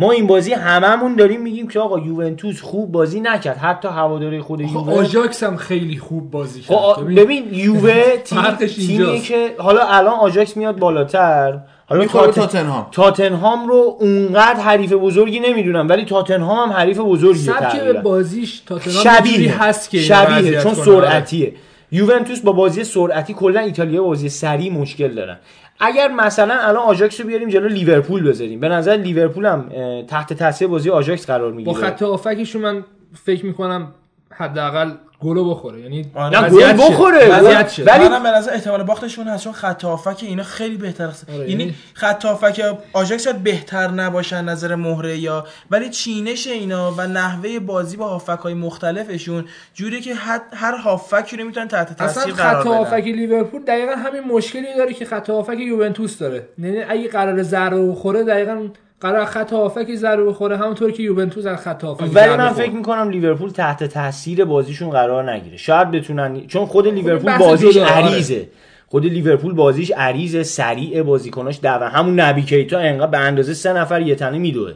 ما این بازی هممون داریم میگیم که آقا یوونتوس خوب بازی نکرد حتی هواداری خود یووه آژاکس هم خیلی خوب بازی کرد خب ببین یووه تیم فرقش تیمیه اینجاست. که حالا الان آژاکس میاد بالاتر حالا تاتنهام. تاتنهام رو اونقدر حریف بزرگی نمی‌دونم ولی تاتنهام هم حریف بزرگیه سبک تقریبا. بازیش تاتنهام شبیه هست که شبیه چون کنه. سرعتیه یوونتوس با بازی سرعتی کلا ایتالیا بازی سریع مشکل دارن اگر مثلا الان آژاکس رو بیاریم جلو لیورپول بذاریم. به نظر لیورپول هم تحت تاثیر بازی آژاکس قرار با می‌گیره خط هافکشون من فکر می‌کنم حداقل گلو بخوره یعنی آره. نه گل. بخوره شه. ولی منم به نظر احتمال باختشون هست چون خط هافک اینا خیلی بهتر است آره، یعنی یعنی- خط هافک آژاکس شاید بهتر نباشن نظر مهره یا ولی چینش اینا و نحوه بازی با هافک های مختلفشون جوری که هر هافکی رو می‌تونن تحت اصلا تاثیر خط قرار هافک بدن لیورپول دقیقا همین مشکلی داره که خط هافک یوونتوس داره یعنی اگه قرار ضربه بخوره دقیقا قرار خط هافک ضربه بخوره. همونطور که یوونتوس از خط هافک ولی من. فکر می‌کنم لیورپول تحت تاثیر بازیشون قرار نگیره. شاید بتونن چون خود لیورپول بحث بازیش آره. عریضه. خود لیورپول بازیش عریضه سریع بازیکناش دو همون نبی کیتا انقدر به اندازه سه نفر یه تنه میدوه.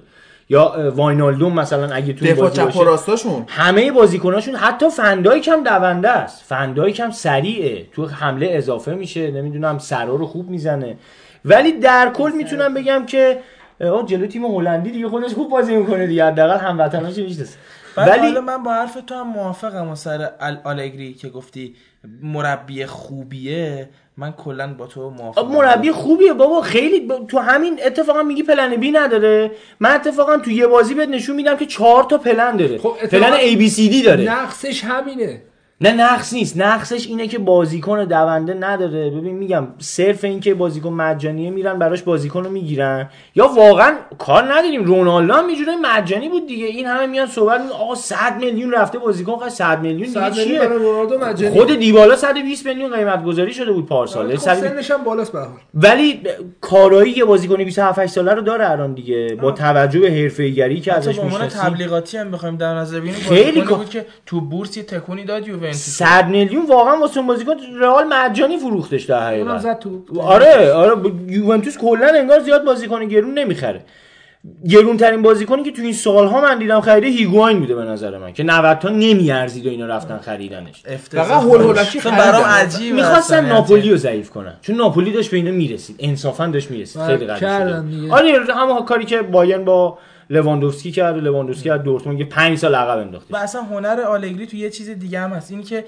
یا واینالدوم مثلا اگه تو دفاع بازی چپ راستاشون؟ همه بازیکناشون حتی فندایک هم دونده است. فندایک هم سریعه. تو حمله اضافه میشه. نمی‌دونم سرا رو خوب می‌زنه. ولی در کل می‌تونم بگم که آه، جلو تیم هلندی دیگه خودش خوب بازی می‌کنه دیگه حداقل هموطناش می‌شناسه ولی حالا من با حرف تو هم موافقم و سر ال آلگری که گفتی مربی خوبیه من کلا با تو موافقم. مربی خوبیه بابا خیلی ب- تو همین اتفاقا میگی پلن بی نداره. من اتفاقا تو یه بازی بهت نشون میدم که چهار تا پلن داره. خب پلن ای بی سی دی داره. نقصش همینه. نه نقص نیست. نقصش اینه که بازیکن دونده نداره. ببین میگم صرف این که بازیکن مجانیه میرن براش بازیکن رو می‌گیرن. یا واقعا کار نداریم. رونالدو هم یه مجانی بود دیگه. این همه میان صحبت میگن آقا 100 میلیون رفته بازیکن خواهد 100 میلیون دیگه چیه؟ مجانی. خود دیبالا 120 میلیون قیمت گذاری شده بود پارسال. خب صد- سنش هم بالاست به هر حال. ولی کارایی یه بازیکن 27 8 ساله رو داره الان دیگه. با توجه به حرفه‌ایگری که حتی ازش می‌شناسیم. تبلیغاتی هم بخوایم در نظر بگیریم خیلی بود که تو بورس یه تکونی داد 100 میلیون واقعا واسه اون بازیکن رئال مجانی فروختش در اونم حقیقت زد تو. آره آره یوونتوس کلا انگار زیاد بازیکن گرون نمی‌خره. گرون ترین بازیکنی که تو این سالها من دیدم خریده هیگواین بوده به نظر من که 90 تا نمیارزید و اینا رفتن خریدنش. فقط هول هولکی. برام عجیبه می‌خواستن اصلا ناپولی رو ضعیف کنن. چون ناپولی داشت به اینا می‌رسید. انصافا داشت می‌رسید. خیلی. دیگه. آره همون کاری که بایرن با لواندوفسکی کرد و لواندوفسکی از دورتموند یه 5 سال عقب انداخت و اصلا هنر آلگری تو یه چیز دیگه هم هست. اینی که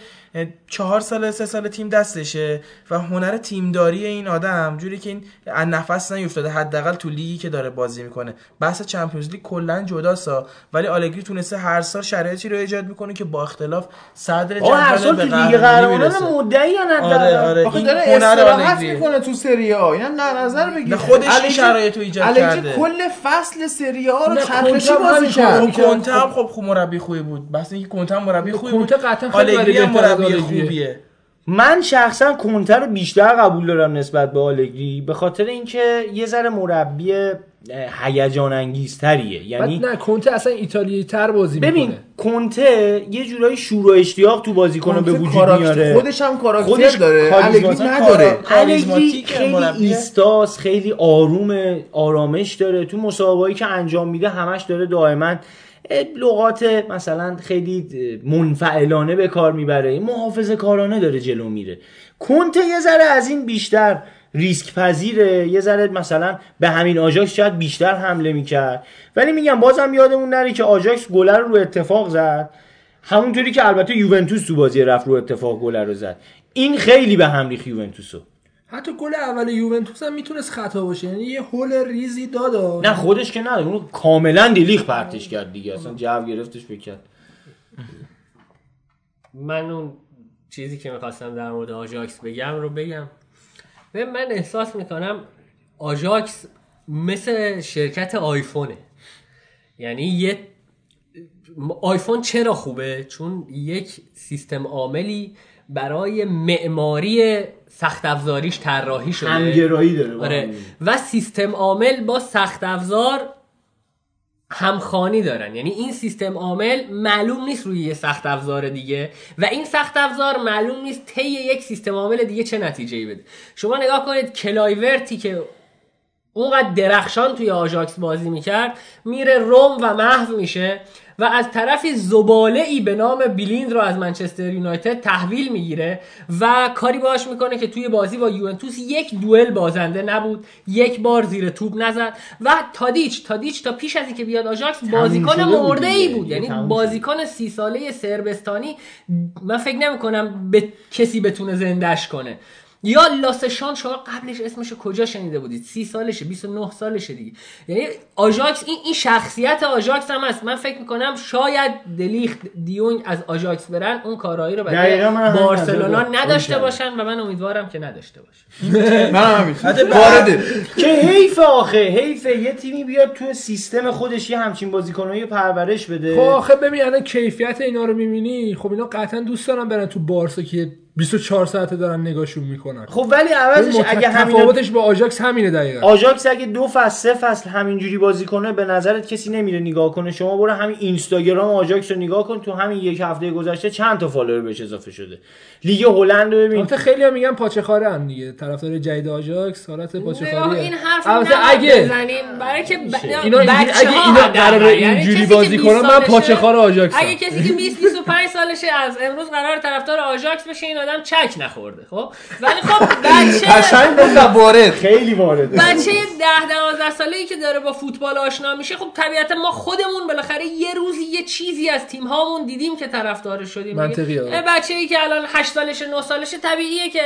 چهار سال سه سال تیم دستشه و هنر تیمداری این آدم جوری که این از نفس نیفتاده حداقل تو لیگی که داره بازی می‌کنه. بحث چمپیونز لیگ کلا جداسا ولی آلگری تونسته هر سال شرایطی رو ایجاد می‌کنه که با اختلاف صدر آقا هر جدول سال به تو لیگ قهرمانان. مدعی آره آره این داره هنر. می‌کنه تو سری ها اینا نه نظر بگیر. خودش شرایط رو ایجاد کرده. کل فصل سری ها رو چرخشی هم بازی کارو کرد. خب کنته خب خوب مربی خوبی بود. بس اینکه کنته مربی خوبی بود. کنته قطعا خیلی از مربی. خوبیه. من شخصا کنتر رو بیشتر قبول دارم نسبت به آلگری به خاطر اینکه یه ذره مربی هیجان انگیزتریه یعنی نه کنته اصلا ایتالیایی تر بازی ببین می‌کنه کنته یه جورایی شور و اشتیاق تو بازیکن به کنته وجود کاراکتر- میاره. خودش هم کاراکتر خودش داره. الگری نداره. الگری خیلی. ایستاس خیلی آروم آرامش داره. تو مسابقایی که انجام میده همش داره دائما لغات مثلا خیلی منفعلانه به کار می‌بره. محافظه کارانه داره جلو میره. کنته یه ذره از این بیشتر ریسک پذیره. یه ذره مثلا به همین آژاکس شاید بیشتر حمله می‌کرد. ولی میگم بازم یادمون نره که آژاکس گلو رو اتفاق زد. همونطوری که البته یوونتوس تو بازی رفت رو اتفاق گلو رو زد. این خیلی به هم ریخت یوونتوسو. حتی گل اول یوونتوس هم می‌تونست خطا باشه. یعنی یه هول ریزی داد نه خودش که نه اون کاملا دیلیخ پرتش کرد دیگه. اصلا جو گرفتش بکرد من اون چیزی که می‌خواستم در مورد آژاکس بگم رو بگم. ببین، من احساس می‌کنم آژاکس مثل شرکت آیفونه. یعنی یه آیفون چرا خوبه؟ چون یک سیستم عاملی برای معماری سخت افزاریش طراحی شده. همگرایی داره آره. و سیستم عامل با سخت افزار همخوانی دارن. یعنی این سیستم عامل معلوم نیست روی یه سخت افزار دیگه و این سخت افزار معلوم نیست روی یک سیستم عامل دیگه چه نتیجه بده. شما نگاه کنید کلایورتی که اونقدر درخشان توی آژاکس بازی می‌کرد میره روم و محو میشه. و از طرفی زباله ای به نام بلیند رو از منچستر یونایتد تحویل می‌گیره و کاری باش می‌کنه که توی بازی با یوونتوس یک دوئل بازنده نبود یک بار زیر توپ نزد و تادیچ تادیچ تا پیش از اینکه بیاد آژاکس بازیکن مرده ای. بود یعنی. بازیکن سی ساله صربستانی من فکر نمی‌کنم به کسی بتونه زندش کنه یا لاسه شونه شما قبلش اسمش کجا شنیده بودید؟ سی سالشه 29 سالشه دیگه. یعنی آژاکس این این شخصیت آژاکس هم هست. من فکر می‌کنم شاید دلیخت دیونگ از آژاکس برن اون کارایی رو برای بارسلونا. نداشته باشن و من امیدوارم که نداشته باشن. من هم همینطور وارده. که حیف آخه حیف یه تیمی بیاد تو سیستم خودش یه همچین بازیکنایی پرورش بده. خب آخه ببین الان کیفیت اینا رو می‌بینی؟ خب اینا قطعا دوست دارن برن تو بارسا که 24 ساعته دارن نگاهشون می‌کنن. خب ولی عوضش اگه همین تفاوتش با آژاکس همینه دقیقا. آژاکس اگه دو فصل سه فصل همینجوری بازی کنه به نظرت کسی نمیره نگاه کنه؟ شما برو همین اینستاگرام آژاکس رو نگاه کن تو همین یک هفته گذشته چند تا فالوور بهش اضافه شده؟ لیگ هلند رو ببین. البته خیلی هم میگن پاچه‌خواره هم دیگه. طرفدار جدید آژاکس حالت نه، پاچه‌خواریه این حرف اگه بزنیم. برای که ب... اینا اگه اینا. قراره یعنی اینجوری بازی 20 کنن، من سالشه- پاچه‌خوار آژاکسم. اگه کسی که 20 25 سالشه از امروز قرار طرفدار آژاکس بشه آدم چک نخورده خب؟ ولی خب بچه قشنگ گفت وارد. خیلی وارده بچه 10 12 ساله ای که داره با فوتبال آشنا میشه خب طبیعتا ما خودمون بالاخره یه روزی یه چیزی از تیم هامون دیدیم که طرفدار شدیم. منطقیه. بچه ای که الان 8 سالشه 9 سالشه طبیعیه که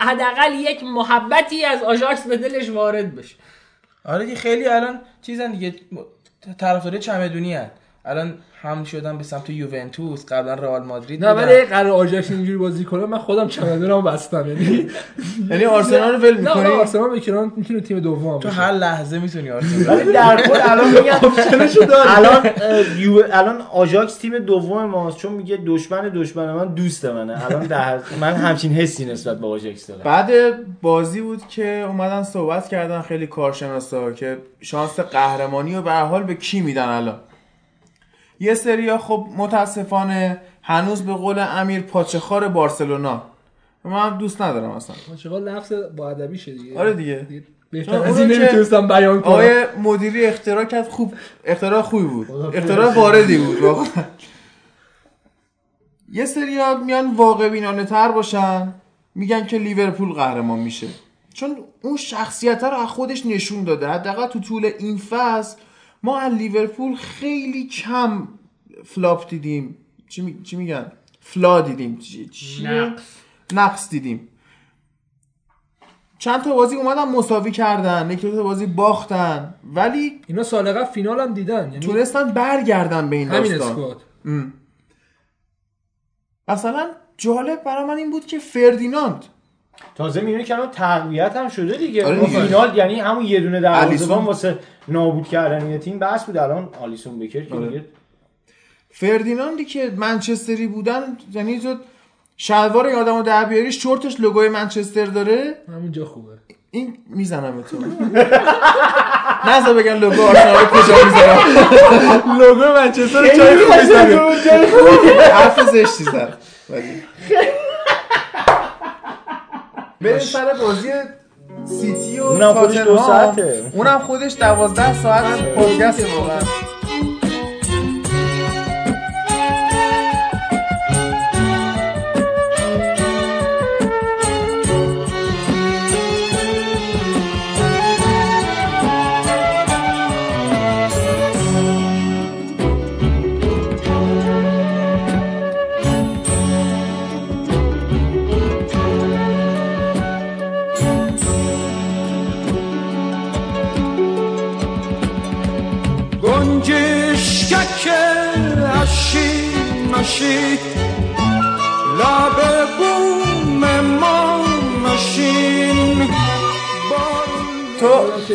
حداقل یک محبتی از آژاکس به دلش وارد بشه. آره خیلی الان چیزن دیگه طرفدار چمدونی هن. الان هم شدن به سمت یوونتوس قبلا رئال مادرید نه. ولی قرار آژاکس اینجوری بازی کنه من خودم چمدونمو بستم یعنی یعنی آرسنال رو ول نه حالا می‌کنی؟ آرسنال بکنان می‌تونه تیم دوم تو هر لحظه می‌تونی آرسنال ولی در کل الان میگن الان الان آژاکس تیم دوم ماست چون میگه دشمن دشمن من دوست منه. الان در من همچین حسی نسبت به آژاکس دارم. بعد بازی بود که اومدن صحبت کردن خیلی کارشناسا که شانس قهرمانی رو به هر حال به کی میدن الان؟ یه سریا خب متاسفانه هنوز به قول امیر پاچخار بارسلونا. من دوست ندارم اصلا. چقدر لفظ با ادبی شه دیگه. آره دیگه. بهتر چون از این نمی‌تونستم بیان کنم. آقای مدیری اختراع کرد خوب. اختراع خوبی بود. اختراع واردی بود واقعا. یه سری میان واقع بینانه تر باشن میگن که لیورپول قهرمان میشه. چون اون شخصیت رو از خودش نشون داده. حداقل تو طول این فصل ما از لیورپول خیلی کم flop دیدیم. چی, می... چی میگن؟ flop دیدیم. چی... نقص. نقص دیدیم. چند تا بازی اومدن مساوی کردن یک دو تا بازی باختن ولی اینا سال قبل فینال هم دیدن یعنی تونستن برگردن به این همین داستان. مثلا جالب برای من این بود که فردیناند تازه می‌بینی که الان تقویت هم شده دیگه. آره اون دیگه. فینال یعنی همون یه دونه دروازه‌بان الیسون. واسه نابود کردن یه تیم بس بود. الان آلیسون بکر که آره. میگه فردیناندی که منچستری بودن یعنی تو شلوار این آدمو در بیاری شورتش لوگوی منچستر داره. همونجا خوبه. این می‌زنم تو. نذار بگن لوگو آرسنال رو کجا می‌زنم. لوگو منچستر رو جای خوبی زده حرف زشتی زد. ولی. بریم سر بازی سیتی و اونم خودش دو تاتنهام. ساعته. اونم خودش دوازده ساعت پادکست واقعا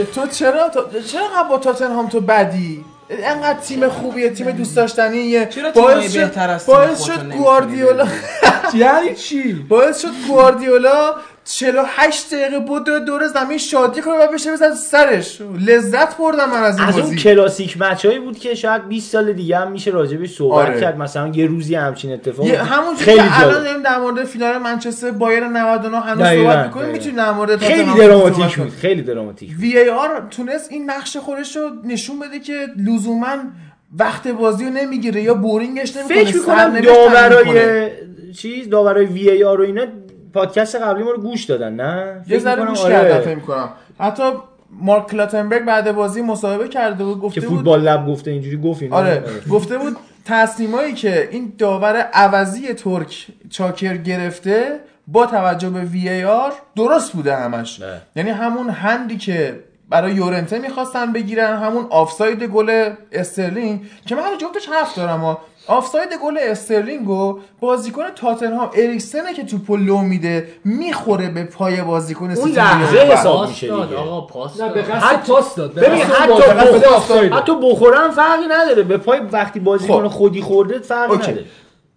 تو تو چرا تو چرا انقدر با تاتنهام تو بدی؟ انقدر تیم خوبیه تیم دوست داشتنیه باعث شد باعث شد گواردیولا یعنی چی؟ باعث شد گواردیولا 48 دقیقه بود دور- زمین شادی کنه و بشه بزن سرش لذت بردم من از این از اون بازی کلاسیک مچایی بود که شاید 20 سال دیگه هم میشه راجبش صحبت آره. کرد مثلا یه روزی همچین اتفاقی یه همونجوری خیلی که الان داریم در مورد فینال منچستر بایر 99 هنوز صحبت می‌کنیم. می‌تونیم در مورد خیلی دراماتیک بود. خیلی دراماتیک. وی ای آر تونست این نقش خودش رو نشون بده که لزوما وقت بازی رو نمی‌گیره یا بورینگش نمی‌کنه فکر می‌کنم داورای چیز داورای وی ای آر و اینا پادکست قبلی ما رو گوش دادن نه یه ذره گوش آره. می‌کنم حتی مارک کلاتنبرگ بعد بازی مصاحبه کرده بود که گفته بود فوتبال لب گفته اینجوری گفت اینا آره گفته بود تصمیمایی که این داور عوضی ترک چاکر گرفته با توجه به VAR درست بوده همش نه. یعنی همون هندی که برای یورنته می‌خواستن بگیرن همون آفساید گل استرلینگ که من جفتش حرف دارم ها آفساید گل استرلینگو بازیکن تاتنهام اریکسنه که توپو لو میده می‌خوره به پای بازیکن اون سیتی لحظه میاد. حساب میشه دیگه. آقا پاس نه داد به قصد حتی- پاس داد به ببین حتی به. حتی بخورم فرقی نداره به پای وقتی بازی خب. خودی خورده فرقی okay. نداره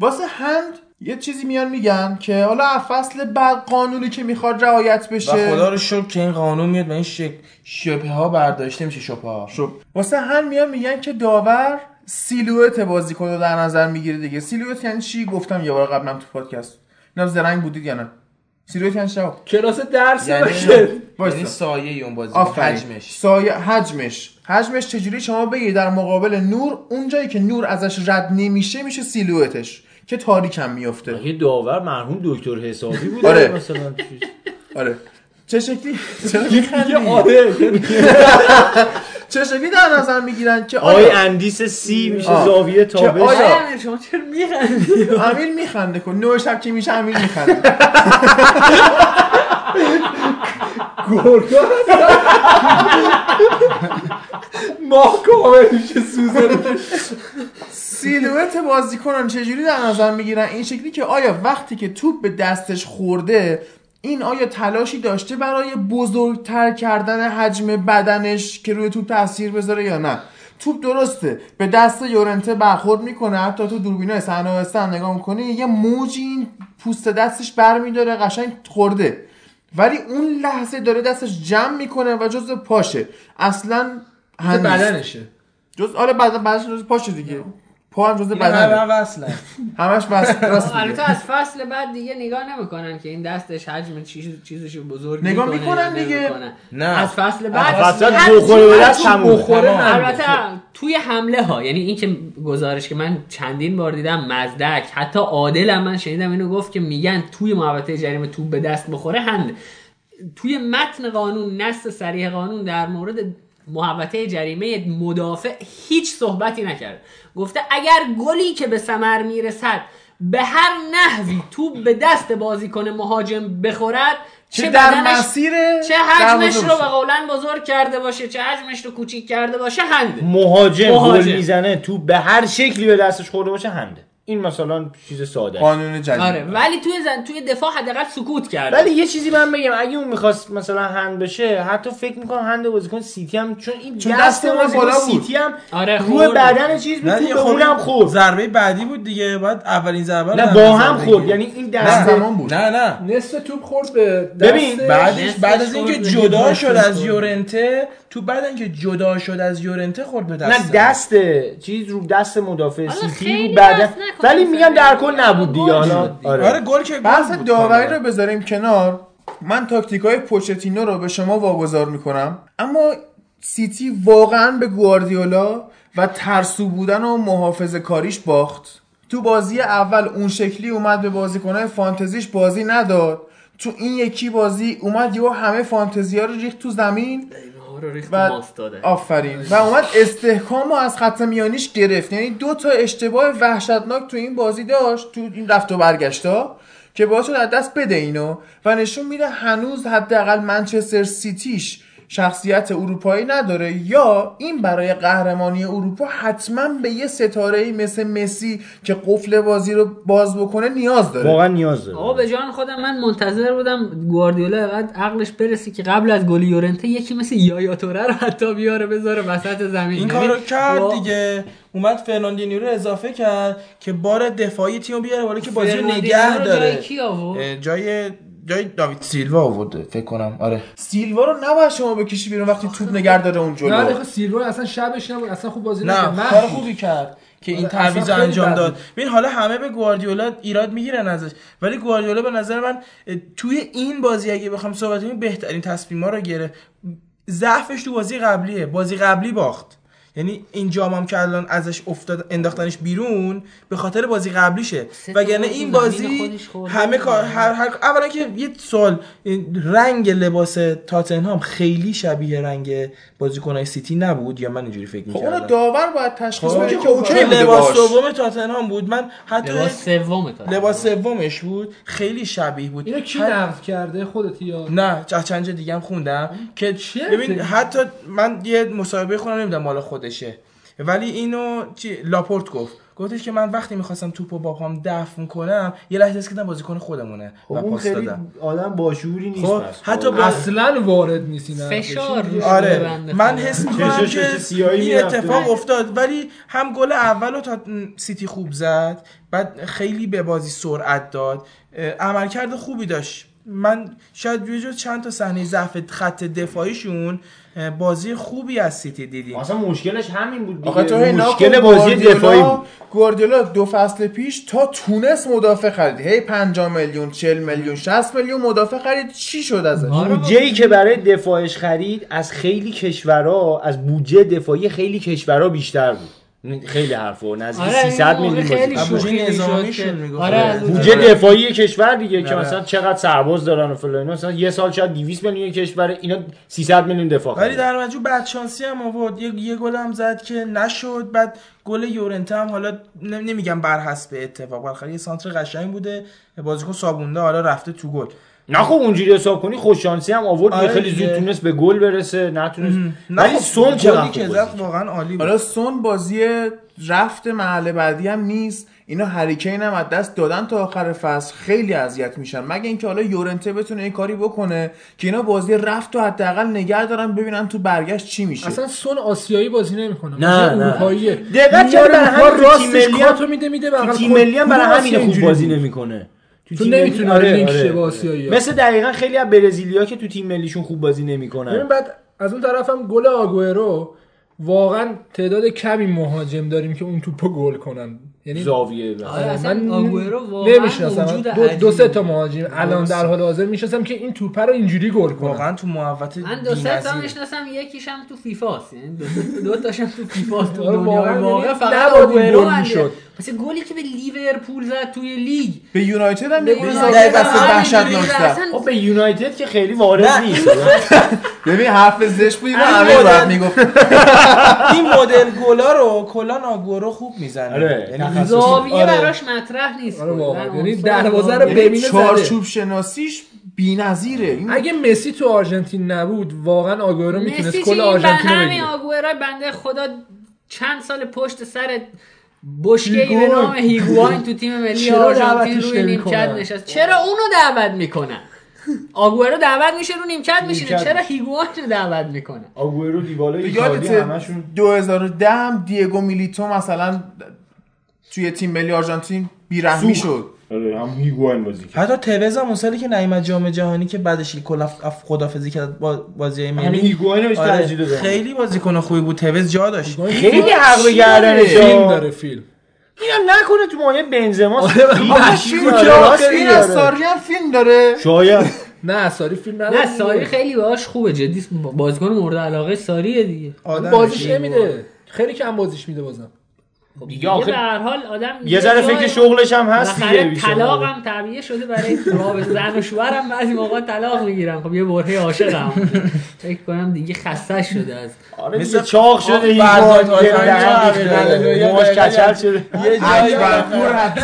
واسه هند یه چیزی میان میگن که حالا از فصل بعد قانونی که می‌خواد رعایت بشه و خدا رو شکر که این قانون میاد و این شک... شبه ها برداشته میشه شبه ها خب واسه هند میان میگن که داور سیلویت بازیکن رو در نظر می‌گیره دیگه. سیلویت یعنی چی؟ گفتم یه بار قبلا تو پادکست. اینا زرنگ بودید یا نه؟ سیلویت یعنی چی؟ کلاس درس یعنی. یعنی سایه اون بازی آفرین. حجمش. سایه حجمش. حجمش چجوری؟ شما بگیرید در مقابل نور اون جایی که نور ازش رد nemiشه میشه سیلویتش که تاریک هم میفته یه داور مرحوم دکتر حسابی بود آره. مثلا. آره. چه شکلی؟ چرا می‌خندی؟ آره. چه شکلی در نظر می‌گیرن که آی آیا اندیس سی میشه. زاویه که تابش. آیا شما چرا میخندی؟ امیر میخنده کن. نوع شب که میشه امیر میخنده. ماه کامل میشه سوزن سیلویت بازیکنان چجوری در نظر می‌گیرن؟ این شکلی که آیا وقتی که توپ به دستش خورده این آیا تلاشی داشته برای بزرگتر کردن حجم بدنش که روی توپ تاثیر بذاره یا نه؟ توپ درسته به دست یورنته برخورد می‌کنه حتی تو دوربینای صحنه نگاه می‌کنی یه موجی این پوست دستش برمیداره قشنگ خورده. ولی اون لحظه داره دستش جمع می‌کنه و جز پاشه. اصلا هنوز. بدنشه. جز آره بعد بعدش جز پاشه دیگه. پا هم جز اینا همه وصلن. همش بس البته از فصل بعد دیگه نگاه نمی‌کنن که این دستش حجم چیز چیزشو بزرگ نگاه می‌کنن دیگه. نه. از فصل بعد هر بخوره به دست. البته توی حمله ها یعنی این که گزارش که من چندین بار دیدم مزدک حتی عادل هم من شنیدم اینو گفت که میگن توی محوطه جریمه توپ به دست بخوره هند. توی متن قانون نص صریح قانون در مورد محوطه جریمه مدافع هیچ صحبتی نکرد گفته اگر گلی که به ثمر می‌رسد به هر نحوی توپ به دست بازیکن مهاجم بخورد چه چه در مسیر چه حجمش رو. به قولن بزرگ کرده باشه چه حجمش رو کوچیک کرده باشه هنده مهاجم مهاجم. گل می‌زنه تو به هر شکلی به دستش خورده باشه هنده این مثلا چیز ساده. قانون جدید آره ولی توی زن... توی دفاع حداقل سکوت کرده ولی یه چیزی من بگم اگه اون می‌خواست مثلا هند بشه حتی فکر می‌کنم هند بازیکن سیتی هم چون این چون دست بازیکن بالا بود. سیتی هم آره، روی. بدن چیز بود به خب اونم خورد ضربه بعدی بود دیگه بعد اولین ضربه نه با هم. خورد یعنی این نه دست تمام بود نه نه نصف توپ خورد به دست ببین، بعدش بعد از اینکه جدا شد از. یورنته تو بعد اینکه جدا شد از یورنته خورد به دست نه دست چیز رو دست مدافع سیتی رو نکنیم ولی میگم در کل نبود دیگه حالا دیگه. آره آره گل که بحث بود داوری. رو بذاریم کنار. من تاکتیک های پوچتینو رو به شما واگذار می‌کنم. اما سیتی واقعا به گواردیولا و ترسو بودن و محافظه کاریش باخت. تو بازی اول اون شکلی اومد به بازیکنهای فانتزیش بازی نداد. تو این یکی بازی اومد یهو همه فانتزی ها رو ریخت تو زمین. رو ریخت و ماست داده. آفرین. و اومد استحکام رو از خط میانیش گرفت. یعنی دو تا اشتباه وحشتناک تو این بازی داشت تو این رفت و برگشتا که باعث شد از دست بده اینو. و نشون میده هنوز حداقل منچستر سیتیش شخصیت اروپایی نداره. یا این برای قهرمانی اروپا حتما به یه ستاره مثل مسی که قفل بازی رو باز بکنه نیاز داره. واقعا نیاز داره. آقا به جان خودم من منتظر بودم گواردیولا بعد عقلش برسه که قبل از گل یورنته یکی مثل یایا توره رو حتی بیاره بذاره وسط زمین. این یعنی کارو کرد وا- دیگه. اومد فرناندینیو رو اضافه کرد که بار دفاعی تیمو بیاره بالا که بازی رو نگه داره. جای جای داوید سیلوا آورده فکر کنم. آره. سیلوا رو نباید شما بکشی بیرون وقتی توپ نگه داره اون نه جلو آخه سیلوا اصلا شبش نبود اصلا خوب بازی نه نکرد. کار. خوبی کرد که این تعویض انجام داد. ببین حالا همه به گواردیولا ایراد می‌گیرن ازش. ولی گواردیولا به نظر من توی این بازی اگه بخوام صحبت کنیم بهترین تصمیما رو گرفت. ضعفش تو بازی قبلیه. بازی قبلی باخت. یعنی این جام هم که الان ازش افتاد انداختنش بیرون به خاطر بازی قبلیشه. وگرنه این بازی. همه کار هر هر اولا که یه سوال این رنگ لباس تاتنهام خیلی شبیه رنگ بازیکنای سیتی نبود یا من اینجوری فکر خب می‌کردم؟ اونو داور باید تشخیص خب بده که که اوکی لباس دوم تاتنهام بود؟ من حتی لباس سوم لباس سومش بود خیلی شبیه بود. اینو کی نقد کرده؟ خودت یا نه چه- چند جا دیگه هم خوندم. که ببین؟ حتی من یه مصاحبه خودم نمی‌دونم مال خودشه ولی اینو چی لاپورت گفت گفتش که من وقتی می‌خواستم توپو با پام دفن کنم یه لحظه کردم بازیکن خودمونه خب و اون پاس خیلی دادم آدم باشوری نیست خب،. حتی با- اصلا وارد نیست این حرفش. فشار آره من. حس می‌کنم که این. اتفاق افتاد ولی هم گل اول رو تا سیتی خوب زد بعد خیلی به بازی سرعت داد عملکرد خوبی داشت من شاید یه جز چند تا صحنه ضعف خط دفاعیشون بازی خوبی از سیتی دیدیم. اصلا مشکلش همین بود تو دیگه. هی مشکل بازی دفاعی بود. گواردیولا دو فصل پیش تا تونس مدافع خرید. هی 50 میلیون 40 میلیون 60 میلیون مدافع خرید. چی شد ازش؟ بودجه که برای دفاعش خرید از خیلی کشورها از بودجه دفاعی خیلی کشورها بیشتر بود. خیلی حرفا نزدیک آره، این 300 موقع میلیون بودجه شوخی نظامیشون می‌گفت. آره بودجه. دفاعی کشور دیگه که آره. مثلا چقدر سرباز دارن و فلان مثلا یه سال شاید 200 میلیون کشور اینا 300 میلیون دفاع ولی. در مجموع بعد شانسی هم آورد یه, یه گل هم زد که نشد بعد گل یورنته هم حالا نمیگم بر حسب اتفاق بالاخره یه سانتر قشنگ بوده بازیکن صابونده حالا رفته تو گل نه خب اونجوری حساب کنی خوش شانسی هم آورد. آره یه خیلی. زود تونست به گل برسه نتونست. نه ولی خب، سون چقدر که زد. واقعا عالی بود. حالا سون بازی رفت محل بعدی هم نیست. اینا هریکین هم از دست دادن تا آخر فصل خیلی اذیت میشن. مگه اینکه حالا یورنته بتونه این کاری بکنه که اینا بازی رفت و حداقل نگه دارن ببینن تو برگشت چی میشه. اصلا سون آسیایی بازی نمی‌کنه. نه، نه. اروپاییه دقت کرد برای همین تیم ملی میده میده تیم ملی هم برای همین خوب بازی؟ نمی‌کنه. تو نمی‌تونی آره، آره. با آسیایی‌ها. مثل دقیقا خیلی از برزیلیا که تو تیم ملیشون خوب بازی نمی‌کنن ببین بعد از اون طرف هم گل آگوئرو واقعا تعداد کمی مهاجم داریم که اون توپو گل کنن یعنی زاویه. آره اصلا آگوئرو واقعا دو, دو سه تا. مهاجم الان در حال حاضر می‌شناسم که این توپ رو اینجوری گل کنن واقعا تو محوت من دو سه تا. می‌شناسم یکیش هم تو فیفاست یعنی دو, دو تاشم تو فیفاست تو آره، دنیای واقعا واقع یعنی فقط آگوئرو گل من می‌شد. مثل گلی که به لیورپول زد توی لیگ. به یونایتد هم جوری زد اصلا خب به یونایتد که خیلی وارد نیست. ببین حرف زشت بود اینو این همه مدل- باید می‌گفت. این مدل گلا رو کلا آگورو خوب می‌زنه. آره، یعنی. زاویه آره. براش مطرح نیست. آره، یعنی دروازه رو. ببینه زده. چارچوب شناسیش بی‌نظیره اگه مسی تو آرژانتین نبود واقعا آگوئرو می‌تونست مسی کل آرژانتین رو همین بگیره. آگوئرو بنده خدا چند سال پشت سر بشکه به هیگواین. نام هیگواین تو تیم ملی چرا آرژانتین روی نیمکت؟ نشست چرا اونو دعوت می‌کنن آگوئرو دعوت میشه رو نیمکت میشینه. چرا هیگواین رو دعوت می‌کنن آگوئرو دیبالا ایتالیا یادت همشون. 2010 هم دیگو میلیتو مثلا توی تیم ملی آرژانتین بیرحمی شد. آره. هم هیگواین بازی کرد. حتی توز هم اون سالی که نیومد جام جهانی که بعدش کلا اف- خدافظی کرد با بازی همین ملی. هیگواین بهش آره، ترجیح دادم خیلی بازیکن خوبی بود. توز جا داشت. خیلی حق به گردنش فیلم داره فیلم. اینم نکنه تو مایه بنزما. آره، آخه این از آره. ساری هم فیلم داره. شاید. نه ساری فیلم نداره. نه ساری خیلی باهاش خوبه. جدی بازیکن مورد علاقه ساریه دیگه. بازیش. نمیده. خیلی کم بازیش میده بازم. دیگه دیگه آخه به هر حال آدم یه ذره فکر شغلش هم هست دیگه. طلاق هم طبیعه شده برای رابطه زن و شوهر هم بعضی موقع طلاق می‌گیرن خب یه برهه عاشقم فکر کنم دیگه خسته شده از آره مثل چاق شده دیگه آسانی دهن ریخته. موهاش. کچل شده یه جایی اکبر پور حتی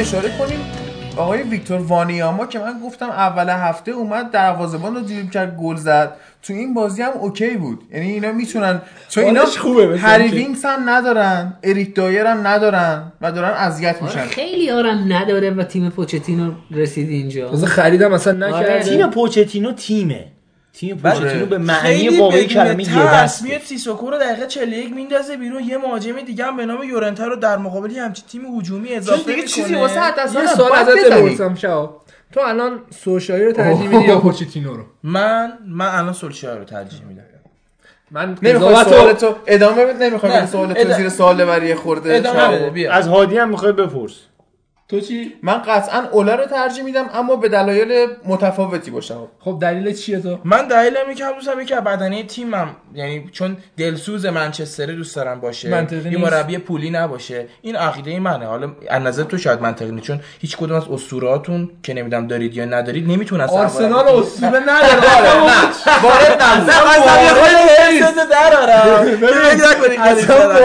اشاره کنیم. آقای ویکتور وانیاما که من گفتم اول هفته اومد دروازه‌بان رو دریبل کرد گل زد. تو این بازی هم اوکی بود. یعنی اینا می‌تونن چون اینا خوبه مثل هری اینکه. وینگز هم ندارن اریک دایر هم ندارن و دارن اذیت میشن. خیلی آرم نداره و تیم پوچتینو رسید اینجا. تازه خریدم اصلا آره. نکرده تیم پوچتینو تیمه. تیم پوچتینو به معنی واقعی کلمه یه دست میاد سیسوکو رو دقیقه 41 میندازه بیرون. یه مهاجم دیگه هم به نام یورنتا رو در مقابل یه همچین تیم هجومی اضافه دیگه می‌کنه. چیزی واسه حد یه سوال ازت بپرسم شاب تو الان سوشایی رو ترجیح میدی یا پوچتینو رو؟ من من الان سولشایر رو ترجیح میدم. من نمی‌خوای قضاوت سوال رو- تو ادامه بده بری سوال تو زیر سوال بری خورده ادامه شب. بده بیا. از هادی هم می‌خوای بپرس. تو چی؟ من قطعا اوله رو ترجیح میدم اما به دلایل متفاوتی باشه خب دلیل چیه تو؟ من دلیلم اینه که هم دوست دارم یکی از بدنه تیمم. یعنی چون دلسوز منچستر دوست دارم باشه یه. مربی پولی نباشه این عقیده منه. حالا از نظر تو شاید منطقی نیست چون هیچ کدوم از اسطورهاتون که نمی‌دونم دارید یا ندارید نمی‌تونه از آرسنال اسطوره نداره. وارد اصلا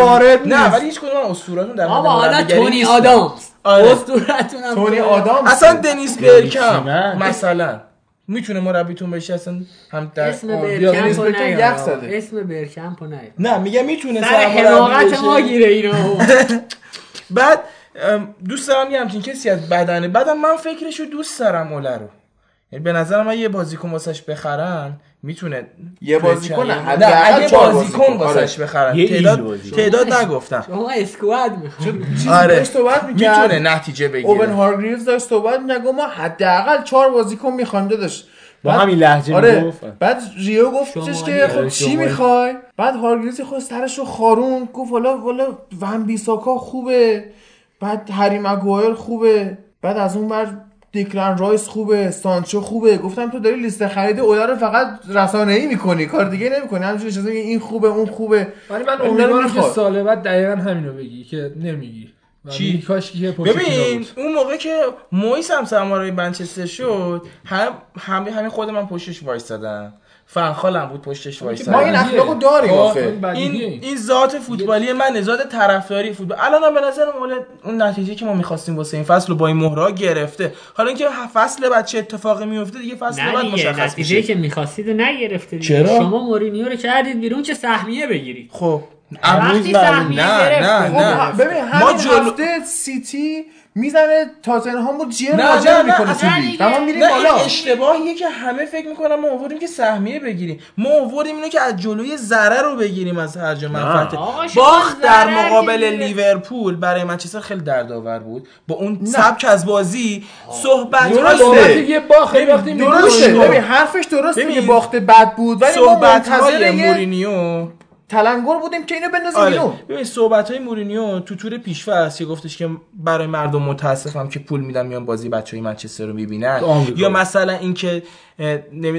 وارد نه. ولی هیچ کدوم از اسطوراتون در مورد حالا مربیگری تونی نیست. آدامز. آره. اسطورتون هم تونی آدام اصلا دنیس برکم. مثلا می‌تونه مربیتون بشه اصلا هم در اسم نیار. یخ زده. اسم نیار. نه میگم می‌تونه سر حماقت. ما گیره اینو بعد دوست دارم یه همچین کسی از بدنه بعدم من فکرشو دوست دارم اوله رو به نظرم من یه بازیکن واسش بخرن می‌تونه یه بازیکن نه، اگه بازیکن بازیکن. واسش بخرن یه تعداد. تعداد نگفتم شما اسکواد آره. داشت صحبت می‌تونه نتیجه اوون بگیره هارگریوز داشت صحبت گفت ما حداقل چهار بازیکن می‌خوایم داشت با همین لحجه آره می‌گفت بعد ریو گفتش. که خب آره، چی. می‌خوای بعد هارگریوز خود سرش رو خارون گفت والا والا ون بیساکا خوبه بعد هری مگوایر خوبه بعد از اون بر دیکلن رایس خوبه سانچو خوبه گفتم تو داری لیست خرید اولا رو فقط رسانه ای می‌کنی کار دیگه نمی‌کنی همینجوری چیزا این خوبه اون خوبه ولی من امیدوارم که. سال بعد دقیقا همینو بگی که نمیگی چی؟ کاش که ببین. اون موقع که مویس هم سرمربی منچستر شد هم همه همین خود من پشتش وایسادم فنخالم بود پشتش ما وایسادم این اخلاقو داریم آخه. این این ذات فوتبالی من ذات طرفداری فوتبال. الان به نظر مال اون نتیجه که ما می‌خواستیم واسه این فصل رو با این مهرا گرفته. حالا اینکه فصل بعد چه اتفاقی میفته دیگه فصل نه بعد مشخص نتیجه میشه. که می‌خواستید نگرفته. چرا؟ شما مورینیو رو کردید بیرون که سهمیه بگیرید. خب. سهمیه نه، گرفت نه، خب نه. ببین ما جلو- سیتی می‌زنه تاتنهام رو جر نه، می‌کنه تو اصلا لیگ ما میریم نه این بالا. اشتباهیه که همه فکر می‌کنن ما آوردیم که سهمیه بگیریم. ما آوردیم اینو که از جلوی ضرر رو بگیریم از هر جا منفعت. باخت در مقابل. لیورپول برای منچستر خیلی دردآور بود. با اون سبک از بازی صحبت درسته. یه باخت وقتی درسته. ببین حرفش درسته. که باخت بد بود ولی ما صحبت منتظر های یه مورینیو تلنگر بودیم که اینو بندازیم آره. بیرون. ببین صحبت های مورینیو تو تور پیشفصل که گفتش که برای مردم متاسفم که پول میدم میان بازی بچهای منچستر رو می‌بینن. یا مثلا اینکه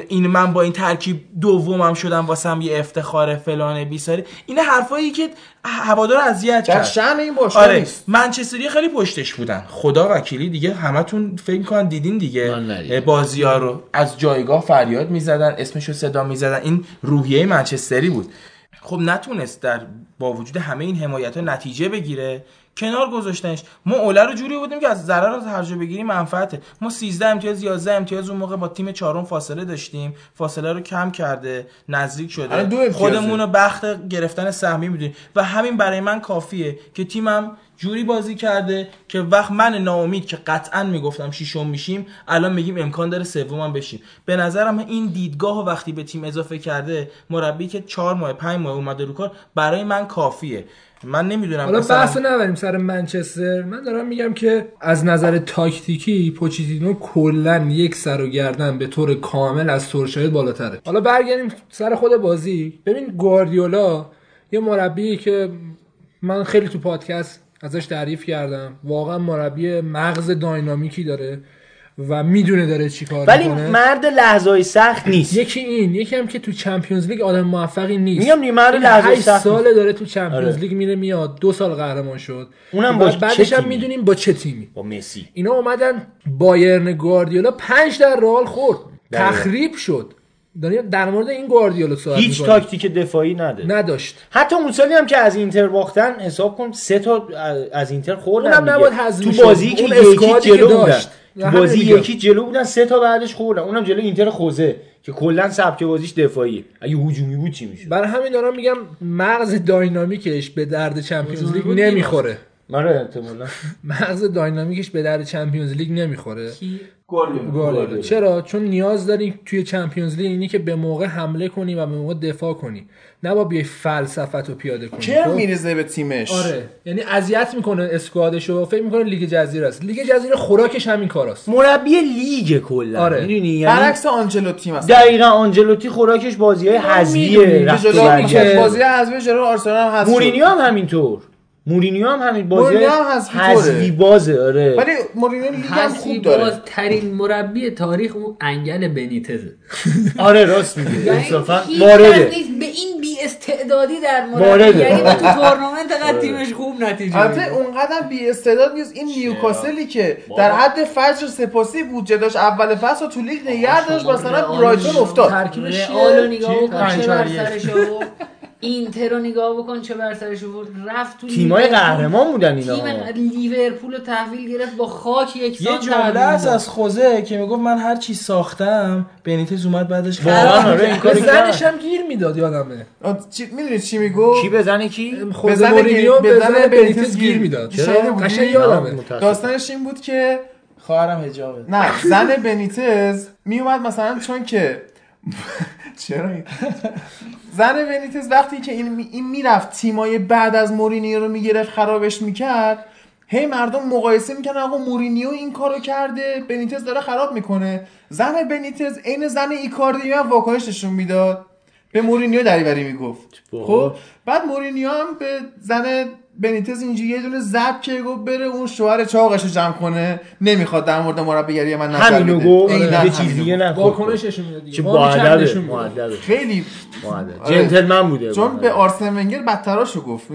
این من با این ترکیب دومم شدم واسم یه افتخار فلان بیساری. این حرفایی که هوادار اذیت در کرد. شأن این باشگاه آره نیست. منچستری خیلی پشتش بودن. خدا وکیلی دیگه همتون فکر می‌کنن دیدین دیگه. بازی ها رو از جایگاه فریاد می‌زدن اسمشو صدا می‌زدن. این روحیه منچستری بود. خب نتونست در با وجود همه این حمایت ها نتیجه بگیره. کنار گذاشتنش. ما اوله رو جوری بودیم که از ضرر از هر جا بگیری منفعته. ما 13 امتیاز 11 امتیاز اون موقع با تیم چهارم فاصله داشتیم. فاصله رو کم کرده نزدیک شده. خودمون رو بخت گرفتن سهمی می‌دونیم. و همین برای من کافیه که تیمم جوری بازی کرده که وقت من ناامید که قطعا می‌گفتم شیشم میشیم الان میگیم امکان داره سومم بشیم. به نظرم این دیدگاه وقتی به تیم اضافه کرده مربی که چهار ماه پنج ماه اومده رو کار برای من کافیه. من نمی‌دونم. حالا بحث نبریم سر منچستر. من دارم میگم که از نظر تاکتیکی پوچیتینو کلا یک سر و گردن به طور کامل از سورشاید بالاتره. حالا برگردیم سر خود بازی. ببین گواردیولا یه مربی که من خیلی تو پادکست ازش تعریف کردم. واقعا مربی مغز داینامیکی داره. و می‌دونه داره چی کار ولی می‌کنه مرد لحظه سخت نیست یکی این یکی هم که تو چمپیونز لیگ آدم موفقی نیست میگم دیگه مرد لحظه سخت ساله داره تو چمپیونز آره. لیگ میره میاد دو سال قهرمان شد اونم با بعدش هم؟ می‌دونیم با چه تیمی با مسی اینا اومدن بایرن گواردیولا پنج در رئال خورد دقیقاً. تخریب شد داریم در مورد این گواردیولا صحبت هیچ می‌کنیم. تاکتیک دفاعی نداره نداشت حتی اون سالی هم که از اینتر باختن حساب کن سه تا از اینتر خوردن اونم. نباید تو. بازی که یکی جلو داشت. بازی. یکی جلو بودن سه تا بعدش خوردن. اونم جلو اینتر خوزه که کلا سبک بازیش دفاعی اگه هجومی بود چی می‌شد؟ برای همین دارم میگم مغز داینامیکش به درد چمپیونز لیگ نمی‌خوره. آره احتمالاً. مغز داینامیکش به درد چمپیونز لیگ نمی‌خوره. گواردیولا چرا؟ چون نیاز داری توی چمپیونز لیگ اینی که به موقع حمله کنی و به موقع دفاع کنی. نه بیای فلسفت رو پیاده کنی. کرم خب؟ میریزه به تیمش؟ آره. یعنی اذیت می‌کنه اسکوادشو فکر می‌کنه لیگ جزیره است. لیگ جزیره خوراکش همین کاراست. مربی لیگ کلا. آره. می‌دونی؟ یعنی برعکس آنچلوتی مثلا. دقیقا آنجلوتی خوراکش بازی های حذفیه. بازی حذفی جلو آرسنال شد. مورینیو هم همینطور. مورینیو هم همین بازی مورینیو هم حذفی. بازه آره. ولی مورینیو لیگ هم خوب داره. باز ترین مربی تاریخ اون انگل بنیتزه. آره راست میگه. یعنی انصافا وارده. نیست به این بی استعدادی در. مربی. یعنی تو تورنمنت قد تیمش خوب نتیجه البته. اونقدر بی استعداد نیست. این نیوکاسلی که در حد فجر سپاسی بودجه داشت اول فصل رو تو لیگ نگه داشت مثلا برایتون افتاد. ترکیبش رئال رو نگاه اینتر رو نگاه بکن چه بر سرش آورد. رفت تو تیمای لیورپول. قهرمان بودن اینا. تیم لیورپول رو تحویل گرفت با خاک یک یه جمله هست از خوزه که می‌گفت من هر چی ساختم بنیتز اومد بعدش واقعا آره این کارو زنش هم گیر می‌داد یادمه. چی می‌دونی چی میگو کی بزنه کی؟ خود بزن مورینیو گیر- به بزن زن بنیتز گیر. می‌داد؟ قشنگ یادمه. داستانش این بود که خواهرم حجابه. نه زن بنیتز میومد مثلا چون که چرا؟ زن بنیتز وقتی که این, این می‌رفت تیمای بعد از مورینیو رو می‌گرفت خرابش می‌کرد هی مردم مقایسه می‌کنن آقا مورینیو این کارو کرده بنیتز داره خراب می‌کنه. زن بنیتز عین زن ایکاردی هم واکنش نشون می‌داد. به مورینیو دریوری می‌گفت. خب بعد مورینیو هم به زن بنیتز اینجوری یه دونه زب که گفت بره اون شوهر چاقش رو جمع کنه. نمی‌خواد در مورد مربیگری من نظر همینو بده. گفت. یه چیز دیگه. نگفت واکنشش میاد دیگه. می‌داد. مؤدبه خیلی آره. جنتلمن بوده. چون به آرسن ونگر بدتراشو گفت.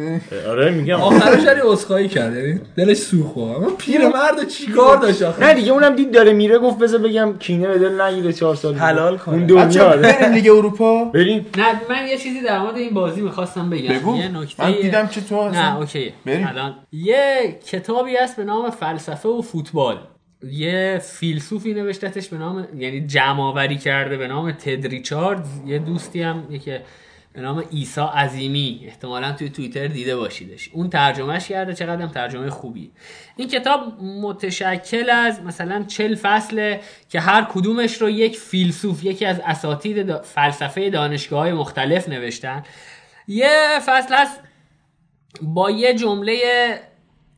آره میگم. آخرش داری اسخایی کرد. یعنی دلش سوخت. اما پیرمرد چیکار داشت آخه؟ نه دیگه اونم دید داره میره گفت بذار بگم کینه به دل نگیره چهار سال دیگه. حلال کنه. اون دنیا بچه آره. بریم لیگ اروپا. بریم. نه من یه چیزی در مورد این بازی می‌خواستم بگم. بگو. یه نکته من دیدم که تو نه اوکی. الان یه کتابی هست به نام فلسفه و فوتبال. یه فیلسوفی نوشتتش به نام یعنی جمع آوری کرده به نام تد ریچاردز. یه دوستی هم که به نام ایسا عظیمی. احتمالا توی توییتر دیده باشیدش. اون ترجمهش کرده چقدر هم ترجمه خوبی این کتاب متشکل از مثلا چل فصله که هر کدومش رو یک فیلسوف یکی از اساتید دا- فلسفه دانشگاه های مختلف نوشتن. یه فصل هست با یه جمله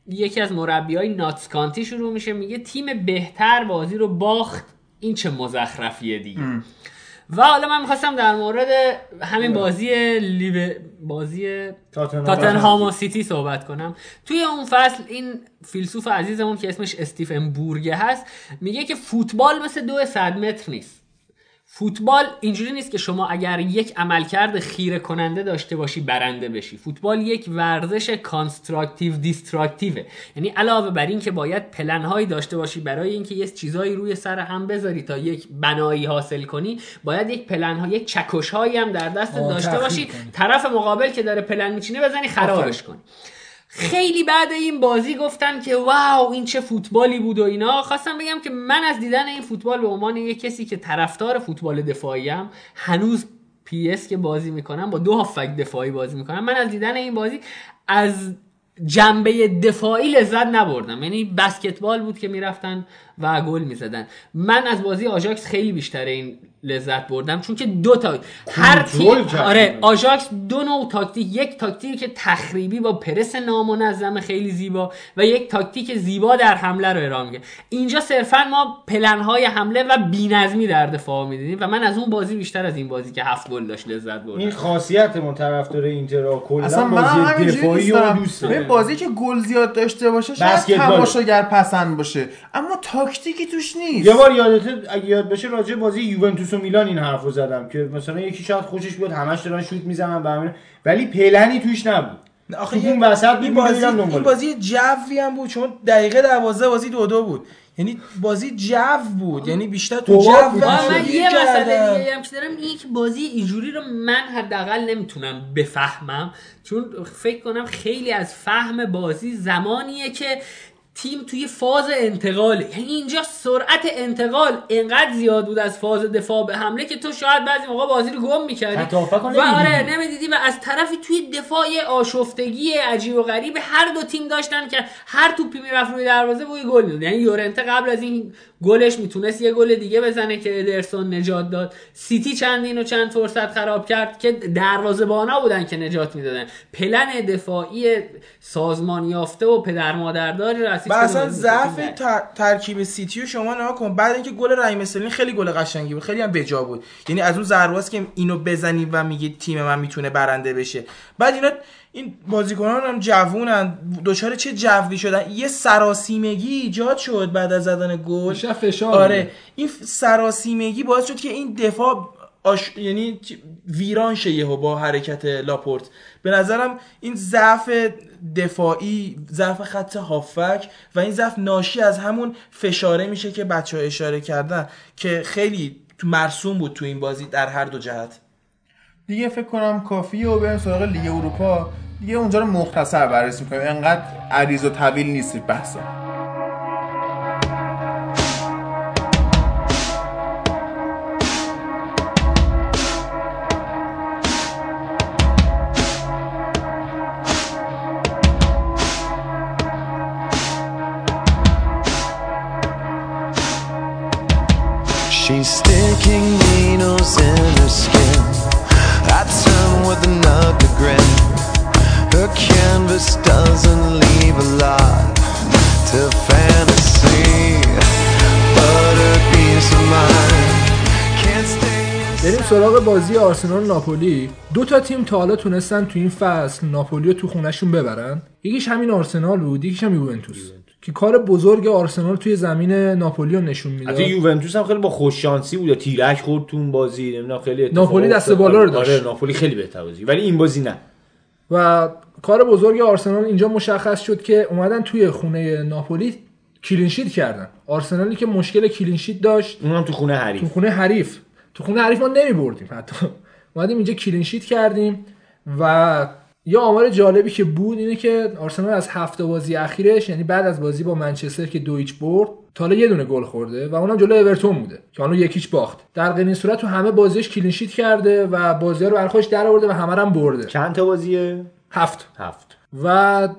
یکی از مربی های ناتس کانتی شروع میشه میگه تیم بهتر بازی رو باخت این چه مزخرفیه دیگه. و حالا من می‌خواستم در مورد همین بازی لیو... بازی. تاتنهام و سیتی صحبت کنم. توی اون فصل این فیلسوف عزیزمون که اسمش استیفن بورگه هست میگه که فوتبال مثل دو صد متر نیست. فوتبال اینجوری نیست که شما اگر یک عملکرد خیره کننده داشته باشی برنده بشی. فوتبال یک ورزش constructive destructive ه یعنی علاوه بر این که باید پلن هایی داشته باشی برای اینکه یه چیزایی روی سر هم بذاری تا یک بنایی حاصل کنی باید یک پلن ها یک چکش هایی هم در دست داشته باشی. طرف مقابل که داره پلن میچینه بزنی خرابش کنی. خیلی بعد این بازی گفتن که واو این چه فوتبالی بود و اینا. خواستم بگم که من از دیدن این فوتبال به عنوان یک کسی که طرفدار فوتبال دفاعی هم هنوز پی که بازی می‌کنم با دو هافک دفاعی بازی می‌کنم. من از دیدن این بازی از جنبه دفاعی لذت نبردم. یعنی بسکتبال بود که می‌رفتن و گل می‌زدن. من از بازی آژاکس خیلی بیشتر این لذت بردم چون که دو تا هر تیم. آره آژاکس دو نوع تاکتیک. یک تاکتیکی که تخریبی با پرس نامنظم خیلی زیبا و یک تاکتیک زیبا در حمله رو ارائه میگه اینجا صرفا ما پلنهای حمله و بی‌نظمی در دفاع می‌دیدیم و من از اون بازی بیشتر از این بازی که هفت گل داشت لذت این بردم خاصیت ما طرفدار اینتر کلا من بازی دفاعی رو دوست دارم بازی که گل زیاد داشته باشه شاید. تماشاگر پسند باشه. اما تاکتیکی توش نیست. یه بار یادته اگه یاد باشه راجع بازی یوونتوس و میلان این حرفو زدم که مثلا یکی شاید خوشش بیاد همش دارن شوت می‌زنن همین. ولی پلنی توش نبود. آخه اون وسط این بازی این. بازی جوی هم بود چون دقیقه 12 بازی دو دو بود. یعنی بازی جو بود یعنی بیشتر تو جو من یه مسئله. دیگه هم که دارم اینه که بازی اینجوری رو من حداقل نمی‌تونم بفهمم چون فکر کنم خیلی از فهم بازی زمانیه که تیم توی فاز انتقاله یعنی اینجا سرعت انتقال انقدر زیاد بود از فاز دفاع به حمله که تو شاید بعضی موقع بازی رو گم می‌کردی. و. آره نمی‌دیدی و از طرفی توی دفاع آشفتگی عجیب و غریب هر دو تیم داشتن که هر توپی می‌رفت روی دروازه بوی گل می‌داد یعنی یورنته قبل از این گلش می‌تونست یه گل دیگه بزنه که ادرسون نجات داد. سیتی چندین و چند فرصت خراب کرد که دروازه بانا بودن که نجات می‌دادن. پلن دفاعی سازمان یافته و پدر مادرداری رسید اصلا ضعف تر- ترکیب سیتی رو شما نگاه کن. بعد اینکه گل رحیم خیلی گل قشنگی بود. خیلی هم بجا بود. یعنی از اون ضرباست که اینو بزنی و میگی تیم من می‌تونه برنده بشه. بعد اینا این بازیکنان هم جوونن. دچار چه جوی شدن؟ یه سراسیمگی ایجاد شد بعد از زدن گل. فشار آره. این سراسیمگی باعث شد که این دفاع آش... یعنی ویران شه یهو با حرکت لاپورت. به نظرم این ضعف دفاعی ضعف خط هافک و این ضعف ناشی از همون فشاره میشه که بچه ها اشاره کردن که خیلی مرسوم بود تو این بازی در هر دو جهت. دیگه فکر کنم کافیه و بریم سراغ لیگ اروپا. دیگه اونجا رو مختصر بررسی می‌کنیم. انقدر عریض و طویل نیست بحثا. سراغ بازی آرسنال و ناپولی دو تا تیم تا حالا تونستن تو این فصل ناپولی رو تو خونهشون ببرن. یکیش همین آرسنال بود یکیش هم یوونتوس. که کار بزرگ آرسنال توی زمین ناپولی رو نشون می‌داد. حتی یوونتوس هم خیلی با خوش شانسی بود تیرک خورد تو اون بازی نمی‌دونم خیلی ناپولی دست. بالا رو داشت. آره ناپولی خیلی بهتر بازی. ولی این بازی نه. و کار بزرگ آرسنال اینجا مشخص شد که اومدن توی خونه ناپولی clean sheet کردن. آرسنالی که مشکل clean sheet داشت اونم تو خونه تو حریف خونه حریف. تو خونه حریف ما نمی بردیم حتی اومدیم اینجا clean sheet کردیم و یه آمار جالبی که بود اینه که آرسنال از هفته بازی اخیرش یعنی بعد از بازی با منچستر که دو هیچ برد تا یه دونه گل خورده و اونم جلو اورتون بوده که حالا یک هیچ باخت. در غیر صورت تو همه بازیش clean sheet کرده و بازی رو بردخوش در آورده و همه هم برده. چند تا بازیه؟ هفت. هفت. و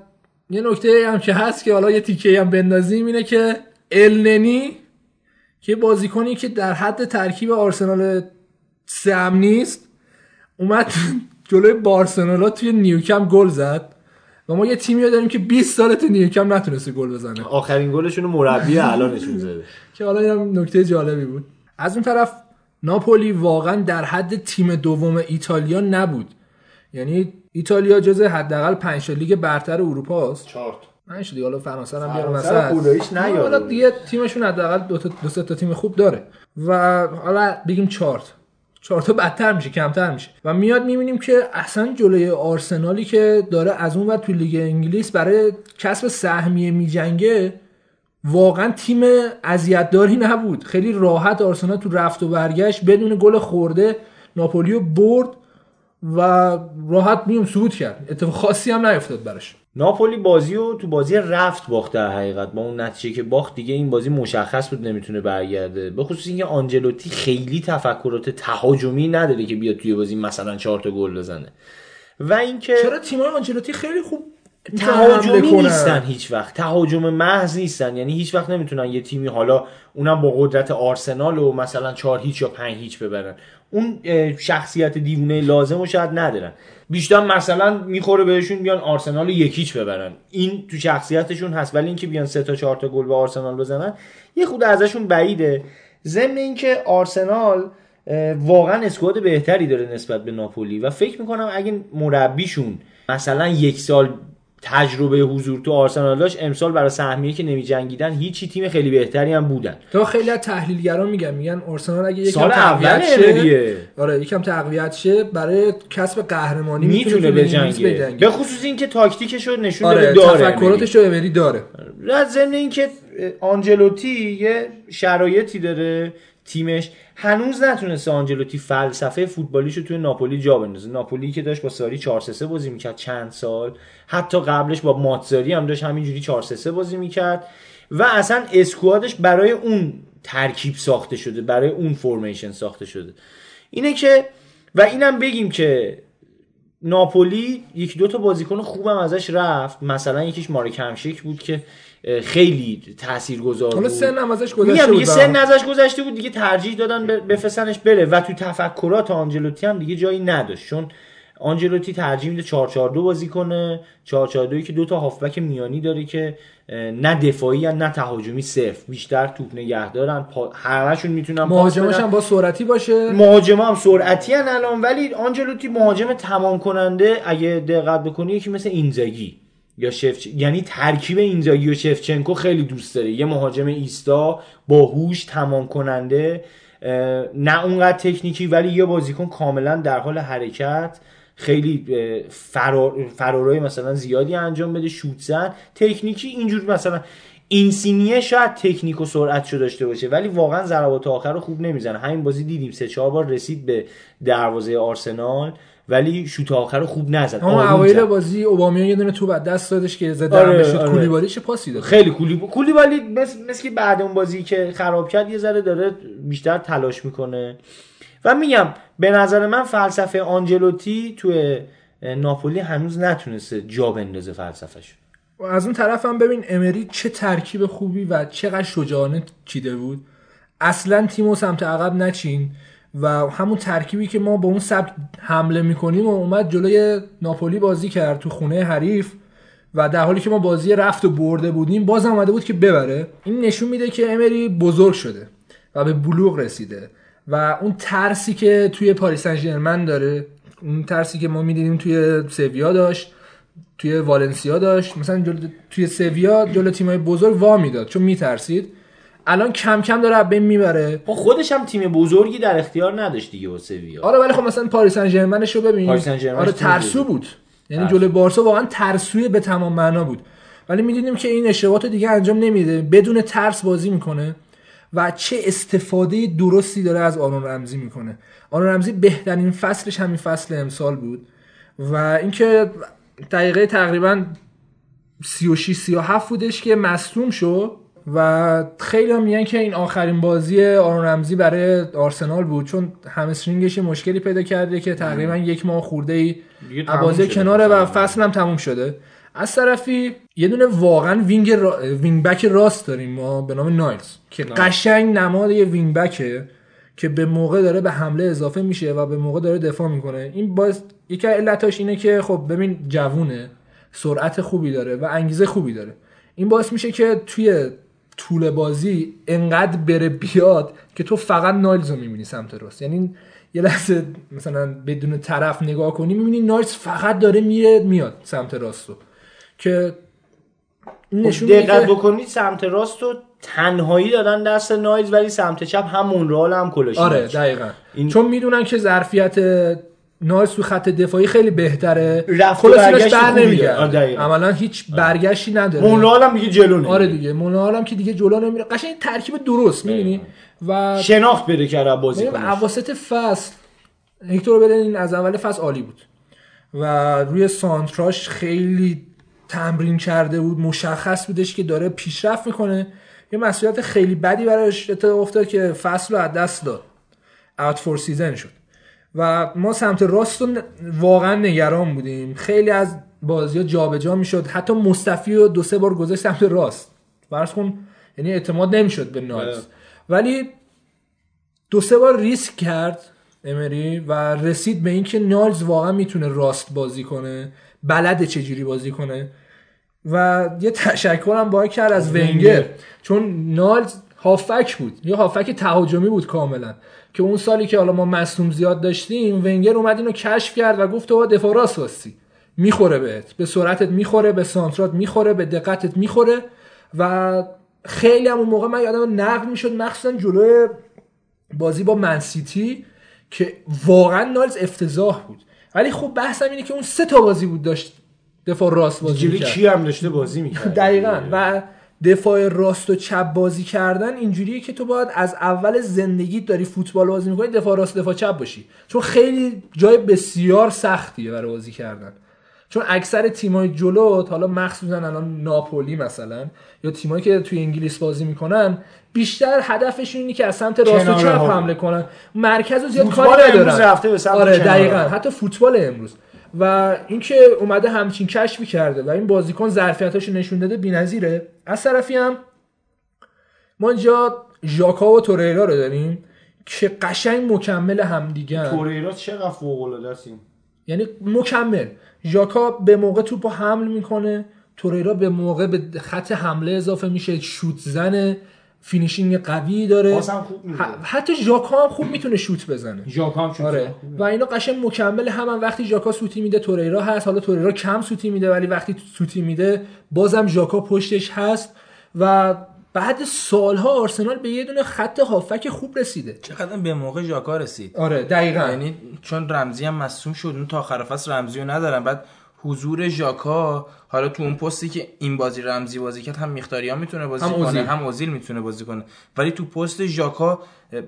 یه نکته هم که هست که حالا یه تیکه هم بندازیم اینه که النی که بازیکنی که در حد ترکیب آرسنال سم نیست اومد جلوی بارسلونا توی نیوکم گل زد. و ما یه تیمی رو داریم که 20 سال تو نیوکم نتونسته گل بزنه. آخرین گلشون مربی الانشون زده که حالا اینم نکته جالبی بود. از اون طرف ناپولی واقعا در حد تیم دوم ایتالیا نبود. یعنی ایتالیا جز حداقل 5 لیگ برتر اروپا است چارت دیگه حالا فرانسه هم بیارم نیاره. حالا دیگه تیمشون حداقل دو تا دو تا تیم خوب داره. و حالا بگیم چارت چهار تا بدتر میشه کمتر میشه. و میاد می‌بینیم که اصلا جلوی آرسنالی که داره از اون ور تو لیگ انگلیس برای کسب سهمیه میجنگه واقعا تیم اذیتداری نبود. خیلی راحت آرسنال تو رفت و برگشت بدون گل خورده ناپولیو برد. و راحت میوم صعود کرد. اتفاق خاصی هم نیفتاد براش. ناپولی بازی رو تو بازی رفت باخت در حقیقت با اون نتیجه که باخت دیگه این بازی مشخص بود نمی‌تونه برگرده. به خصوص اینکه آنجلوتی خیلی تفکرات تهاجمی نداره که بیاد توی بازی مثلا چهار تا گل بزنه. و اینکه چرا تیمای آنجلوتی خیلی خوب تهاجمی؟ نیستن هیچ وقت. تهاجم محض نیستن. یعنی هیچ وقت نمی‌تونن یه تیمی حالا اونم با قدرت آرسنال و مثلا 4 هیچ یا 5 هیچ ببرن. اون شخصیت دیوونه لازم رو شاید ندارن. بیشتر مثلا می‌خوره بهشون بیان آرسنال رو یک هیچ ببرن. این تو شخصیتشون هست ولی اینکه بیان سه تا چهار تا گل به آرسنال بزنن یه خود ازشون بعیده. ضمن اینکه آرسنال واقعا اسکواد بهتری داره نسبت به ناپولی. و فکر می‌کنم اگه مربیشون مثلا یک سال تجربه حضور تو آرسنال داشت امسال برای سهمیه که نمی جنگیدن هیچی تیم خیلی بهتری هم بودن. تا خیلی از تحلیلگران میگن میگن آرسنال اگه یکم تقویت شه آره یکم تقویت شه برای کسب قهرمانی می‌تونه تو بجنگه. به خصوص اینکه تاکتیکش رو نشون آره داده داره تفکراتش رو امری داره و ضمن اینکه آنجلوتی یه شرایطی داره تیمش هنوز نتونسته آنجلوتی فلسفه فوتبالیشو توی ناپولی جا بندازه. ناپولی که داشت با ساری 4 3 بازی می‌کرد چند سال. حتی قبلش با ماتزاری هم داشت همینجوری 4 3 بازی می‌کرد. و اصلا اسکوادش برای اون ترکیب ساخته شده برای اون فرمیشن ساخته شده. اینه که و اینم بگیم که ناپولی یکی دو تا بازیکن خوبم ازش رفت. مثلا یکیش مارک همشیک بود که خیلی تاثیرگذار بود. سن هم ازش گذشته دیگه بود سن ازش گذشته بود دیگه ترجیح دادن ب- بفرستنش بره. و تو تفکرات آنجلوتی هم دیگه جایی نداشت چون آنجلوتی ترجیح میده 442 بازی کنه. 442 که دو تا هافبک میانی داره که نه دفاعی نه تهاجمی صرف بیشتر توپ نگه دارن. پا... همشون می‌تونن مهاجمش. هم با سرعتی باشه. مهاجم هم سرعتی هن الان. ولی آنجلوتی مهاجم تمام کننده اگه دقت بکنی یکی مثل اینزاگی. یا شفچ یعنی ترکیب اینزاگی و شفچنکو خیلی دوست داره. یه مهاجم ایستا باهوش تمام کننده نه اونقدر تکنیکی ولی یه بازیکن کاملا در حال حرکت. خیلی فرار فرارای مثلا زیادی انجام بده شوت زن تکنیکی اینجور مثلا اینسینیه شاید تکنیک و سرعتشو داشته باشه ولی واقعا ضربات آخر رو خوب نمی‌زنه. همین بازی دیدیم سه چهار بار رسید به دروازه آرسنال. ولی شوت آخر رو خوب نزد. آروم اوایل زد. بازی اوبامیان یه دونه تو بعد دست دادش که زده آره، شد. آره. کولیبالی چه پاسی داد؟ خیلی کولی کولی ولی مثل, مثل که بعد اون بازی که خراب کرد یه ذره داره بیشتر تلاش می‌کنه. و میگم به نظر من فلسفه آنجلوتی توی ناپولی هنوز نتونسته جا بندازه فلسفهش و از اون طرف هم ببین امری چه ترکیب خوبی و چقدر شجاعانه چیده بود. اصلا تیمو سمت عقب نچین. و همون ترکیبی که ما با اون سبک حمله می‌کنیم و اومد جلوی ناپولی بازی کرد تو خونه حریف و در حالی که ما بازی رفت و برده بودیم باز اومده بود که ببره. این نشون میده که امری بزرگ شده و به بلوغ رسیده و اون ترسی که توی پاریس سن داره اون ترسی که ما می‌دیدیم توی سویا داشت توی والنسیا داشت مثلا جلو توی سویا جلو تیمای بزرگ وا می‌داد. چون میترسید الان کم کم داره بین می‌بره. خب خودش هم تیم بزرگی در اختیار نداشت دیگه با سویا. آره ولی خب مثلا پاریس سن ژرمنش رو ببین. پاریس سن آره ترسو. بود. یعنی ترسو. جلوی بارسا واقعا ترسوی به تمام معنا بود. ولی می‌دیدیم که این اشتباهات دیگه انجام نمیده. بدون ترس بازی می‌کنه و چه استفاده درستی داره از آرون رمزی می‌کنه. آرون رمزی بهترین فصلش همین فصل امسال بود. و اینکه دقیقه تقریبا 36 37 بودش که مصدوم شد. و خیلی هم میگن که این آخرین بازی آرون رمزی برای آرسنال بود چون همسترینگش مشکلی پیدا کرده که تقریبا یک ماه خورده ای بازی کناره و فصل. هم تموم شده. از طرفی یه دونه واقعا wing, را... wing back راست داریم ما به نام نایلز که قشنگ نماد یه wing back ه که به موقع داره به حمله اضافه میشه و به موقع داره دفاع می‌کنه. این باعث یکی علتاش اینه که خب ببین جوونه سرعت خوبی داره و انگیزه خوبی داره. این باعث میشه که توی طول بازی انقدر بره بیاد که تو فقط نایلز رو می‌بینی سمت راست. یعنی یه لحظه مثلا بدون طرف نگاه کنی می‌بینی نایلز فقط داره میره میاد سمت راست رو. که خب نشون دقت بکنید سمت راست رو تنهایی دادن دست نایز ولی سمت چپ هم مونرال هم کلاشی آره دقیقا. این- چون می‌دونن که ظرفیت نایس تو خط دفاعی خیلی بهتره. برگشت بر دقیقاً. عملا هیچ برگشتی نداره. مونرال هم دیگه جلو نمیره. آره دیگه. مونال هم که دیگه جلو نمیره. قشنگ ترکیب درست می‌دونی؟ و شناخت بده کرده بازی ببین اواسط فصل هکتور بدن از اول فصل عالی بود. و روی سانتراش خیلی تمرین کرده بود مشخص بودش که داره پیشرفت می‌کنه. یه مصدومیت خیلی بدی براش اتفاق افتاد که فصل رو از دست داد. out for season شد. و ما سمت راست رو واقعا نگران بودیم. خیلی از بازی ها جابجا می‌شد. حتی مصطفی رو دو سه بار گذاشت سمت راست. فرض کن یعنی اعتماد نمی‌شد به نایلز ولی دو سه بار ریسک کرد امری و رسید به اینکه نایلز واقعا می‌تونه راست بازی کنه بلده چجوری بازی کنه. و یه تشکرم باید کرد از ونگر. چون نایلز هافک بود. یه هافک تهاجمی بود کاملا. که اون سالی که حالا ما مصوم زیاد داشتیم ونگر اومد اینو کشف کرد و گفت تو دفاع راست واستی. می‌خوره بهت. به سرعتت می‌خوره به سانترات می‌خوره به دقتت می‌خوره. و خیلی هم اون موقع من یادم نقد می‌شد مخصوصا جلوی بازی با منسیتی که واقعا نایلز افتضاح بود. ولی خب بحثم اینه که اون سه تا بازی بود داشت دفاع راست بازی می‌کرد. کی هم داشته بازی می‌کرد. دقیقا. و دفاع راست و چپ بازی کردن اینجوریه که تو باید از اول زندگیت داری فوتبال بازی می‌کنی دفاع راست دفاع چپ باشی. چون خیلی جای بسیار سختیه برای بازی کردن. چون اکثر تیمای جلوت حالا مخصوصا الان ناپولی مثلا یا تیمایی که توی انگلیس بازی می‌کنن بیشتر هدفشون اینه که از سمت راست و چپ حمله. کنن. مرکز رو زیاد کاری امروز ندارن. آره دقیقا. حتی فوتبال امروز. و اینکه اومده همچین کشفی کرده و این بازیکن ظرفیتاشو نشون داده بی‌نظیره. از طرفی هم ما اینجا ژاکا و توریرا رو داریم که قشنگ مکمل همدیگه توریرا چقدر فوق العاده است. یعنی مکمل. ژاکا به موقع توپو حمل می‌کنه توریرا به موقع به خط حمله اضافه میشه شوت زنه. finishing قوی داره. خوب میده. حتی ژاکا هم خوب می‌تونه شوت بزنه. ژاکا هم آره. و اینا قشنگ مکمل هم, هم وقتی ژاکا سوتی میده توریرا هست. حالا توریرا کم سوتی میده ولی وقتی سوتی میده بازم ژاکا پشتش هست. و بعد سالها آرسنال به یه دونه خط هافبک خوب رسیده. چقدر به موقع ژاکا رسید؟ آره دقیقا. یعنی چون رمزی هم مصدوم شد اون تا آخر فصل رمزی رو ندارن. بعد حضور ژاکا حالا تو اون پستی که این بازی رمزی بازی کرد هم میختاریان می‌تونه بازی هم کنه اوزیل. هم اوزیل می‌تونه بازی کنه ولی تو پست ژاکا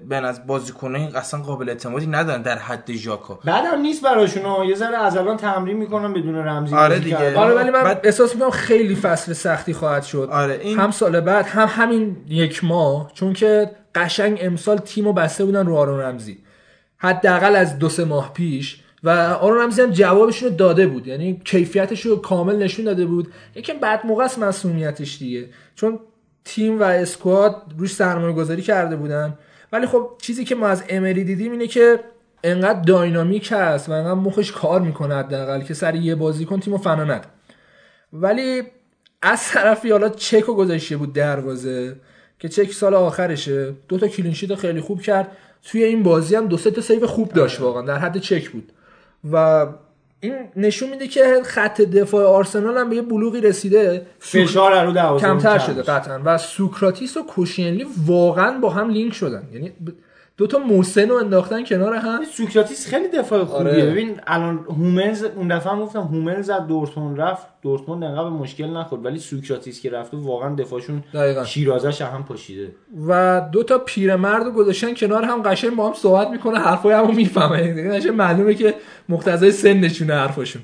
به از بازیکنای اصلا قابل اعتمادی ندارن در حد ژاکا بعدم نیست براشون ها. یه ذره از الان تمرین می‌کنن بدون رمزی آره دیگه. آره ولی من بعد- احساس می‌کنم خیلی فصل سختی خواهد شد آره، این- هم سال بعد هم همین یک ماه چون که قشنگ امسال تیمو بسته بودن رو آرون رمزی حداقل از دو سه ماه پیش و آرون رمزی هم جوابشون رو داده بود. یعنی کیفیتش رو کامل نشون داده بود. یکم بعد موقع است مسئولیتش دیگه. چون تیم و اسکواد روش سرمایه گذاری کرده بودن. ولی خب چیزی که ما از امری دیدیم اینه که انقدر داینامیک هست و انقدر مخش کار می‌کنه حداقل که سر یه بازیکن تیمو فنا نده. ولی از طرفی حالا چک رو گذاشته بود دروازه که چک سال آخرشه. دو تا clean sheet خیلی خوب کرد. توی این بازی هم دو سه تا save خوب داشت واقعا. در حد چک بود. و این نشون میده که خط دفاع آرسنال هم به یه بلوغی رسیده. فشار رو دروازه کمتر کم شده. قطعا. و سوکراتیس و کوشیلنی واقعا با هم لینک شدن. یعنی دو تا مسن رو انداختن کنار هم. سوکراتیس خیلی دفاع خوبیه. آره. ببین الان هوملز اون دفعه هم گفتم هوملز از دورتموند رفت. دورتموند انقدر به مشکل نخورد. ولی سوکراتیس که رفته واقعا دفاعشون دقیقاً. شیرازش هم پاشیده. و دو تا پیرمرد رو گذاشتن کنار هم. قشنگ با هم صحبت می‌کنه حرفای همو می‌فهمه. قشنگ معلومه که مقتضای سنشونه حرفاشون.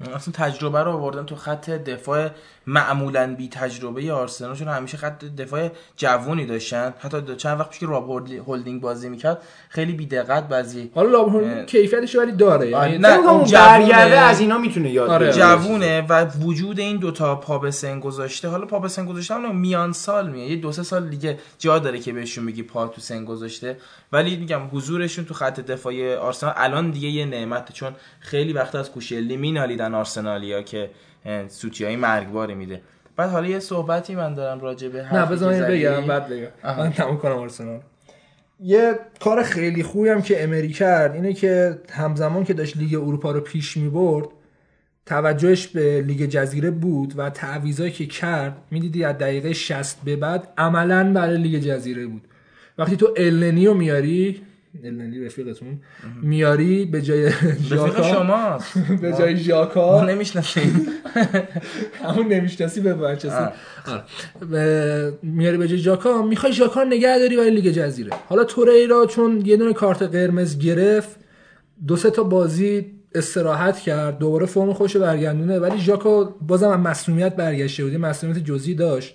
اصلا تجربه رو آوردن تو خط دفاع معمولا بی تجربه آرسنال چون همیشه خط دفاع جوونی داشتن. حتی چند وقت پیش که راب هولدی- هولدینگ بازی می‌کرد خیلی بی دقت بعضی حالا لابهورن کیفیتش ولی داره. یعنی نه، فکر کنم اون اون. برگرده از اینا می‌تونه یاد آره. جوونه و وجود این دوتا پا به سن گذاشته. حالا پا به سن گذاشته هم نه، میان سال میه. یه دو سه سال دیگه جا داره که بهشون بگی پا تو سن گذاشته. ولی میگم حضورشون تو خط دفاعی آرسنال الان دیگه یه نعمته چون خیلی وقت از کوشلی مینالیدن. آرسنالیا که سوتی های مرگباری میده. بعد حالا یه صحبتی من دارم راجع به نه زدی. بگم بعد بگم. من تموم کنم آرسنال. یه کار خیلی خوبی هم که امری کرد اینه که همزمان که داشت لیگ اروپا رو پیش می‌برد توجهش به لیگ جزیره بود و تعویضایی که کرد می‌دیدی از دقیقه 60 به بعد عملا برای لیگ جزیره بود. وقتی تو النی رو میاری النی رفیقتون میاری به جای ژاکا؟ شما به جای ژاکا؟ نمی‌شناسیم. همون نمی‌شناسی به آره. و- میاری به جای ژاکا؟ می‌خوای ژاکا رو نگه داری برای لیگ جزیره. حالا توریرا چون یه دونه کارت قرمز گرفت دو سه تا بازی استراحت کرد دوباره فرم خوش برگردونه ولی ژاکا بازم هم مسئولیت برگشته بود مسئولیت جزئی داشت.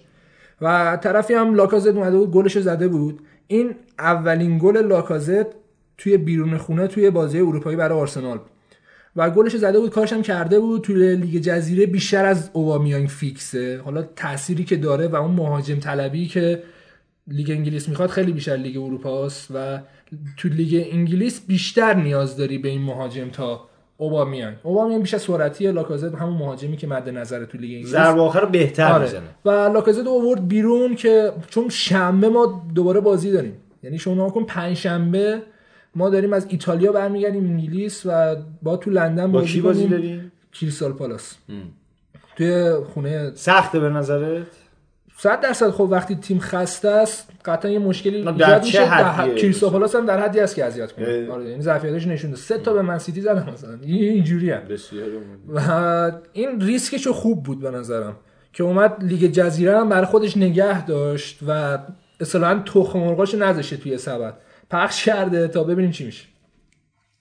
و طرفی هم لاکازت اومده بود گلش زده بود. این اولین گل لاکازت توی بیرون خونه توی بازی اروپایی برای آرسنال و گلش زده بود کارش هم کرده بود. توی لیگ جزیره بیشتر از اوبامیانگ فیکسه. حالا تأثیری که داره و اون مهاجم طلبی که لیگ انگلیس می‌خواد خیلی بیشتر لیگ اروپاست و تو لیگ انگلیس بیشتر نیاز داری به این مهاجم تا اوبامیانگ اوبامیانگ بیشتر سرعتیه لاکازت همون مهاجمی که مد نظر تو لیگ انگلیس ضربه آخر بهتر آره. می‌زنه و لاکازت اوورد بیرون که چون شنبه ما دوباره بازی داریم یعنی شما کن پنج شنبه ما داریم از ایتالیا برمیگردیم انگلیس و با تو لندن با بازی بازی کنیم. داری؟ کریستال پالاس توی خونه سخته به نظرت؟ صد درصد خب وقتی تیم خسته است قطعا یه مشکلی ایجاد میشه. در پالاس هم در حدی است که اذیت کنه. آره یعنی ظرفیتش نشونده سه تا به من سیتی زدن مثلا. این- اینجوری هم. و این ریسکش خوب بود به نظرم. که اومد لیگ جزیره هم برای خودش نگه داشت و اصطلاحا تخم مرغاشو نذاشته توی سبد. پخش کرده تا ببینیم چی میشه.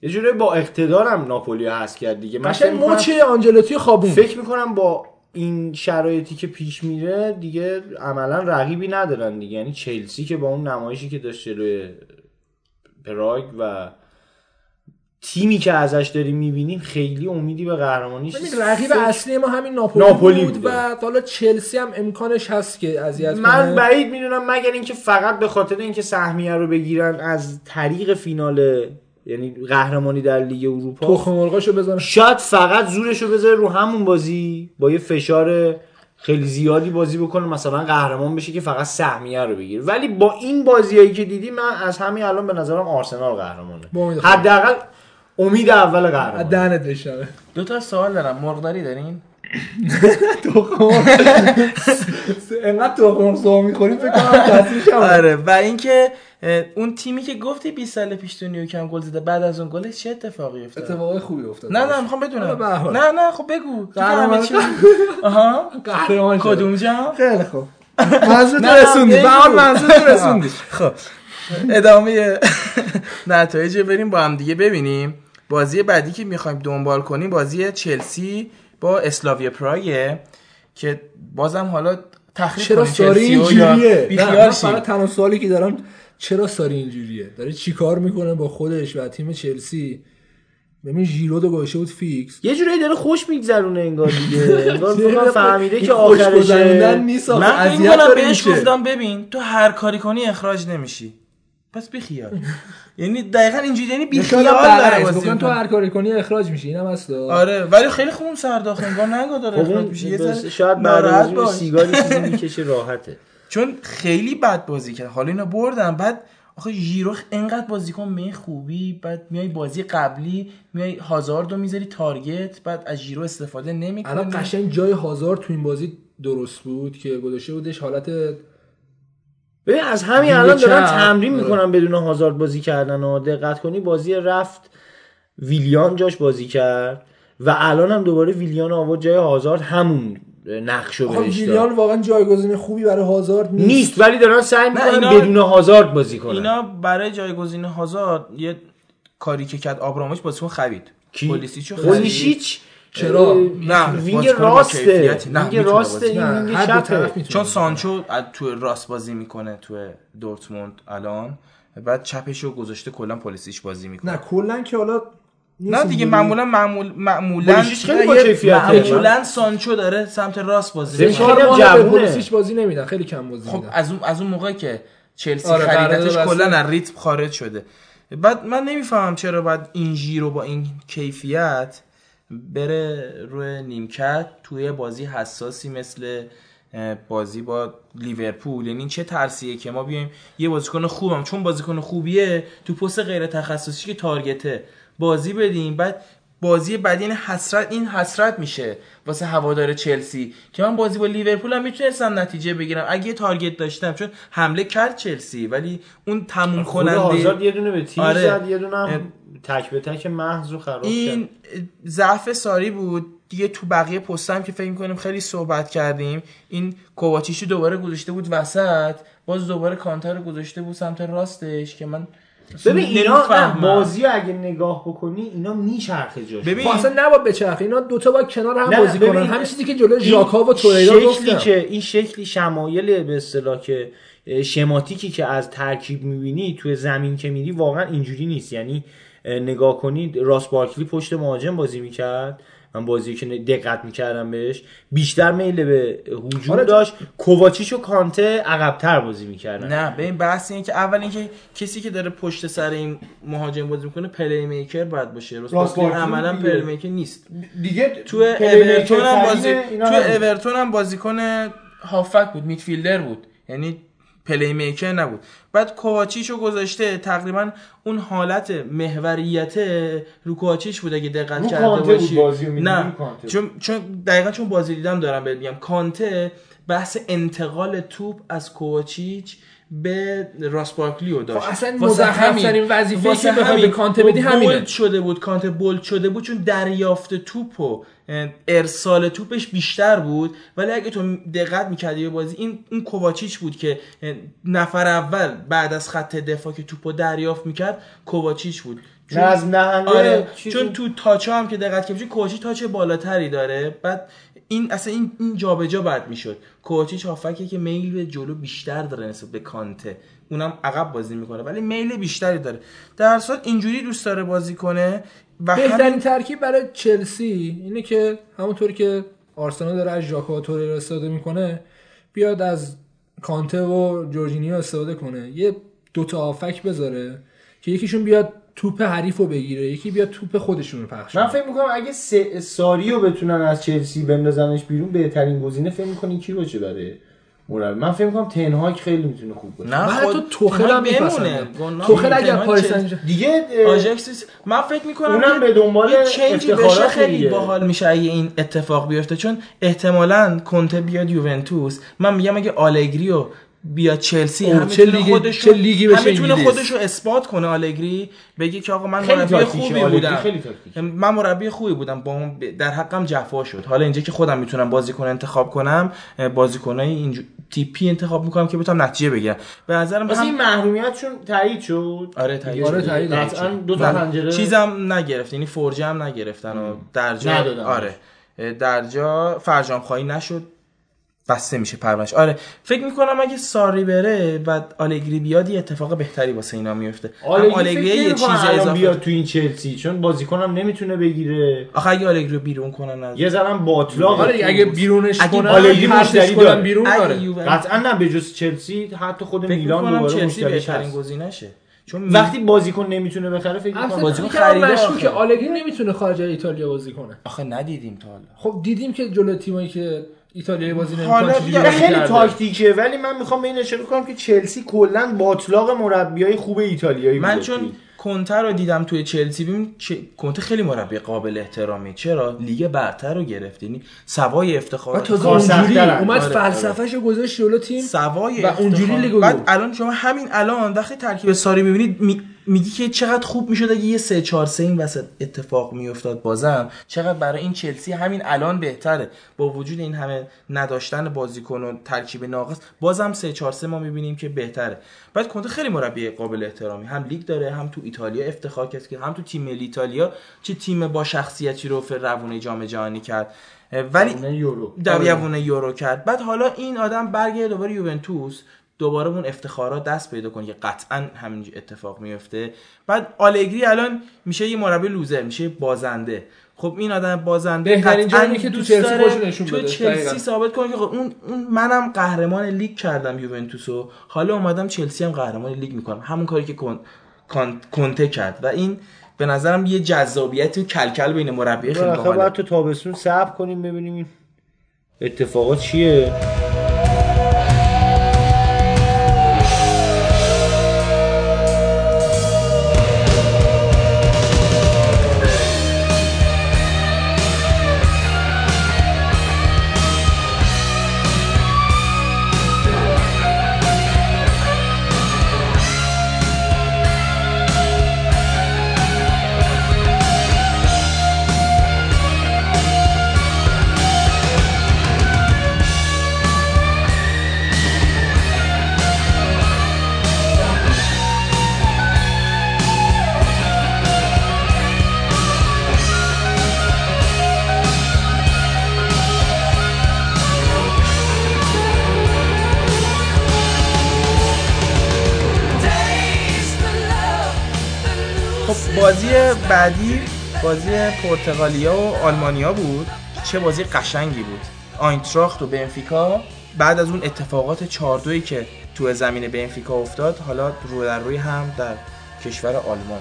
یه جوری با اقتدارم ناپولی هست کرد دیگه. قشنگ می‌کنم- مچ آنجلوتی خوابون فکر می‌کنم با این شرایطی که پیش میره دیگه عملا رقیبی ندارن دیگه یعنی چلسی که با اون نمایشی که داشت جلوی پراگ و تیمی که ازش داریم می‌بینیم خیلی امیدی به قهرمانیش ببین رقیب اصلی ما همین ناپولی, ناپولی بود بوده. و حالا چلسی هم امکانش هست که اذیت من کنه. بعید می‌دونم مگر اینکه فقط به خاطر اینکه سهمیه رو بگیرن از طریق فینال یعنی قهرمانی در لیگ اروپا. تخم مرغاشو بزنه. شاید فقط زورشو بذاره رو همون بازی با یه فشار خیلی زیادی بازی بکنه مثلا قهرمان بشه که فقط سهمیه رو بگیره. ولی با این بازیایی که دیدی من از همین الان به نظرم آرسنال قهرمانه. حداقل امید اول قهرمان دهنت بشنوه دو تا سوال دارم. مرغداری دارین؟ انقدر تخم مرغ سوال می‌خوریم فکر کنم آره و اینکه اون تیمی که گفتی 20 سال پیش تو نیوکم گل زده بعد از اون گلش چه اتفاقی افتاد؟ اتفاقای خوبی افتاد. نه نه می‌خوام بدونم. حال. نه نه خب بگو. تو قهرمان آها. قهرمان. کدوم جام؟ خیلی خوب. منظور تو نه، نه، رسوندی. به حال منظور تو رسوندی. خب ادامه نتایج بریم با هم دیگه ببینیم. بازی بعدی که می‌خوایم دنبال کنیم بازی چلسی با اسلاوی پراگه که بازم حالا تخریب چرا کنیم ساری اینجوریه؟ من تنها سوالی که دارم چرا ساری اینجوریه؟ داره چیکار می‌کنه با خودش و تیم چلسی؟ ببین ژیرو رو گذاشته بود فیکس. یه جوری داره خوش میگذرونه انگار دیگه. انگار کنم فهمیده که آخرشه. نیست من فکر کنم بهش. گفتم ببین تو هر کاری کنی اخراج نمیشی. پس بیخیال یعنی دقیقا اینجوری یعنی داره برعکس بازی تو. هر کاری کنی اخراج میشی اینم هست. آره ولی خیلی خوب سرداخت انگار نگاه داره خب اخراج میشه. یه شاید بعد. سیگاری چیزی می‌کشه راحته. چون خیلی بد بازی کرد. حالا اینو بردن بعد آخه ژیرو انقدر بازیکن می خوبی بعد میای بازی قبلی میای هازاردو می‌ذاری تارگت بعد از ژیرو استفاده الان نمی‌کنی قشنگ جای هازار تو این بازی درست بود که گذاشته بودش حالت ببین از همین الان دارن. تمرین آره. می‌کنن بدون هازارد بازی کردن و دقت کنی بازی رفت ویلیان جاش بازی کرد و الان هم دوباره ویلیان آورد جای هازارد همون نقشو آخه بهش ویلیان واقعا جایگزین خوبی برای هازارد نیست, نیست ولی دارن سعی می‌کنن اینا- بدون هازارد بازی کنن اینا برای جایگزین هازارد یه کاری که کرد آبراموش بازیکن خرید کی؟ چرا؟ نه، وینگ راسته کیفیتی. نه، وینگ راسته بازی این وینگ چپه چون سانچو از تو راست بازی می‌کنه تو دورتموند الان بعد چپشو گذاشته کلا پولیسیچ بازی می‌کنه نه کلا که حالا نه دیگه. معمولا معمول معمولا خیلی با. معمولا سانچو داره سمت راست بازی می‌کنه خیلی. پلیسیچ بازی نمیدن خیلی کم بازی خب از اون از اون موقع که چلسی آره، خریدتش کلا. از ریتم خارج شده بعد من نمی‌فهمم چرا باید این ژیرو با این کیفیت بره روی نیمکت توی بازی حساسی مثل بازی با لیورپول. یعنی چه ترسیه که ما بیایم یه بازیکن خوبم. چون بازیکن خوبیه تو پست غیر تخصصی که تارگته بازی بدیم. بعد بازی بعدی این حسرت این حسرت میشه واسه هوادار چلسی که من بازی با لیورپول هم می‌تونستم نتیجه بگیرم. اگه یه تارگت داشتم چون حمله کرد چلسی ولی اون تموم کننده هازارد یه دونه به تیر آره. زد یه دونه هم تک به تک محض رو خراب این ضعف ساری بود. دیگه تو بقیه پست هم که فکر می‌کنیم خیلی صحبت کردیم این کوواچیشو دوباره گذاشته بود وسط باز دوباره کانتر رو گذاشته بود سمت راستش که من ببین اینا. بازی رو اگه نگاه بکنی اینا میچرخه جاش ببین خب اصلا نباید بچرخه اینا دوتا با کنار هم بازی کنن. همین چیزی که جلوی ژاکا و توریرا شکلی گفتم. که این شکلی شمایل به اصطلاح که شماتیکی که از ترکیب می‌بینی توی زمین که میری واقعا اینجوری نیست. یعنی اه، نگاه کنید راس بارکلی پشت مهاجم بازی می‌کرد. من بازی که دقت می‌کردم بهش بیشتر میل به هجوم آره، داشت کوواچیش و کانته عقبتر بازی می‌کردن نه به این بحث اینه که اول اینکه کسی که داره پشت سر این مهاجم بازی می‌کنه playmaker باید باشه راست عملا. playmaker نیست دیگه تو اورتون هم بازی تو. اورتون هم بازیکن هافک بود midfielder بود یعنی playmaker نبود. بعد کوواچیشو گذاشته تقریبا اون حالت محوریت رو کوواچیش بود اگه دقت کرده باشی. نه. چون چون دقیقا چون بازی دیدم دارم بهت میگم. کانته بحث انتقال توپ از کوواچیچ به راس بارکلیو داشت. خب اصلا مزخرف‌ترین واسه که بخوای به کانته بدی بولد همینه. شده بود کانته بولد شده بود چون دریافت توپ و ارسال توپش بیشتر بود. ولی اگه تو دقت می‌کردی به بازی این اون کوواچیچ بود که نفر اول بعد از خط دفاع که توپو دریافت می‌کرد کوواچیچ بود. چون- دهنده آره چیزی- چون تو تاچا هم که دقت کنی کوچی تاچ بالاتری داره. بعد این اصلا این این جابجا بعد می‌شد. کوچیچ هافکه که میل به جلو بیشتر داره نسبت به کانته. اونم عقب بازی می‌کنه ولی میل بیشتری داره. در صورت اینجوری دوست داره بازی کنه و بهترین همین ترکیب برای چلسی اینه که همونطوری که آرسنال داره از ژاکا و توریرا استفاده می‌کنه بیاد از کانته و جورجینیو استفاده کنه. یه دوتا آفک بذاره که یکیشون بیاد توپ حریف رو بگیره یکی بیاد توپ خودشون رو پخش من فکر می‌کنم اگه سه- ساریو بتونن از چلسی بندازنش بیرون بهترین گزینه فکر می‌کنین کی باشه برای مربی من فکر می‌کنم تنهاک خیلی می‌تونه خوب باشه. نه من خود حتی توخل هم گناه توخل اگر پاریس سن دیگه آژاکس من فکر می‌کنم اونم به دنبال یه چنجی بشه افتخارات خیلی. باحال میشه اگه این اتفاق بیفته. چون احتمالا کنته بیاد یوونتوس. من میگم اگه آلگریو بیاد چلسی اوه، هم چه لیگ- خودش چه لیگی بشه هم می‌تونه انگلیس. خودش رو اثبات کنه آلگری بگه که آقا من خیلی مربی خوبی بودم. من مربی خوبی بودم. با اون در حقم جفا شد. حالا اینجا که خودم می‌تونم بازیکن انتخاب کنم بازیکنای اینجور تیپی انتخاب می‌کنم که بتونم نتیجه بگیرم. به نظرم هم- این محرومیتشون تایید شد؟ آره تایید آره،. تایید قطعا دو تا پنجره چیزم نگرفت یعنی فرجه هم نگرفتن و در جا ندادن. آره. در جا فرجام خواهی نشد. بسته میشه پرونش آره فکر می‌کنم اگه ساری بره و آلگری بیاد یه اتفاق بهتری واسه اینا میفته هم آلگری آلگری یه چیز اضافه. بیاد تو این چلسی چون بازیکنم نمی‌تونه بگیره. آخه اگه آلگری رو بیرون کنن از یه زنم باطلاق آره اگه بیرونش اگه کنن آلگری مشتری داره. بیرون داره. قطعا نه به جز چلسی حتی خود میلان دوباره چلسی مشتریش بهترین گزینشه. چون وقتی بازیکن نمی‌تونه بخره فکر می‌کنم بازیکن بازیکن خریده آخه. آلگری نمی‌تونه خارج از ایتالیا بازی کنه. آخه ندیدیم تا حالا. خب دیدیم که جلو تیمایی که ایتالیایی بازی حالا بیا، بازی خیلی. تاکتیکه ولی من می‌خوام به این اشاره کنم که چلسی کلا باطلاق مربیای خوب ایتالیایی من. چون کنته رو دیدم توی چلسی ببین چه... کنته خیلی مربی قابل احترامی چرا لیگ برتر رو گرفت یعنی سوای و افتخارات تازه اونجوری. اومد فلسفه‌شو گذاشت جلو تیم سوای و اونجوری افتخار. لیگو بعد. الان شما همین الان وقتی ترکیب ساری می‌بینید می... میگی که چقدر خوب می‌شد اگه یه 3 4 3 این وسط اتفاق میافتاد بازم. چقدر برای این چلسی همین الان بهتره. با وجود این همه نداشتن بازیکن و ترکیب ناقص بازم 3 4 3 ما می‌بینیم که بهتره. بعد کنته خیلی مربی قابل احترامی. هم لیگ داره هم تو ایتالیا افتخار کرد که هم تو تیم ملی ایتالیا چه تیم با شخصیتی رو فر روونه جام جهانی کرد. ولی در یوونه یورو کرد. بعد حالا این آدم برگرده دوباره یوونتوس. دوباره اون افتخارات دست پیدا کنه که قطعا همین اتفاق میفته. بعد آلگری الان میشه یه مربی لوزر میشه بازنده. خب این آدم بازنده بهترین قطعاً جاییه که تو چلسی خودشو نشون تو بده. چلسی. ثابت کنه که خب اون, اون منم قهرمان لیگ کردم یوونتوسو. حالا اومدم چلسی هم قهرمان لیگ می‌کنم. همون کاری که کن... کان... کنته کرد. و این به نظرم یه جذابیت و کلکل بین مربی خیلی باحاله. تو تابستون صبر کنیم ببینیم اتفاقات چیه. بازی پرتغالیا و آلمانیا بود؟ چه بازی قشنگی بود. آینتراخت و بنفیکا. بعد از اون اتفاقات 4 2 که تو زمین بنفیکا افتاد حالا رو در روی هم در کشور آلمان.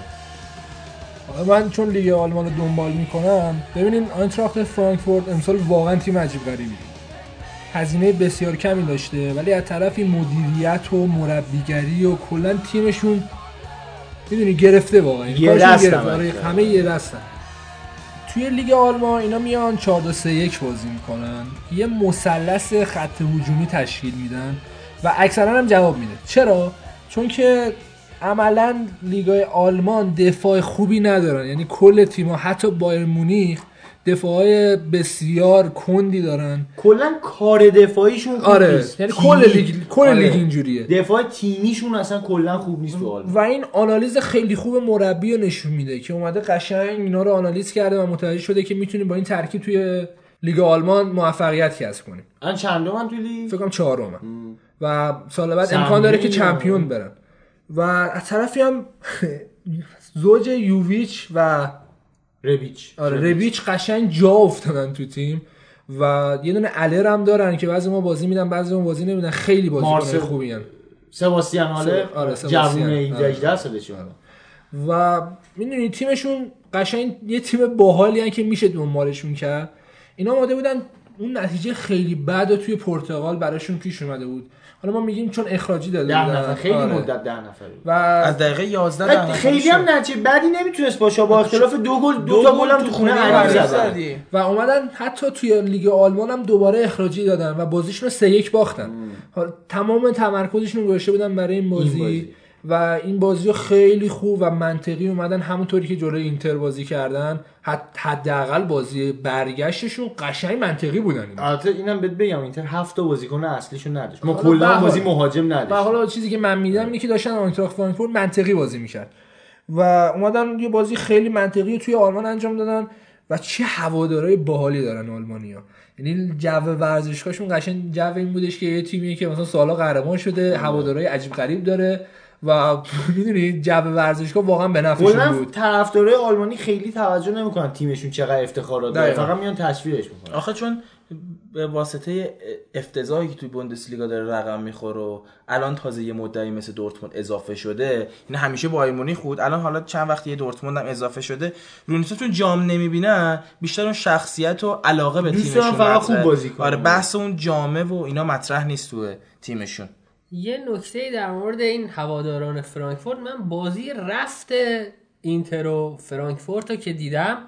من چون لیگ آلمان رو دنبال می‌کنم ببینین آینتراخت فرانکفورت امسال واقعا تیم عجیب غریبی. هزینه بسیار کمی داشته ولی از طرفی مدیریت و مربیگری و کلا تیمشون می‌دونی گرفته واقعا. یه گرفته. آره،. همه یه دستن. توی لیگ آلمان اینا میان 4 2 3 1 بازی می‌کنن. یه مثلث خط هجومی تشکیل میدن و اکثرا هم جواب میده. چرا؟ چون که عملا لیگای آلمان دفاع خوبی ندارن. یعنی کل تیم‌ها حتی بایرن مونیخ دفاعهای بسیار کندی دارن. کلا کار دفاعیشون خوب آره نیست. یعنی کل لیگ کل آره. لیگ اینجوریه. دفاع تیمیشون اصلا کلا خوب نیست تو و این آنالیز خیلی خوب مربی رو نشون میده که اومده قشنگ اینا رو آنالیز کرده و متوجه شده که می‌تونیم با این ترکیب توی لیگ آلمان موفقیت کسب کنیم. الان چندم توی لیگ؟ فکر کنم چهارمه و سال بعد امکان داره که چمپیون برن. و از طرفی هم زوج یوویچ و ربیچ آره ربیچ قشنگ جا افتادن تو تیم و یه دونه الر هم دارن که بعضی ما بازی میدن بعضی ما بازی نمیدن خیلی بازیکن مارسل. خوبی هن. سباستیان هاله آره،. جوون آره. 17 18 سالشه و می‌دونی تیمشون قشنگ یه تیم باحالی هن که میشه دنبالشون کرد اینا آماده بودن اون نتیجه خیلی بد و توی پرتغال براشون پیش اومده بود حالا ما میگیم چون اخراجی داده ده. نفر خیلی آره. مدت ده نفر و از دقیقه 11 در بعد نفر خیلی. هم نتیجه بدی نمی‌تونست باشه با اختلاف دو گل دو, دو تا گل هم تو خونه زدی. و اومدن حتی توی لیگ آلمان هم دوباره اخراجی دادن و بازیشون رو سه یک باختن حالا تمام تمرکزشون رو گذاشته بودن برای این بازی, بازی. و این بازی خیلی خوب و منطقی اومدن همونطوری که جلوی اینتر بازی کردن. حد- حداقل بازی برگشتشون قشنگ منطقی بودن. البته اینم بهت بگم اینتر هفت تا بازیکن اصلیشون نداشت. ما کلا بازی مهاجم و نداشت حالا چیزی که من میدم اینه که داشتن آینتراخت فرانکفورت منطقی بازی می‌کرد. و اومدن یه بازی خیلی منطقی توی آلمان انجام دادن و چه هوادارهای باحالی دارن آلمانیا. یعنی جو ورزشگاهشون قشنگ جو این بودش که یه تیمیه که مثلا سالا قهرمان شده هوادارهای عجیب غریب داره. و می‌دونی جو ورزشگاه واقعا به نفعشون بود طرفدارای آلمانی خیلی توجه نمی‌کنن تیمشون چقدر افتخارات داره. فقط میان تشویقش می‌کنن آخه چون به واسطه افتضاحی که توی بوندسلیگا داره رقم می‌خوره و الان تازه یه مدعی مثل دورتموند اضافه شده این همیشه بایر مونیخ بود الان حالا چند وقت یه دورتموند هم اضافه شده رونیتو جام نمی‌بینن بیشتر اون شخصیت و علاقه به تیمشون فقط. خوب بازی کنن. آره بحث اون جامه و اینا مطرح نیست تو تیمشون یه نکته در مورد این هواداران فرانکفورت من بازی رفت اینتر و فرانکفورت رو که دیدم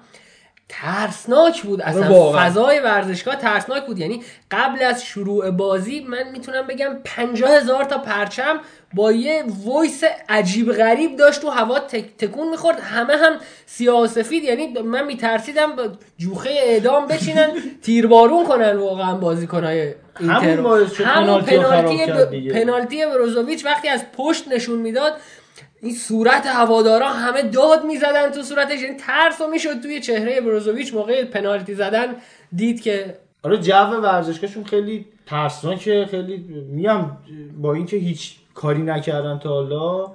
ترسناک بود. اصلا واقعا. فضای ورزشگاه ترسناک بود. یعنی قبل از شروع بازی من می‌تونم بگم پنجاه هزار تا پرچم با یه وایس عجیب غریب داشت تو هوا تک تکون می‌خورد. همه هم سیاه و سفید. یعنی من میترسیدم جوخه اعدام بچینن تیربارون کنن واقعا بازیکنهای اینتر همون رو. باعث شد همون پنالتی رو ب-. پنالتی بروزوویچ وقتی از پشت نشون می‌داد این صورت هوادارا همه داد می‌زدن تو صورتش یعنی ترس و می‌شد توی چهره بروزوویچ موقع پنالتی زدن دید که آره جو ورزشگاهشون خیلی ترسناکه خیلی میگم با اینکه هیچ کاری نکردن تا حالا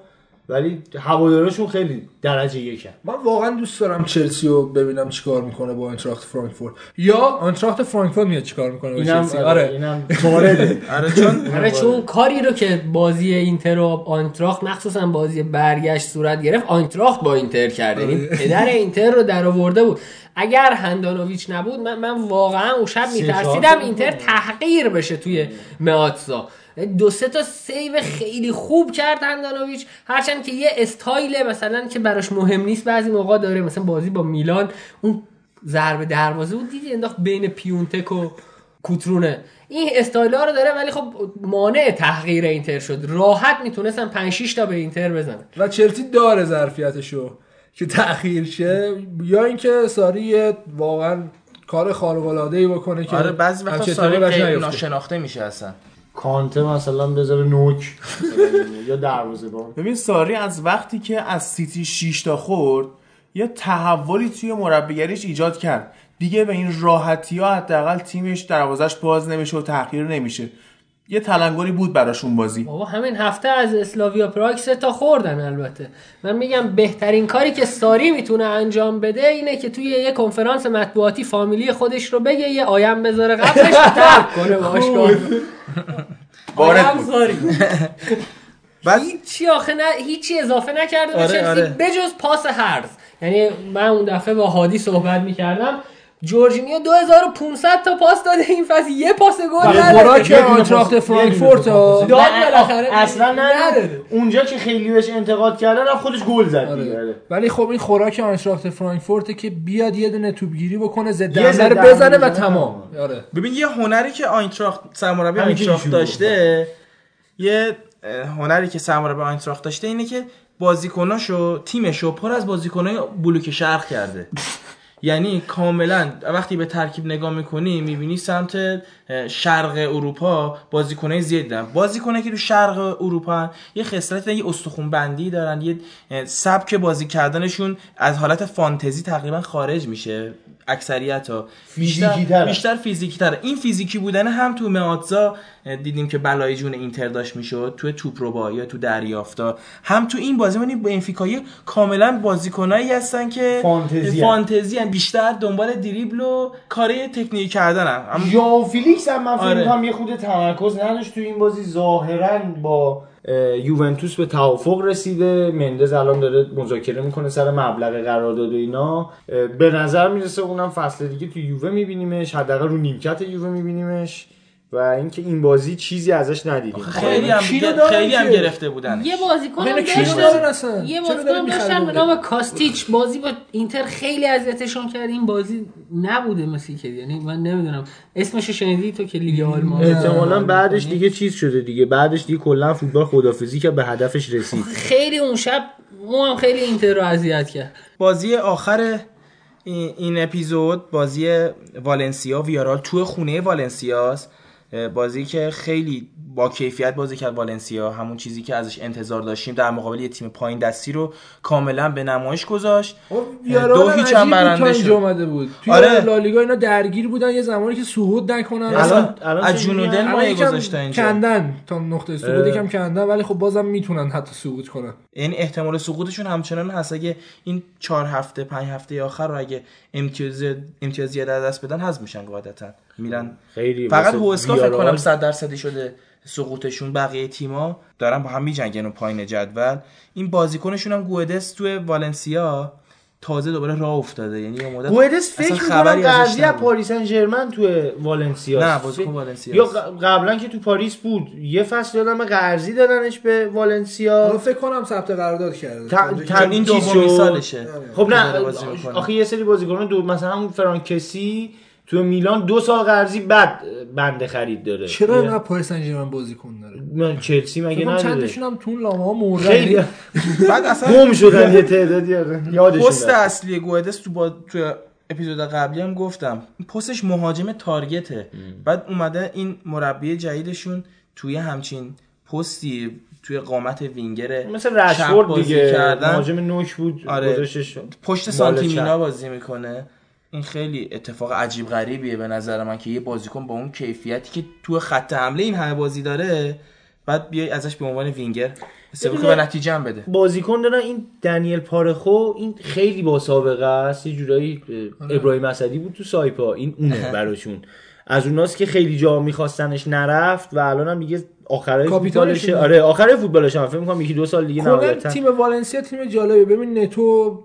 ولی هوادارشون خیلی درجه یکن من واقعا دوست دارم چلسی رو ببینم چیکار می‌کنه با آنتراخت فرانکفورت. یا آنتراخت فرانکفورت میاد چیکار می‌کنه با اینم چلسی؟ آره آره. اینم وارده آره چون آره چون کاری رو که بازی اینتر و آینتراخت مخصوصا بازی برگشت صورت گرفت آینتراخت با اینتر کرد یعنی پدر اینتر رو در آورده بود. اگر هندانویچ نبود من, من واقعا اون شب میترسیدم اینتر. تحقیر بشه توی مئاتسا دو سه تا save خیلی خوب کرد هندانویچ هرچند که یه استایل مثلا که براش مهم نیست بعضی موقع داره مثلا بازی با میلان اون ضربه دروازه بود دیدی انداخت بین پیونتک و کوترونه. این استایلا رو داره ولی خب مانع تحقیر اینتر شد. راحت می‌تونستن 5 6 تا به اینتر بزنن. و چلسی داره ظرفیتشو. که تأخیر شه یا اینکه ساری واقعا کار خارق العاده ای بکنه که آره بعضی وقتا ساری. ناشناخته میشه اصلا. کانته مثلا بذاره نوک یا دروازه‌بان ببین ساری از وقتی که از سیتی 6 تا خورد یه تحولی توی مربیگریش ایجاد کرد. دیگه به این راحتی ها حداقل تیمش دروازش باز نمیشه و تحقیر نمیشه. یه تلنگری بود براشون بازی. بابا همین هفته از اسلاویا پراگ سه تا خوردن البته. من میگم بهترین کاری که ساری می‌تونه انجام بده اینه که توی یه کنفرانس مطبوعاتی فامیلی خودش رو بگه یه آیم بذاره قبلش ترک کنه باشگاه وارد آیم بود. بعد هیچی آخه نه هیچی اضافه نکرده آره، آره. بجز پاس هرز یعنی من اون دفعه با هادی صحبت می‌کردم. جورجینیو 2500 تا پاس داده این فصل یه پاس گل و نداده خوراک آنتراخت فرانکفورت. داد نه، بالاخره اصلا نه نداده. اونجا که خیلی بهش انتقاد کردن رفت خودش گل زد دیگه آره. آره. ولی خب این خوراک آنتراخت فرانکفورت که بیاد یه دونه توپگیری بکنه ضد حمله رو حمله بزنه و. تمام آره ببین یه هنری که آینتراخت سرمربی آینتراخت داشته یه هنری که سرمربی آینتراخت داشته اینه که بازیکناشو تیمشو پر از بازیکنای بلوک شرق کرده یعنی کاملا وقتی به ترکیب نگاه می‌کنی می‌بینی سمت شرق اروپا بازیکنای زیادی دارن. بازیکنایی که تو شرق اروپا یه خصلت یه استخون بندی دارن یه سبک بازی کردنشون از حالت فانتزی تقریبا خارج میشه. اکثریت ها فیزیکی تره. بیشتر فیزیکی تره این فیزیکی بودن هم تو ماتزا دیدیم که بلای جون اینتر داشت می‌شد تو توپ یا تو دریافتا هم تو این بازی من بنفیکایی کاملا بازیکنایی هستن که فانتزی. فانتزی هن. بیشتر دنبال دریبل و کاری تکنیکی کردن هم ژائو فیلیکس هم من فکر آره. یه خورده تمرکز نداشت تو این بازی ظاهرا با یوونتوس به توافق رسیده. مندز الان داره مذاکره می‌کنه سر مبلغ قرارداد و اینا. به نظر می‌رسه اونم فصل دیگه تو یووه میبینیمش حداقل رو نیمکت یووه میبینیمش. و اینکه این بازی چیزی ازش ندیدیم. خیلی هم خیلی هم؟ گرفته بودن یه بازیکن داشتن؟ یه بازیکن داشتن به نام کاستیچ. بازی با اینتر خیلی اذیتشون کرد. این بازی نبوده مثل که یعنی من نمی‌دونم. اسمشو شنیدی؟ تو که لیگ آلمان احتمالا بعدش دیگه چیز شده دیگه. بعدش دیگه کلا فوتبال خدافزی که به هدفش رسید. خیلی اون شب اون هم خیلی اینتر رو اذیت کرد. بازی آخر این اپیزود بازی والنسیا ویارال تو خونه والنسیاست. بازی که خیلی با کیفیت بازی کرد والنسیا. همون چیزی که ازش انتظار داشتیم در مقابل یه تیم پایین دستی رو کاملا به نمایش گذاشت. ویارال دو هیچ هم برنده شد. اومده بود. توی آره. لالیگا اینا درگیر بودن یه زمانی که سقوط نکنن. الان از میگن؟ ما گذاشته اینجا؟ کندن تا نقطه سقوط. یکم کندن ولی خب بازم می‌تونن حتی سقوط کنن. یعنی احتمال سقوطشون همچنان هست. اگه این چهار هفته پنج هفته آخر رو اگه امتیاز امتیازی در دست بدن حذف میشن قاعدتا. میرن. خیلی فقط هوسکا فکر کنم 100 درصدی شده سقوطشون بقیه تیما. دارن با هم میجنگن و پایین جدول. این بازیکنشون هم گودس توی والنسیا تازه دوباره راه افتاده. یعنی یه مدت اصلا فکر خبری می‌کنم ازش قضیه از. پاریس سن ژرمن تو والنسیا نه، بازیکن والنسیاست. یا قبلا که تو پاریس بود. یه فصل یادم قرضی دادنش به حالا والنسیا فکر کنم ثبت قرارداد کرده. ت- اونجا که- چون این شد. سالشه. خب نه. آخه یه سری بازیکنان دو مثلا فرانکسی تو میلان دو سال قرضی بعد بنده خرید داره چرا اینقدر پاریس سن ژرمن بازیکن داره من چلسی مگه نداره چندشون هم تو لامه ها مردن خیلی بعد اصلا گم شدن یه تعدادی آره. یادشون پست. اصلی گودس تو با تو اپیزود قبلی هم گفتم پستش مهاجم تارگته بعد اومده این مربی جدیدشون توی همچین پستی توی قامت وینگر مثل رشفورد بازی دیگه کردن. مهاجم نوک بود آره. پشت سانتیمینا. بازی می‌کنه این خیلی اتفاق عجیب غریبیه به نظر من که یه بازیکن با اون کیفیتی که تو خط حمله این همه بازی داره بعد بیای ازش به عنوان وینگر. استفاده بدون- به نتیجه هم بده. بازیکن دارن این دنیل پارخو این خیلی با سابقه است. یه جورایی اه، ابراهیم اسدی بود تو سایپا. این اونه براشون. از اوناست که خیلی جا میخواستنش نرفت و الان هم دیگه آخرای کاپیتانشونه. فوتبالشه. آره آخرای فوتبالش هم. فکر می‌کنم یکی دو سال دیگه نهایتا تیم والنسیا تیم جالبه ببین نتو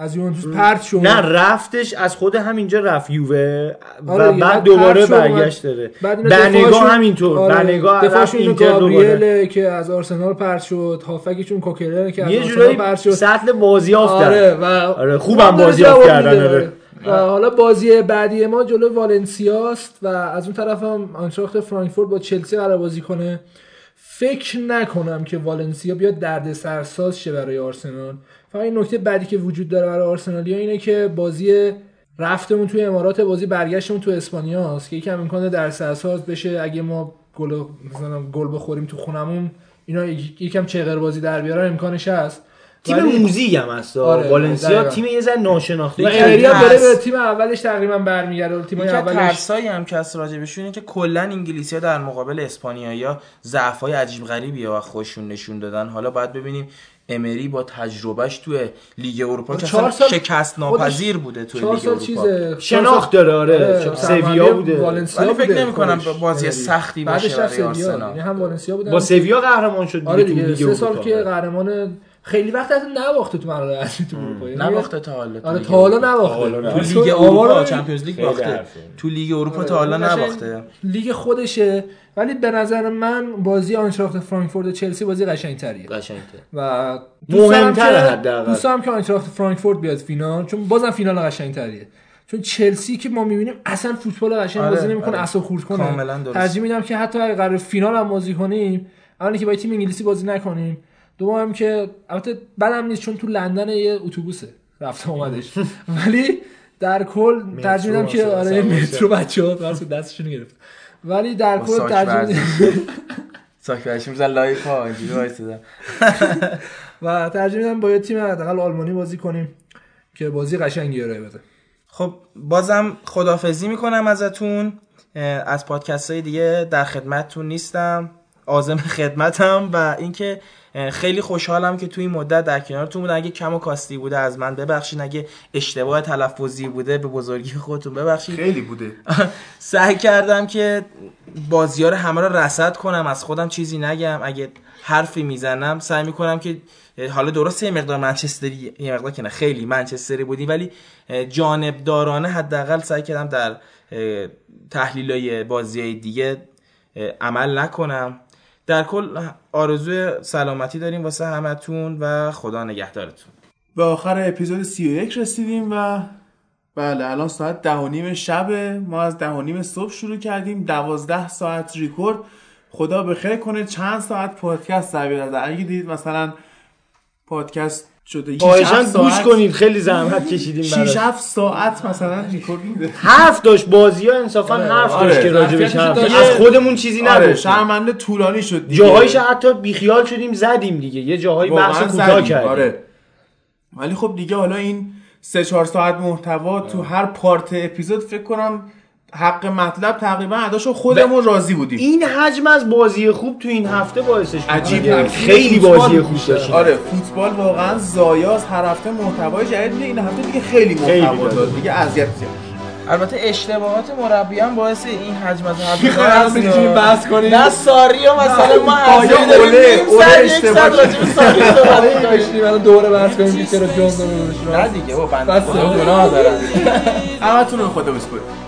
از یوونتوس پرت شد. نه رفتش از خود همینجا رفت یووه و آره بعد دوباره برگشت. داره. بنگا همینطور آره، بنگا رفت اینو اینتر دوباره. که از آرسنال پرت شد هافکشون کوکلر که از یه جورایی پرت شد. سطل بازیافت آره و آره، خوبم داره بازیافت جواب کردن، آره. و حالا بازی بعدی ما جلو والنسیاست و از اون طرف هم آنتراخت فرانکفورت با چلسی قرار بازی کنه. فکر نکنم که والنسیا بیاد درد سرساز شه برای آرسنال. فقط این نکته بعدی که وجود داره برای آرسنالیا اینه که بازی رفتمون توی امارات بازی برگشتمون تو اسپانیا است که یکم امکان در سرساز بشه اگه ما گل مثلا گل بخوریم تو خونمون اینا یک- یکم چغر بازی در بیارن امکانش هست تیم ولی- موزی هم هست آره، والنسیا دقیقاً. تیم یه ذره ناشناخته و از داره. به تیم اولش تقریبا برمیگرده تیم اولش ترسایی هم که از راجبشون اینه که کلا انگلیسی ها در مقابل اسپانیایی ها ضعف های عجیب غریبی و خودشون نشون دادن حالا باید ببینیم امری با تجربهش توی لیگ اروپا که چهار اصلا سال شکست ناپذیر بوده توی لیگ اروپا چیزه شناخت داره آره آره، سویا بوده والنسیا ولی فکر بوده نمی کنم خودش. بازی امری. سختی باشه برای آرسنال. یعنی هم والنسیا بودن با سویا قهرمان شد آره دیگه سه سال. که قهرمان خیلی وقت حتی نباخته تو مراحل اصلی تو اروپا یعنی نباخته تا حالا تو آره تا حالا اروپا. نباخته حالا تو. لیگ اروپا رو- چمپیونز لیگ باخته. تو لیگ اروپا آره، تا حالا اون قشنگ نباخته لیگ خودشه ولی به نظر من بازی آنتراخت فرانکفورت و چلسی بازی قشنگتریه قشنگه و مهم‌تره که- حداقل. دوست دارم که آنتراخت فرانکفورت بیاد فینال چون بازم فینال قشنگتریه چون چلسی که ما می‌بینیم اصلا فوتبال قشنگ آره، بازی نمی‌کنه آره. اصلا خورد کنه کاملا درست. ترجیح میدم که حتی اگه قرار فینال هم بازی کنیم اولی که با تیم انگلیسی بازی نکنیم دوم هم که البته بدم نیست چون تو لندن یه اتوبوسه. رفته اومدش. ولی در کل ترجیح میدم که آره مترو بچه‌ها دستشون گرفت. ولی در کل ترجیح. میدم ساک برشی میزن لایف ها اینجوری وایسادم و ترجیح میدم با یه تیم حداقل آلمانی بازی کنیم که بازی قشنگی ارائه بده خب بازم خدافزی می‌کنم ازتون. از پادکست های دیگه در خدمتتون نیستم. آزم خدمتم و اینکه خیلی خوشحالم که توی این مدت در کنارتون بودم. اگه کم و کاستی بوده از من ببخشید اگه اشتباه تلفظی بوده به بزرگی خودتون ببخشید خیلی بوده. سعی کردم که بازی رو همه رو رصد کنم. از خودم چیزی نگم. اگه حرفی می‌زنم سعی می‌کنم که حالا درسته یه مقدار منچستری یه مقدار که نه خیلی منچستری بودی ولی جانبدارانه حداقل سعی کردم در تحلیل بازی دیگه عمل نکنم. در کل آرزوی سلامتی داریم واسه همتون و خدا نگهدارتون. به آخر اپیزود 31 رسیدیم و بله الان ساعت ده و نیم شبه. ما از ده و نیم صبح شروع کردیم. دوازده ساعت ریکورد. خدا به خیر کنه چند ساعت پادکست در بیاد اگه دید مثلا پادکست شده. هفت گوش ساعت- کنید خیلی زحمت کشیدیم 6 براش. 7 ساعت مثلا ریکورد میده. حرف داشت بازی ها انصافا حرف آره. داشت که راجبش داشت. از خودمون چیزی آره. نداشت شرمنده طولانی شد دیگه. جاهایش حتی بیخیال شدیم زدیم دیگه. یه جاهایی بحث کوتاه. کردیم. آره. ولی خب دیگه حالا این سه چهار ساعت محتوا تو هر پارت اپیزود فکر کنم حق مطلب تقریبا اداشو خودمون راضی بودیم. این حجم از بازی خوب تو این هفته باعثش بود. عجیب. خیلی فوتبال بازی. خوب داشتیم آره فوتبال واقعا زایاز هر هفته محتوای جدید میده. این هفته دیگه خیلی محتوا. داد دیگه اذیت البته اشتباهات مربی هم باعث این حجم از می‌تونیم بحث کنیم؟ نه ساری و مثلا ما از اوله- اوله اشتباه. داشتیم الان دوره بحث کنیم چرا جون نمیدونش نه دیگه با بنده بس خدا. گناه دارن همتون رو خدا بسپرید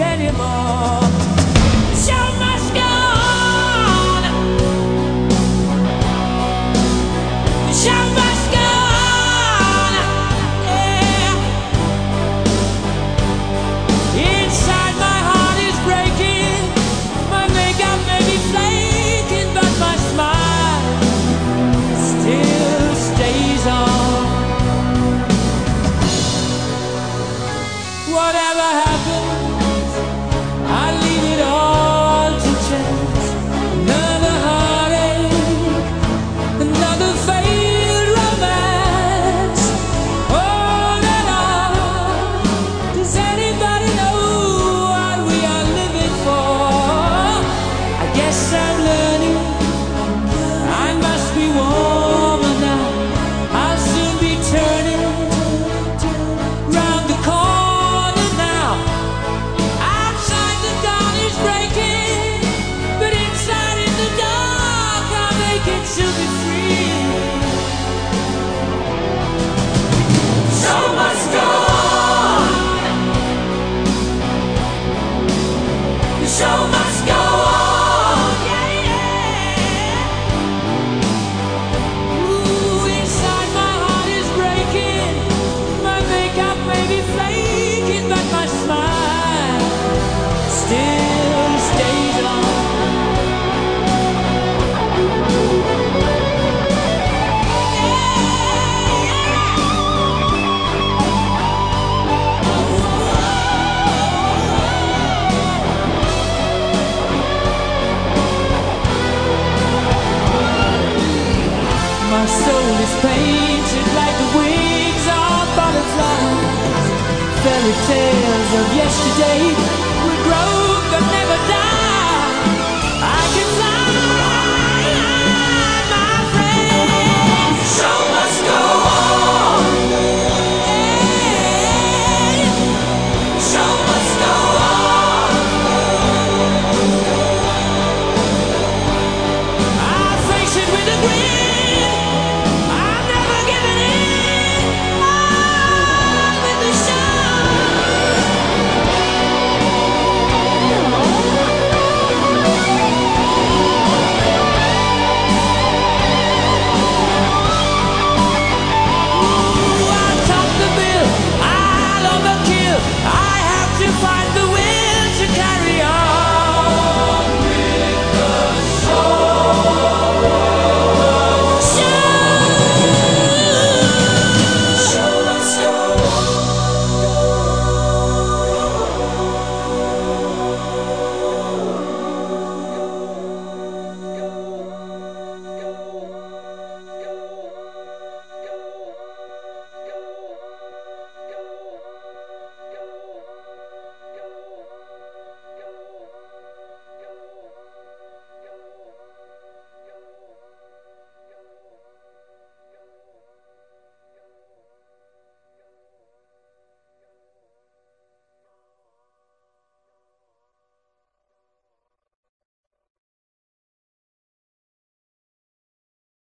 Anymore?